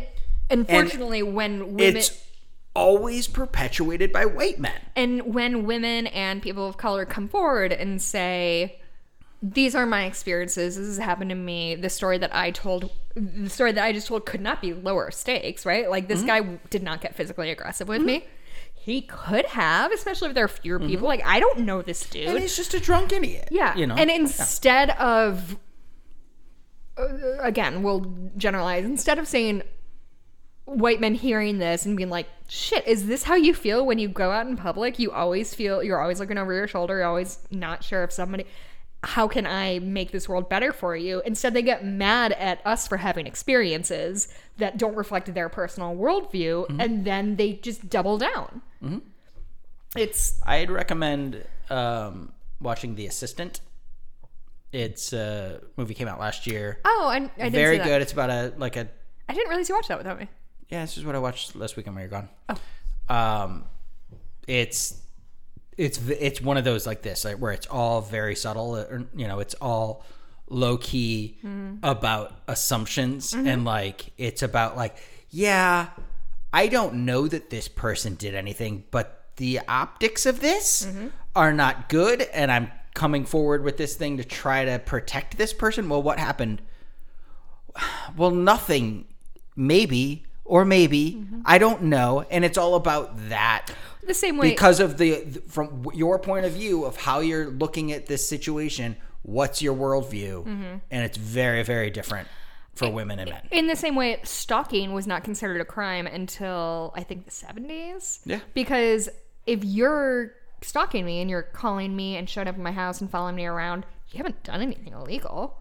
S1: unfortunately, when women
S2: it's always perpetuated by white men.
S1: and when women and people of color come forward and say these are my experiences. This has happened to me. The story that i told the story that i just told could not be lower stakes right? Like this guy did not get physically aggressive with me he could have especially if there are fewer people like i don't know this dude
S2: And he's just a drunk idiot.
S1: yeah.
S2: You know?
S1: And instead of, uh, again, we'll generalize, instead of saying white men hearing this and being like, shit, is this how you feel when you go out in public? You always feel, you're always looking over your shoulder, you're always not sure if somebody, how can I make this world better for you? Instead, they get mad at us for having experiences that don't reflect their personal worldview, and then they just double down. It's
S2: I'd recommend um, watching The Assistant. It's a movie came out last year.
S1: oh, I, I
S2: Very good. It's about a like a
S1: I didn't realize you watched that without me.
S2: yeah. This is what I watched last weekend when you're gone. Oh, um, it's it's it's one of those like this like where it's all very subtle. Or, you know, it's all low key mm-hmm. about assumptions mm-hmm. and like it's about like yeah, I don't know that this person did anything, but the optics of this mm-hmm. are not good, and I'm coming forward with this thing to try to protect this person. Well, what happened? Well, nothing. Maybe or maybe mm-hmm. I don't know, and it's all about that
S1: The same way
S2: because of the from your point of view of how you're looking at this situation. What's your worldview? Mm-hmm. And it's very, very different for women and men.
S1: in the same way stalking was not considered a crime until I think the 70s.
S2: Yeah.
S1: Because if you're stalking me and you're calling me and showing up at my house and following me around, you haven't done anything illegal.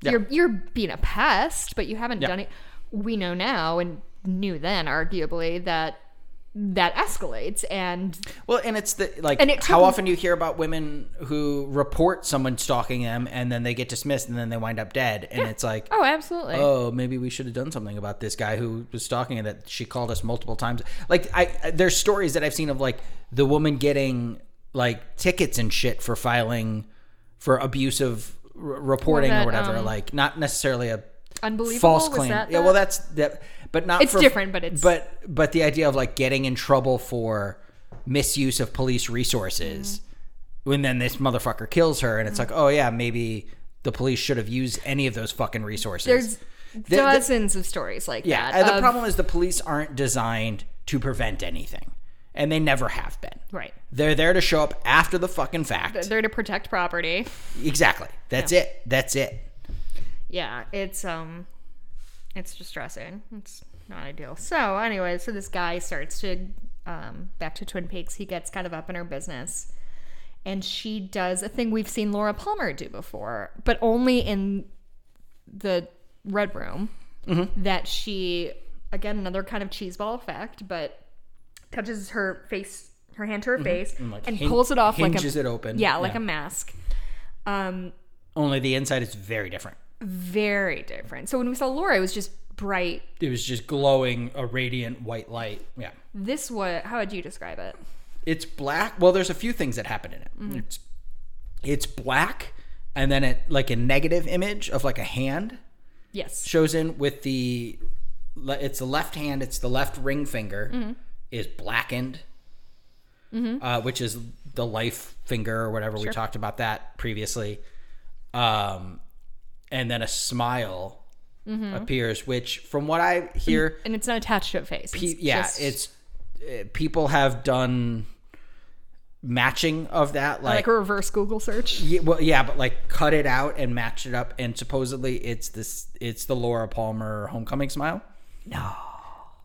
S1: You're you're being a pest, but you haven't
S2: Yeah.
S1: done it. We know now and knew then arguably that that escalates and
S2: Well, and it's the like
S1: And it
S2: how
S1: took-
S2: often you hear about women who report someone stalking them and then they get dismissed and then they wind up dead, and it's like.
S1: oh absolutely.
S2: Oh, maybe we should have done something about this guy who was stalking and that she called us multiple times. Like I there's stories that I've seen of like the woman getting like tickets and shit for filing for abusive r- reporting or
S1: that,
S2: whatever.
S1: um,
S2: like not necessarily a
S1: Unbelievable.
S2: false claim. yeah, well, that's that, but not.
S1: It's
S2: for-
S1: different, but it's-
S2: but but the idea of like getting in trouble for misuse of police resources,
S1: Mm-hmm.
S2: when then this motherfucker kills her, and it's like, oh yeah, maybe the police should have used any of those fucking resources.
S1: There's
S2: the-
S1: dozens of stories like
S2: yeah,
S1: that.
S2: and the
S1: of-
S2: problem is the police aren't designed to prevent anything, and they never have been.
S1: Right.
S2: They're there to show up after the fucking fact.
S1: They're there to protect property.
S2: exactly. That's it. That's it.
S1: Yeah, it's um, it's distressing. It's not ideal. So anyway, so this guy starts to um, back to Twin Peaks. He gets kind of up in her business, and she does a thing we've seen Laura Palmer do before, but only in the red room.
S2: Mm-hmm.
S1: That she again another kind of cheeseball effect, but touches her face, her hand to her face,
S2: And, like,
S1: and
S2: hin-
S1: pulls it off like a
S2: hinges it open.
S1: Yeah, like
S2: Yeah.
S1: a mask. Um,
S2: Only the inside is very different.
S1: Very different. So when we saw Laura, it was just bright.
S2: It was just glowing a radiant white light. Yeah.
S1: This what? How would you describe it?
S2: It's black. Well, there's a few things that happen in it.
S1: Mm-hmm.
S2: It's it's black, and then it like a negative image of like a hand
S1: Yes.
S2: shows in with the. It's the left hand. It's the left ring finger
S1: Mm-hmm.
S2: is blackened, uh, which is the life finger or whatever. We talked about that previously. Um, and then a smile
S1: Mm-hmm.
S2: appears, which from what I hear,
S1: And it's not attached to a face.
S2: pe-
S1: It's
S2: yeah,
S1: just-
S2: it's uh, people have done matching of that,
S1: like,
S2: like,
S1: a reverse Google search.
S2: yeah, well, yeah, but like cut it out and match it up, and supposedly it's this, it's the Laura Palmer homecoming smile. No.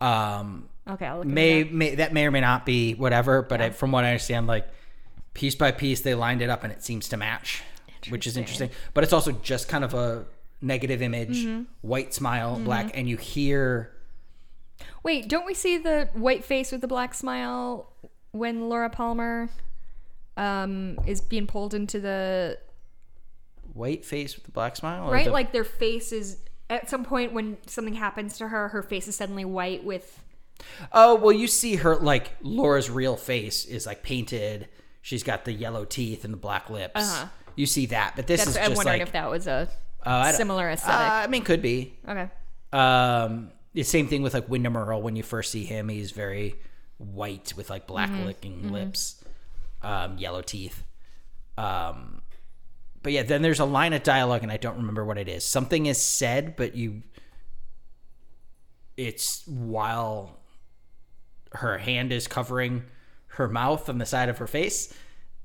S2: Um,
S1: Okay, I'll look at
S2: may,
S1: that.
S2: may that may or may not be whatever, but I, from what I understand, like piece by piece, they lined it up and it seems to match, which is interesting. But it's also just kind of a negative image,
S1: Mm-hmm.
S2: white smile, black, and you hear.
S1: Wait, don't we see the white face with the black smile when Laura Palmer um, is being pulled into the
S2: white face with the black smile,
S1: right?
S2: the-
S1: Like their face is at some point when something happens to her, her face is suddenly white with.
S2: oh well, you see her like Laura's real face is like painted. She's got the yellow teeth and the black lips.
S1: Uh-huh.
S2: You see that, but this
S1: That's,
S2: is
S1: I'm
S2: just
S1: wondering
S2: like
S1: if that was a
S2: uh,
S1: similar
S2: Uh,
S1: aesthetic.
S2: I mean, could be.
S1: okay.
S2: Um, the same thing with like Windom Earle. When you first see him, he's very white with like black
S1: Mm-hmm.
S2: looking lips, um, yellow teeth. Um, but yeah, then there's a line of dialogue, and I don't remember what it is. Something is said, but you, it's while her hand is covering her mouth on the side of her face,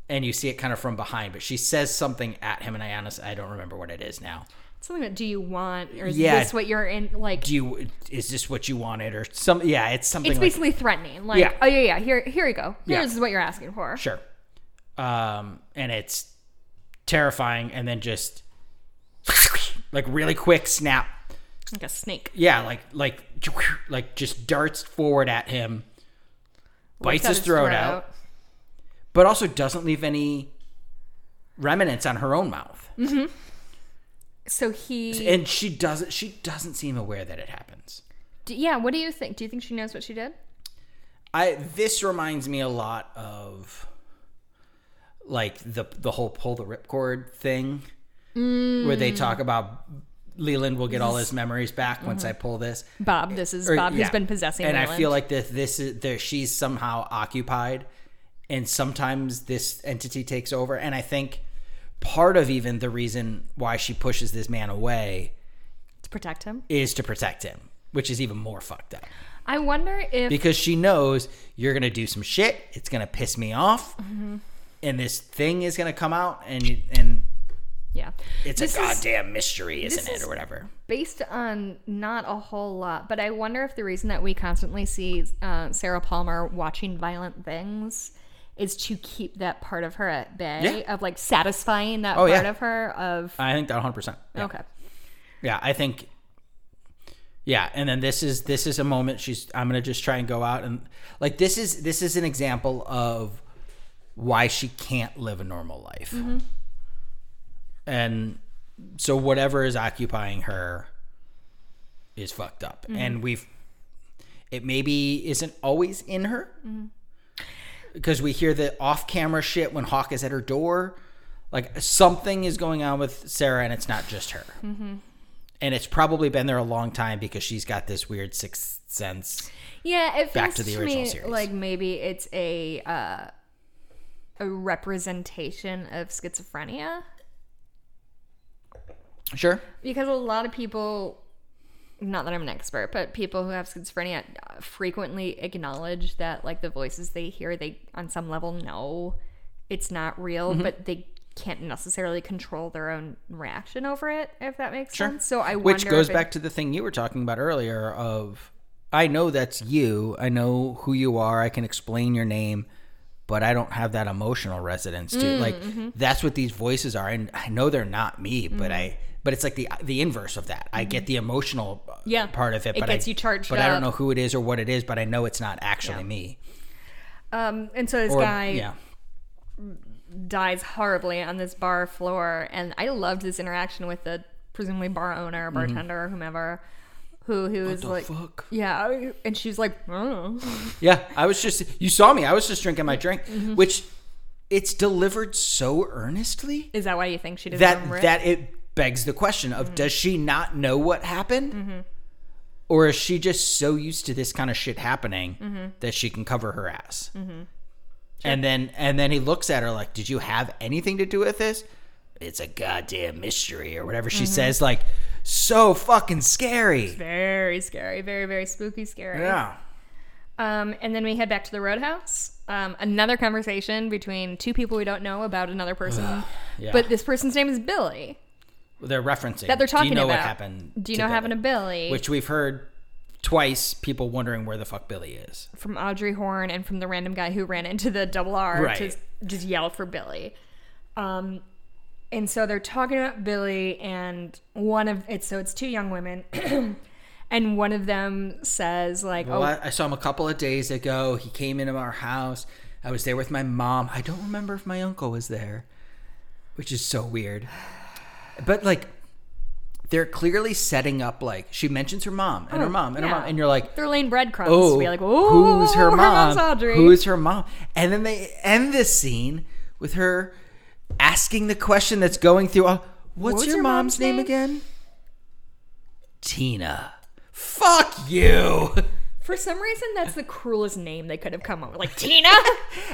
S2: and you see it kind of from behind. But she says something at him, and I honestly I don't remember what it is now.
S1: Something that do you want, or is
S2: Yeah.
S1: this what you're in? Like,
S2: do you is this what you wanted or some yeah it's something
S1: it's
S2: like
S1: basically threatening. Like,
S2: Yeah.
S1: oh yeah, yeah, here, here you go.
S2: Yeah.
S1: Here's what you're asking for.
S2: sure um and it's terrifying and then just like really quick snap
S1: Like a snake.
S2: yeah like like like just darts forward at him bites
S1: Rips
S2: his throat out but also doesn't leave any remnants on her own mouth mm-hmm.
S1: So he,
S2: and she doesn't she doesn't seem aware that it happens
S1: D- yeah. What do you think? Do you think she knows what she did?
S2: I this reminds me a lot of like the the whole pull the ripcord thing where they talk mm. about Leland will get all his memories back once I mm-hmm. pull this.
S1: Bob, this is
S2: Or-
S1: Bob
S2: yeah.
S1: who's been possessing.
S2: And I feel like this this is there she's somehow occupied and sometimes this entity takes over and I think part of even the reason why she pushes this man away
S1: to protect him.
S2: is to protect him, which is even more fucked up.
S1: I wonder if
S2: because she knows you're gonna do some shit. It's gonna piss me off,
S1: Mm-hmm.
S2: and this thing is gonna come out, and and
S1: yeah,
S2: it's
S1: This
S2: a
S1: is
S2: goddamn mystery, isn't it,
S1: is-
S2: or whatever?
S1: based on not a whole lot. But I wonder if the reason that we constantly see uh, Sarah Palmer watching violent things is to keep that part of her at bay,
S2: Yeah.
S1: of like satisfying that
S2: Oh,
S1: part
S2: yeah.
S1: of her. Of
S2: I think that 100. percent
S1: okay,
S2: Yeah, I think. Yeah, and then this is this is a moment she's. I'm gonna just try and go out and like this is this is an example of why she can't live a normal life,
S1: Mm-hmm.
S2: and so whatever is occupying her is fucked up,
S1: Mm-hmm.
S2: and we've it maybe isn't always in her
S1: Mm-hmm.
S2: Because we hear the off-camera shit when Hawk is at her door. Like something is going on with Sarah, and it's not just her. and it's probably been there a long time because she's got this weird sixth sense.
S1: Yeah, it feels
S2: Back to the original
S1: me
S2: series.
S1: like maybe it's a uh, a representation of schizophrenia
S2: Sure.
S1: because a lot of people not that I'm an expert, but people who have schizophrenia frequently acknowledge that like the voices they hear they on some level know it's not real,
S2: Mm-hmm.
S1: but they can't necessarily control their own reaction over it if that makes
S2: Sure.
S1: sense. So I
S2: Which goes
S1: it-
S2: back to the thing you were talking about earlier of I know that's you. I know who you are. I can explain your name, but I don't have that emotional resonance to
S1: Mm,
S2: like
S1: mm-hmm.
S2: that's what these voices are and I know they're not me, but I but it's like the the inverse of that. I get the emotional uh,
S1: Mm-hmm. Yeah.
S2: part of it,
S1: It
S2: but
S1: gets
S2: I,
S1: you charged
S2: But I don't know who it is or what it is, but I know it's not actually
S1: Yeah.
S2: me.
S1: um and so this
S2: Or
S1: guy
S2: yeah.
S1: dies horribly on this bar floor and i loved this interaction with the presumably bar owner bartender or whomever who who was like
S2: fuck?
S1: yeah and she's like oh.
S2: Yeah, I was just you saw me. I was just drinking my drink,
S1: Mm-hmm.
S2: which it's delivered so earnestly
S1: is that why you think she doesn't
S2: that
S1: remember it?
S2: that it begs the question of
S1: Mm-hmm.
S2: does she not know what happened? Or is she just so used to this kind of shit happening
S1: Mm-hmm.
S2: that she can cover her ass? And then and then he looks at her like, "Did you have anything to do with this?" It's a goddamn mystery or whatever
S1: Mm-hmm.
S2: she says like so fucking scary.
S1: very scary very very spooky scary
S2: Yeah.
S1: um and then we head back to the roadhouse um another conversation between two people we don't know about another person
S2: Yeah.
S1: but this person's name is billy
S2: they're referencing
S1: that they're talking
S2: Do you know
S1: about
S2: what happened?
S1: do you know having a billy
S2: which we've heard twice people wondering where the fuck Billy is.
S1: from Audrey Horne and from the random guy who ran into the double R to just yell for Billy. Um, and so they're talking about Billy, and one of it's so it's two young women, and one of them says like,
S2: Well,
S1: "Oh,
S2: I, I saw him a couple of days ago. He came into our house. I was there with my mom. I don't remember if my uncle was there, which is so weird. But like, they're clearly setting up. Like, she mentions her mom and her mom and
S1: Oh, yeah.
S2: her mom, and you're like,
S1: they're laying breadcrumbs
S2: oh,
S1: like, oh,
S2: who's her mom?
S1: Audrey.
S2: Who is her mom? And then they end this scene with her asking the question that's going through. Uh, What's
S1: was
S2: your,
S1: your
S2: mom's,
S1: mom's
S2: name
S1: name?
S2: again? Tina. Fuck you.
S1: For some reason, that's the cruelest name they could have come up with, like Tina.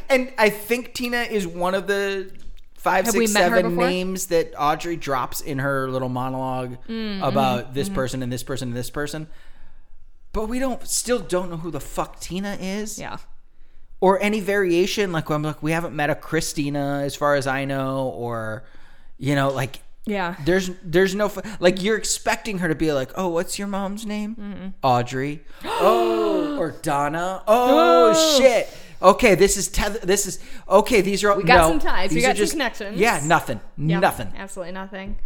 S2: And I think Tina is one of the five,
S1: Have
S2: six,
S1: we met her
S2: seven names that Audrey drops in her little monologue
S1: Mm,
S2: about
S1: mm-hmm,
S2: this person and this person and this person. But we don't still don't know who the fuck Tina is.
S1: yeah,
S2: Or any variation. Like I'm like, we haven't met a Christina as far as I know, or you know, like
S1: yeah.
S2: there's there's no like you're expecting her to be like, oh, what's your mom's name? Audrey. oh, or Donna. Oh, shit. Okay, this is teth- this is okay. These are all
S1: We got
S2: no,
S1: some ties. We got some connections.
S2: Yeah, nothing,
S1: Yep,
S2: nothing.
S1: absolutely nothing.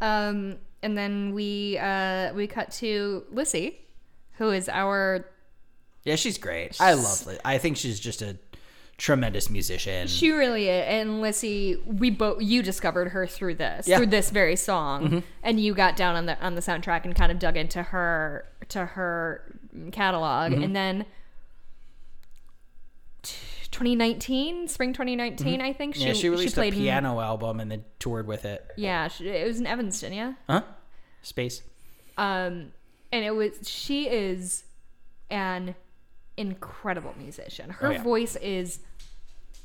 S1: Um, and then we uh, we cut to Lissie, who is our
S2: Yeah, she's great. I love it. I think she's just a tremendous musician.
S1: She really is. And Lissie, we both you discovered her through this,
S2: Yeah.
S1: through this very song,
S2: Mhm.
S1: and you got down on the on the soundtrack and kind of dug into her to her catalog,
S2: Mhm.
S1: and then. T- 2019, spring 2019, I think she
S2: Mm-hmm. yeah, she released
S1: played
S2: a
S1: in-
S2: piano album and then toured with it.
S1: yeah, she, it was in Evanston, yeah.
S2: Huh? Space.
S1: Um, and it was she is an incredible musician. Her
S2: Oh, yeah.
S1: voice is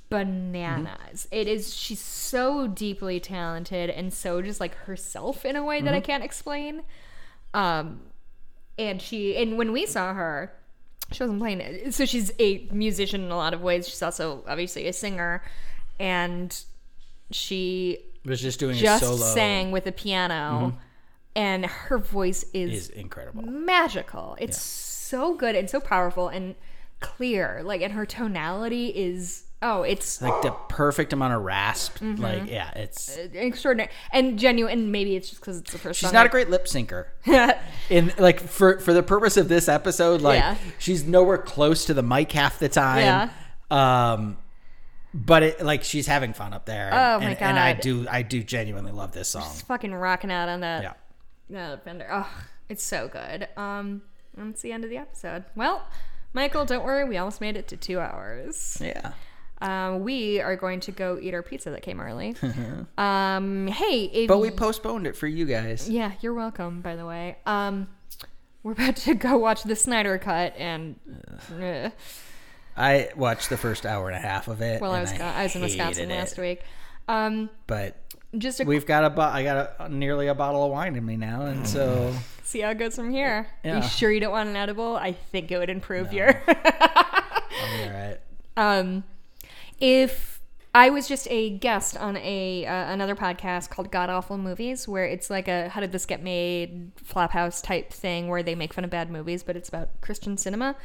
S1: bananas. It is she's so deeply talented and so just like herself in a way that I
S2: Mhm.
S1: can't explain. Um, and she and when we saw her, she wasn't playing it. So she's a musician in a lot of ways. She's also obviously a singer, and she
S2: Was just doing a
S1: just
S2: solo.
S1: sang with a piano,
S2: Mhm.
S1: and her voice is
S2: Is incredible.
S1: magical. It's so good and so powerful and clear. Like, and her tonality is oh, it's
S2: Like the perfect amount of rasp.
S1: Mhm.
S2: Like, yeah, it's.
S1: extraordinary and genuine. And maybe it's just because it's the first.
S2: She's
S1: song
S2: not
S1: I-
S2: a great lip syncer. In like for for the purpose of this episode, like
S1: Yeah.
S2: she's nowhere close to the mic half the time. Yeah. Um, but it like she's having fun up there.
S1: Oh,
S2: and,
S1: my
S2: And I do I do genuinely love this song.
S1: Just fucking rocking out on that.
S2: Yeah.
S1: that Fender. Oh, it's so good. Um, it's the end of the episode. Well, Michael, don't worry, we almost made it to two hours.
S2: Yeah.
S1: Um, we are going to go eat our pizza that came early. um, hey, if
S2: But we postponed it for you guys.
S1: yeah, you're welcome. By the way, um, we're about to go watch the Snyder Cut, and uh,
S2: I watched the first hour and a half of it.
S1: well, I was go- I was in Wisconsin
S2: it.
S1: last week. Um,
S2: But
S1: just a
S2: we've got a bo- I got a, nearly a bottle of wine in me now, and so
S1: see how it goes from here.
S2: Yeah.
S1: You sure you don't want an edible? I think it would improve your.
S2: I'll be all right.
S1: um, if I was just a guest on a uh, another podcast called God Awful Movies, where it's like a how did this get made flophouse type thing where they make fun of bad movies, but it's about Christian cinema,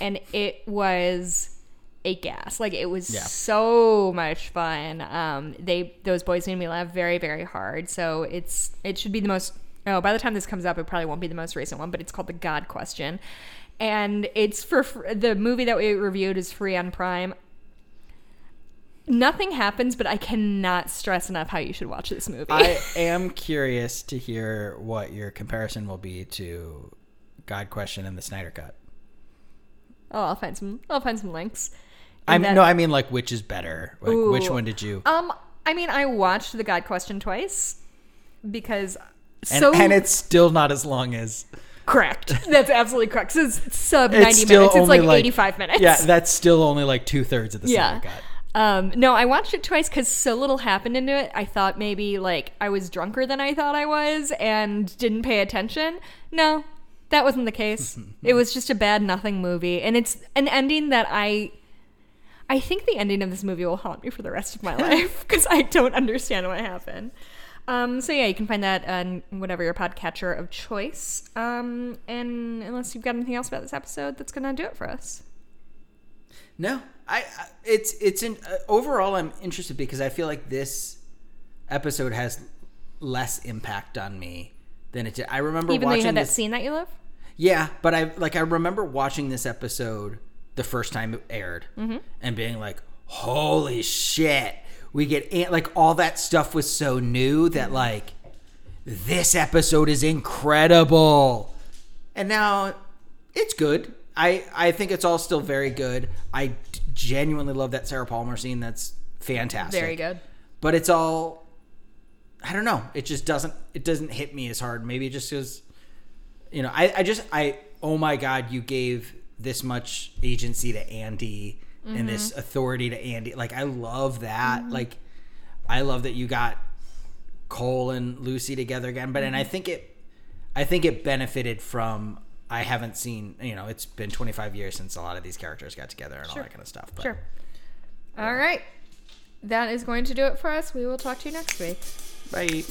S1: and it was a gas. Like it was
S2: Yeah.
S1: so much fun. Um, they those boys made me laugh very very hard. So it's it should be the most. Oh, by the time this comes up, it probably won't be the most recent one, but it's called the God Question, and it's for the movie that we reviewed is free on Prime. Nothing happens, but I cannot stress enough how you should watch this movie.
S2: I am curious to hear what your comparison will be to God Question and the Snyder Cut.
S1: oh, I'll find some. I'll find some links.
S2: I mean,
S1: that-
S2: no, I mean like which is better? Like which one did you?
S1: Um, I mean, I watched the God Question twice because
S2: And,
S1: so
S2: and it's still not as long as
S1: correct. That's absolutely correct. So it's sub
S2: it's
S1: ninety minutes. It's
S2: only
S1: like, eighty-five minutes.
S2: Yeah, that's still only like two thirds of the
S1: yeah.
S2: Snyder Cut.
S1: Um, no, I watched it twice because so little happened into it. I thought maybe like I was drunker than I thought I was and didn't pay attention. No, that wasn't the case. it was just a bad nothing movie, and it's an ending that I. I think the ending of this movie will haunt me for the rest of my life because I don't understand what happened. Um, so yeah, you can find that on whatever your podcatcher of choice. Um, and unless you've got anything else about this episode, that's gonna do it for us.
S2: No, I, it's it's in uh, overall I'm interested because I feel like this episode has less impact on me than it did. I remember
S1: Even though you had that scene that you love.
S2: Yeah, but I like I remember watching this episode the first time it aired
S1: Mm-hmm.
S2: and being like, "Holy shit!" We get like all that stuff was so new that like this episode is incredible, and now it's good. I I think it's all still very good. I genuinely love that Sarah Palmer scene. That's fantastic.
S1: Very good.
S2: But it's all I don't know. It just doesn't it doesn't hit me as hard. Maybe it just because you know, I, I just I oh my god, you gave this much agency to Andy and this mm-hmm. authority to Andy. Like I love that. Mm-hmm. Like I love that you got Cole and Lucy together again. But and I mm-hmm. think it I think it benefited from I haven't seen you know, it's been twenty five years since a lot of these characters got together and all that kind of stuff. But
S1: Sure. All right. That is going to do it for us. We will talk to you next week.
S2: bye.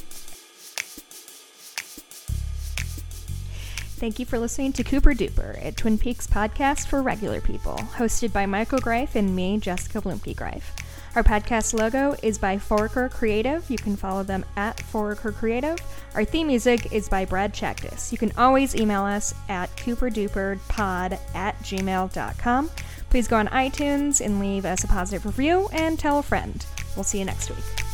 S1: Thank you for listening to Cooper Duper, a Twin Peaks podcast for regular people, hosted by Michael Greif and me, Jessica Blumke Greif. Our podcast logo is by Foraker Creative. You can follow them at Foraker Creative. Our theme music is by Brad Chaktis. You can always email us at cooperduperpod at gmail.com. Please go on iTunes and leave us a positive review and tell a friend. We'll see you next week.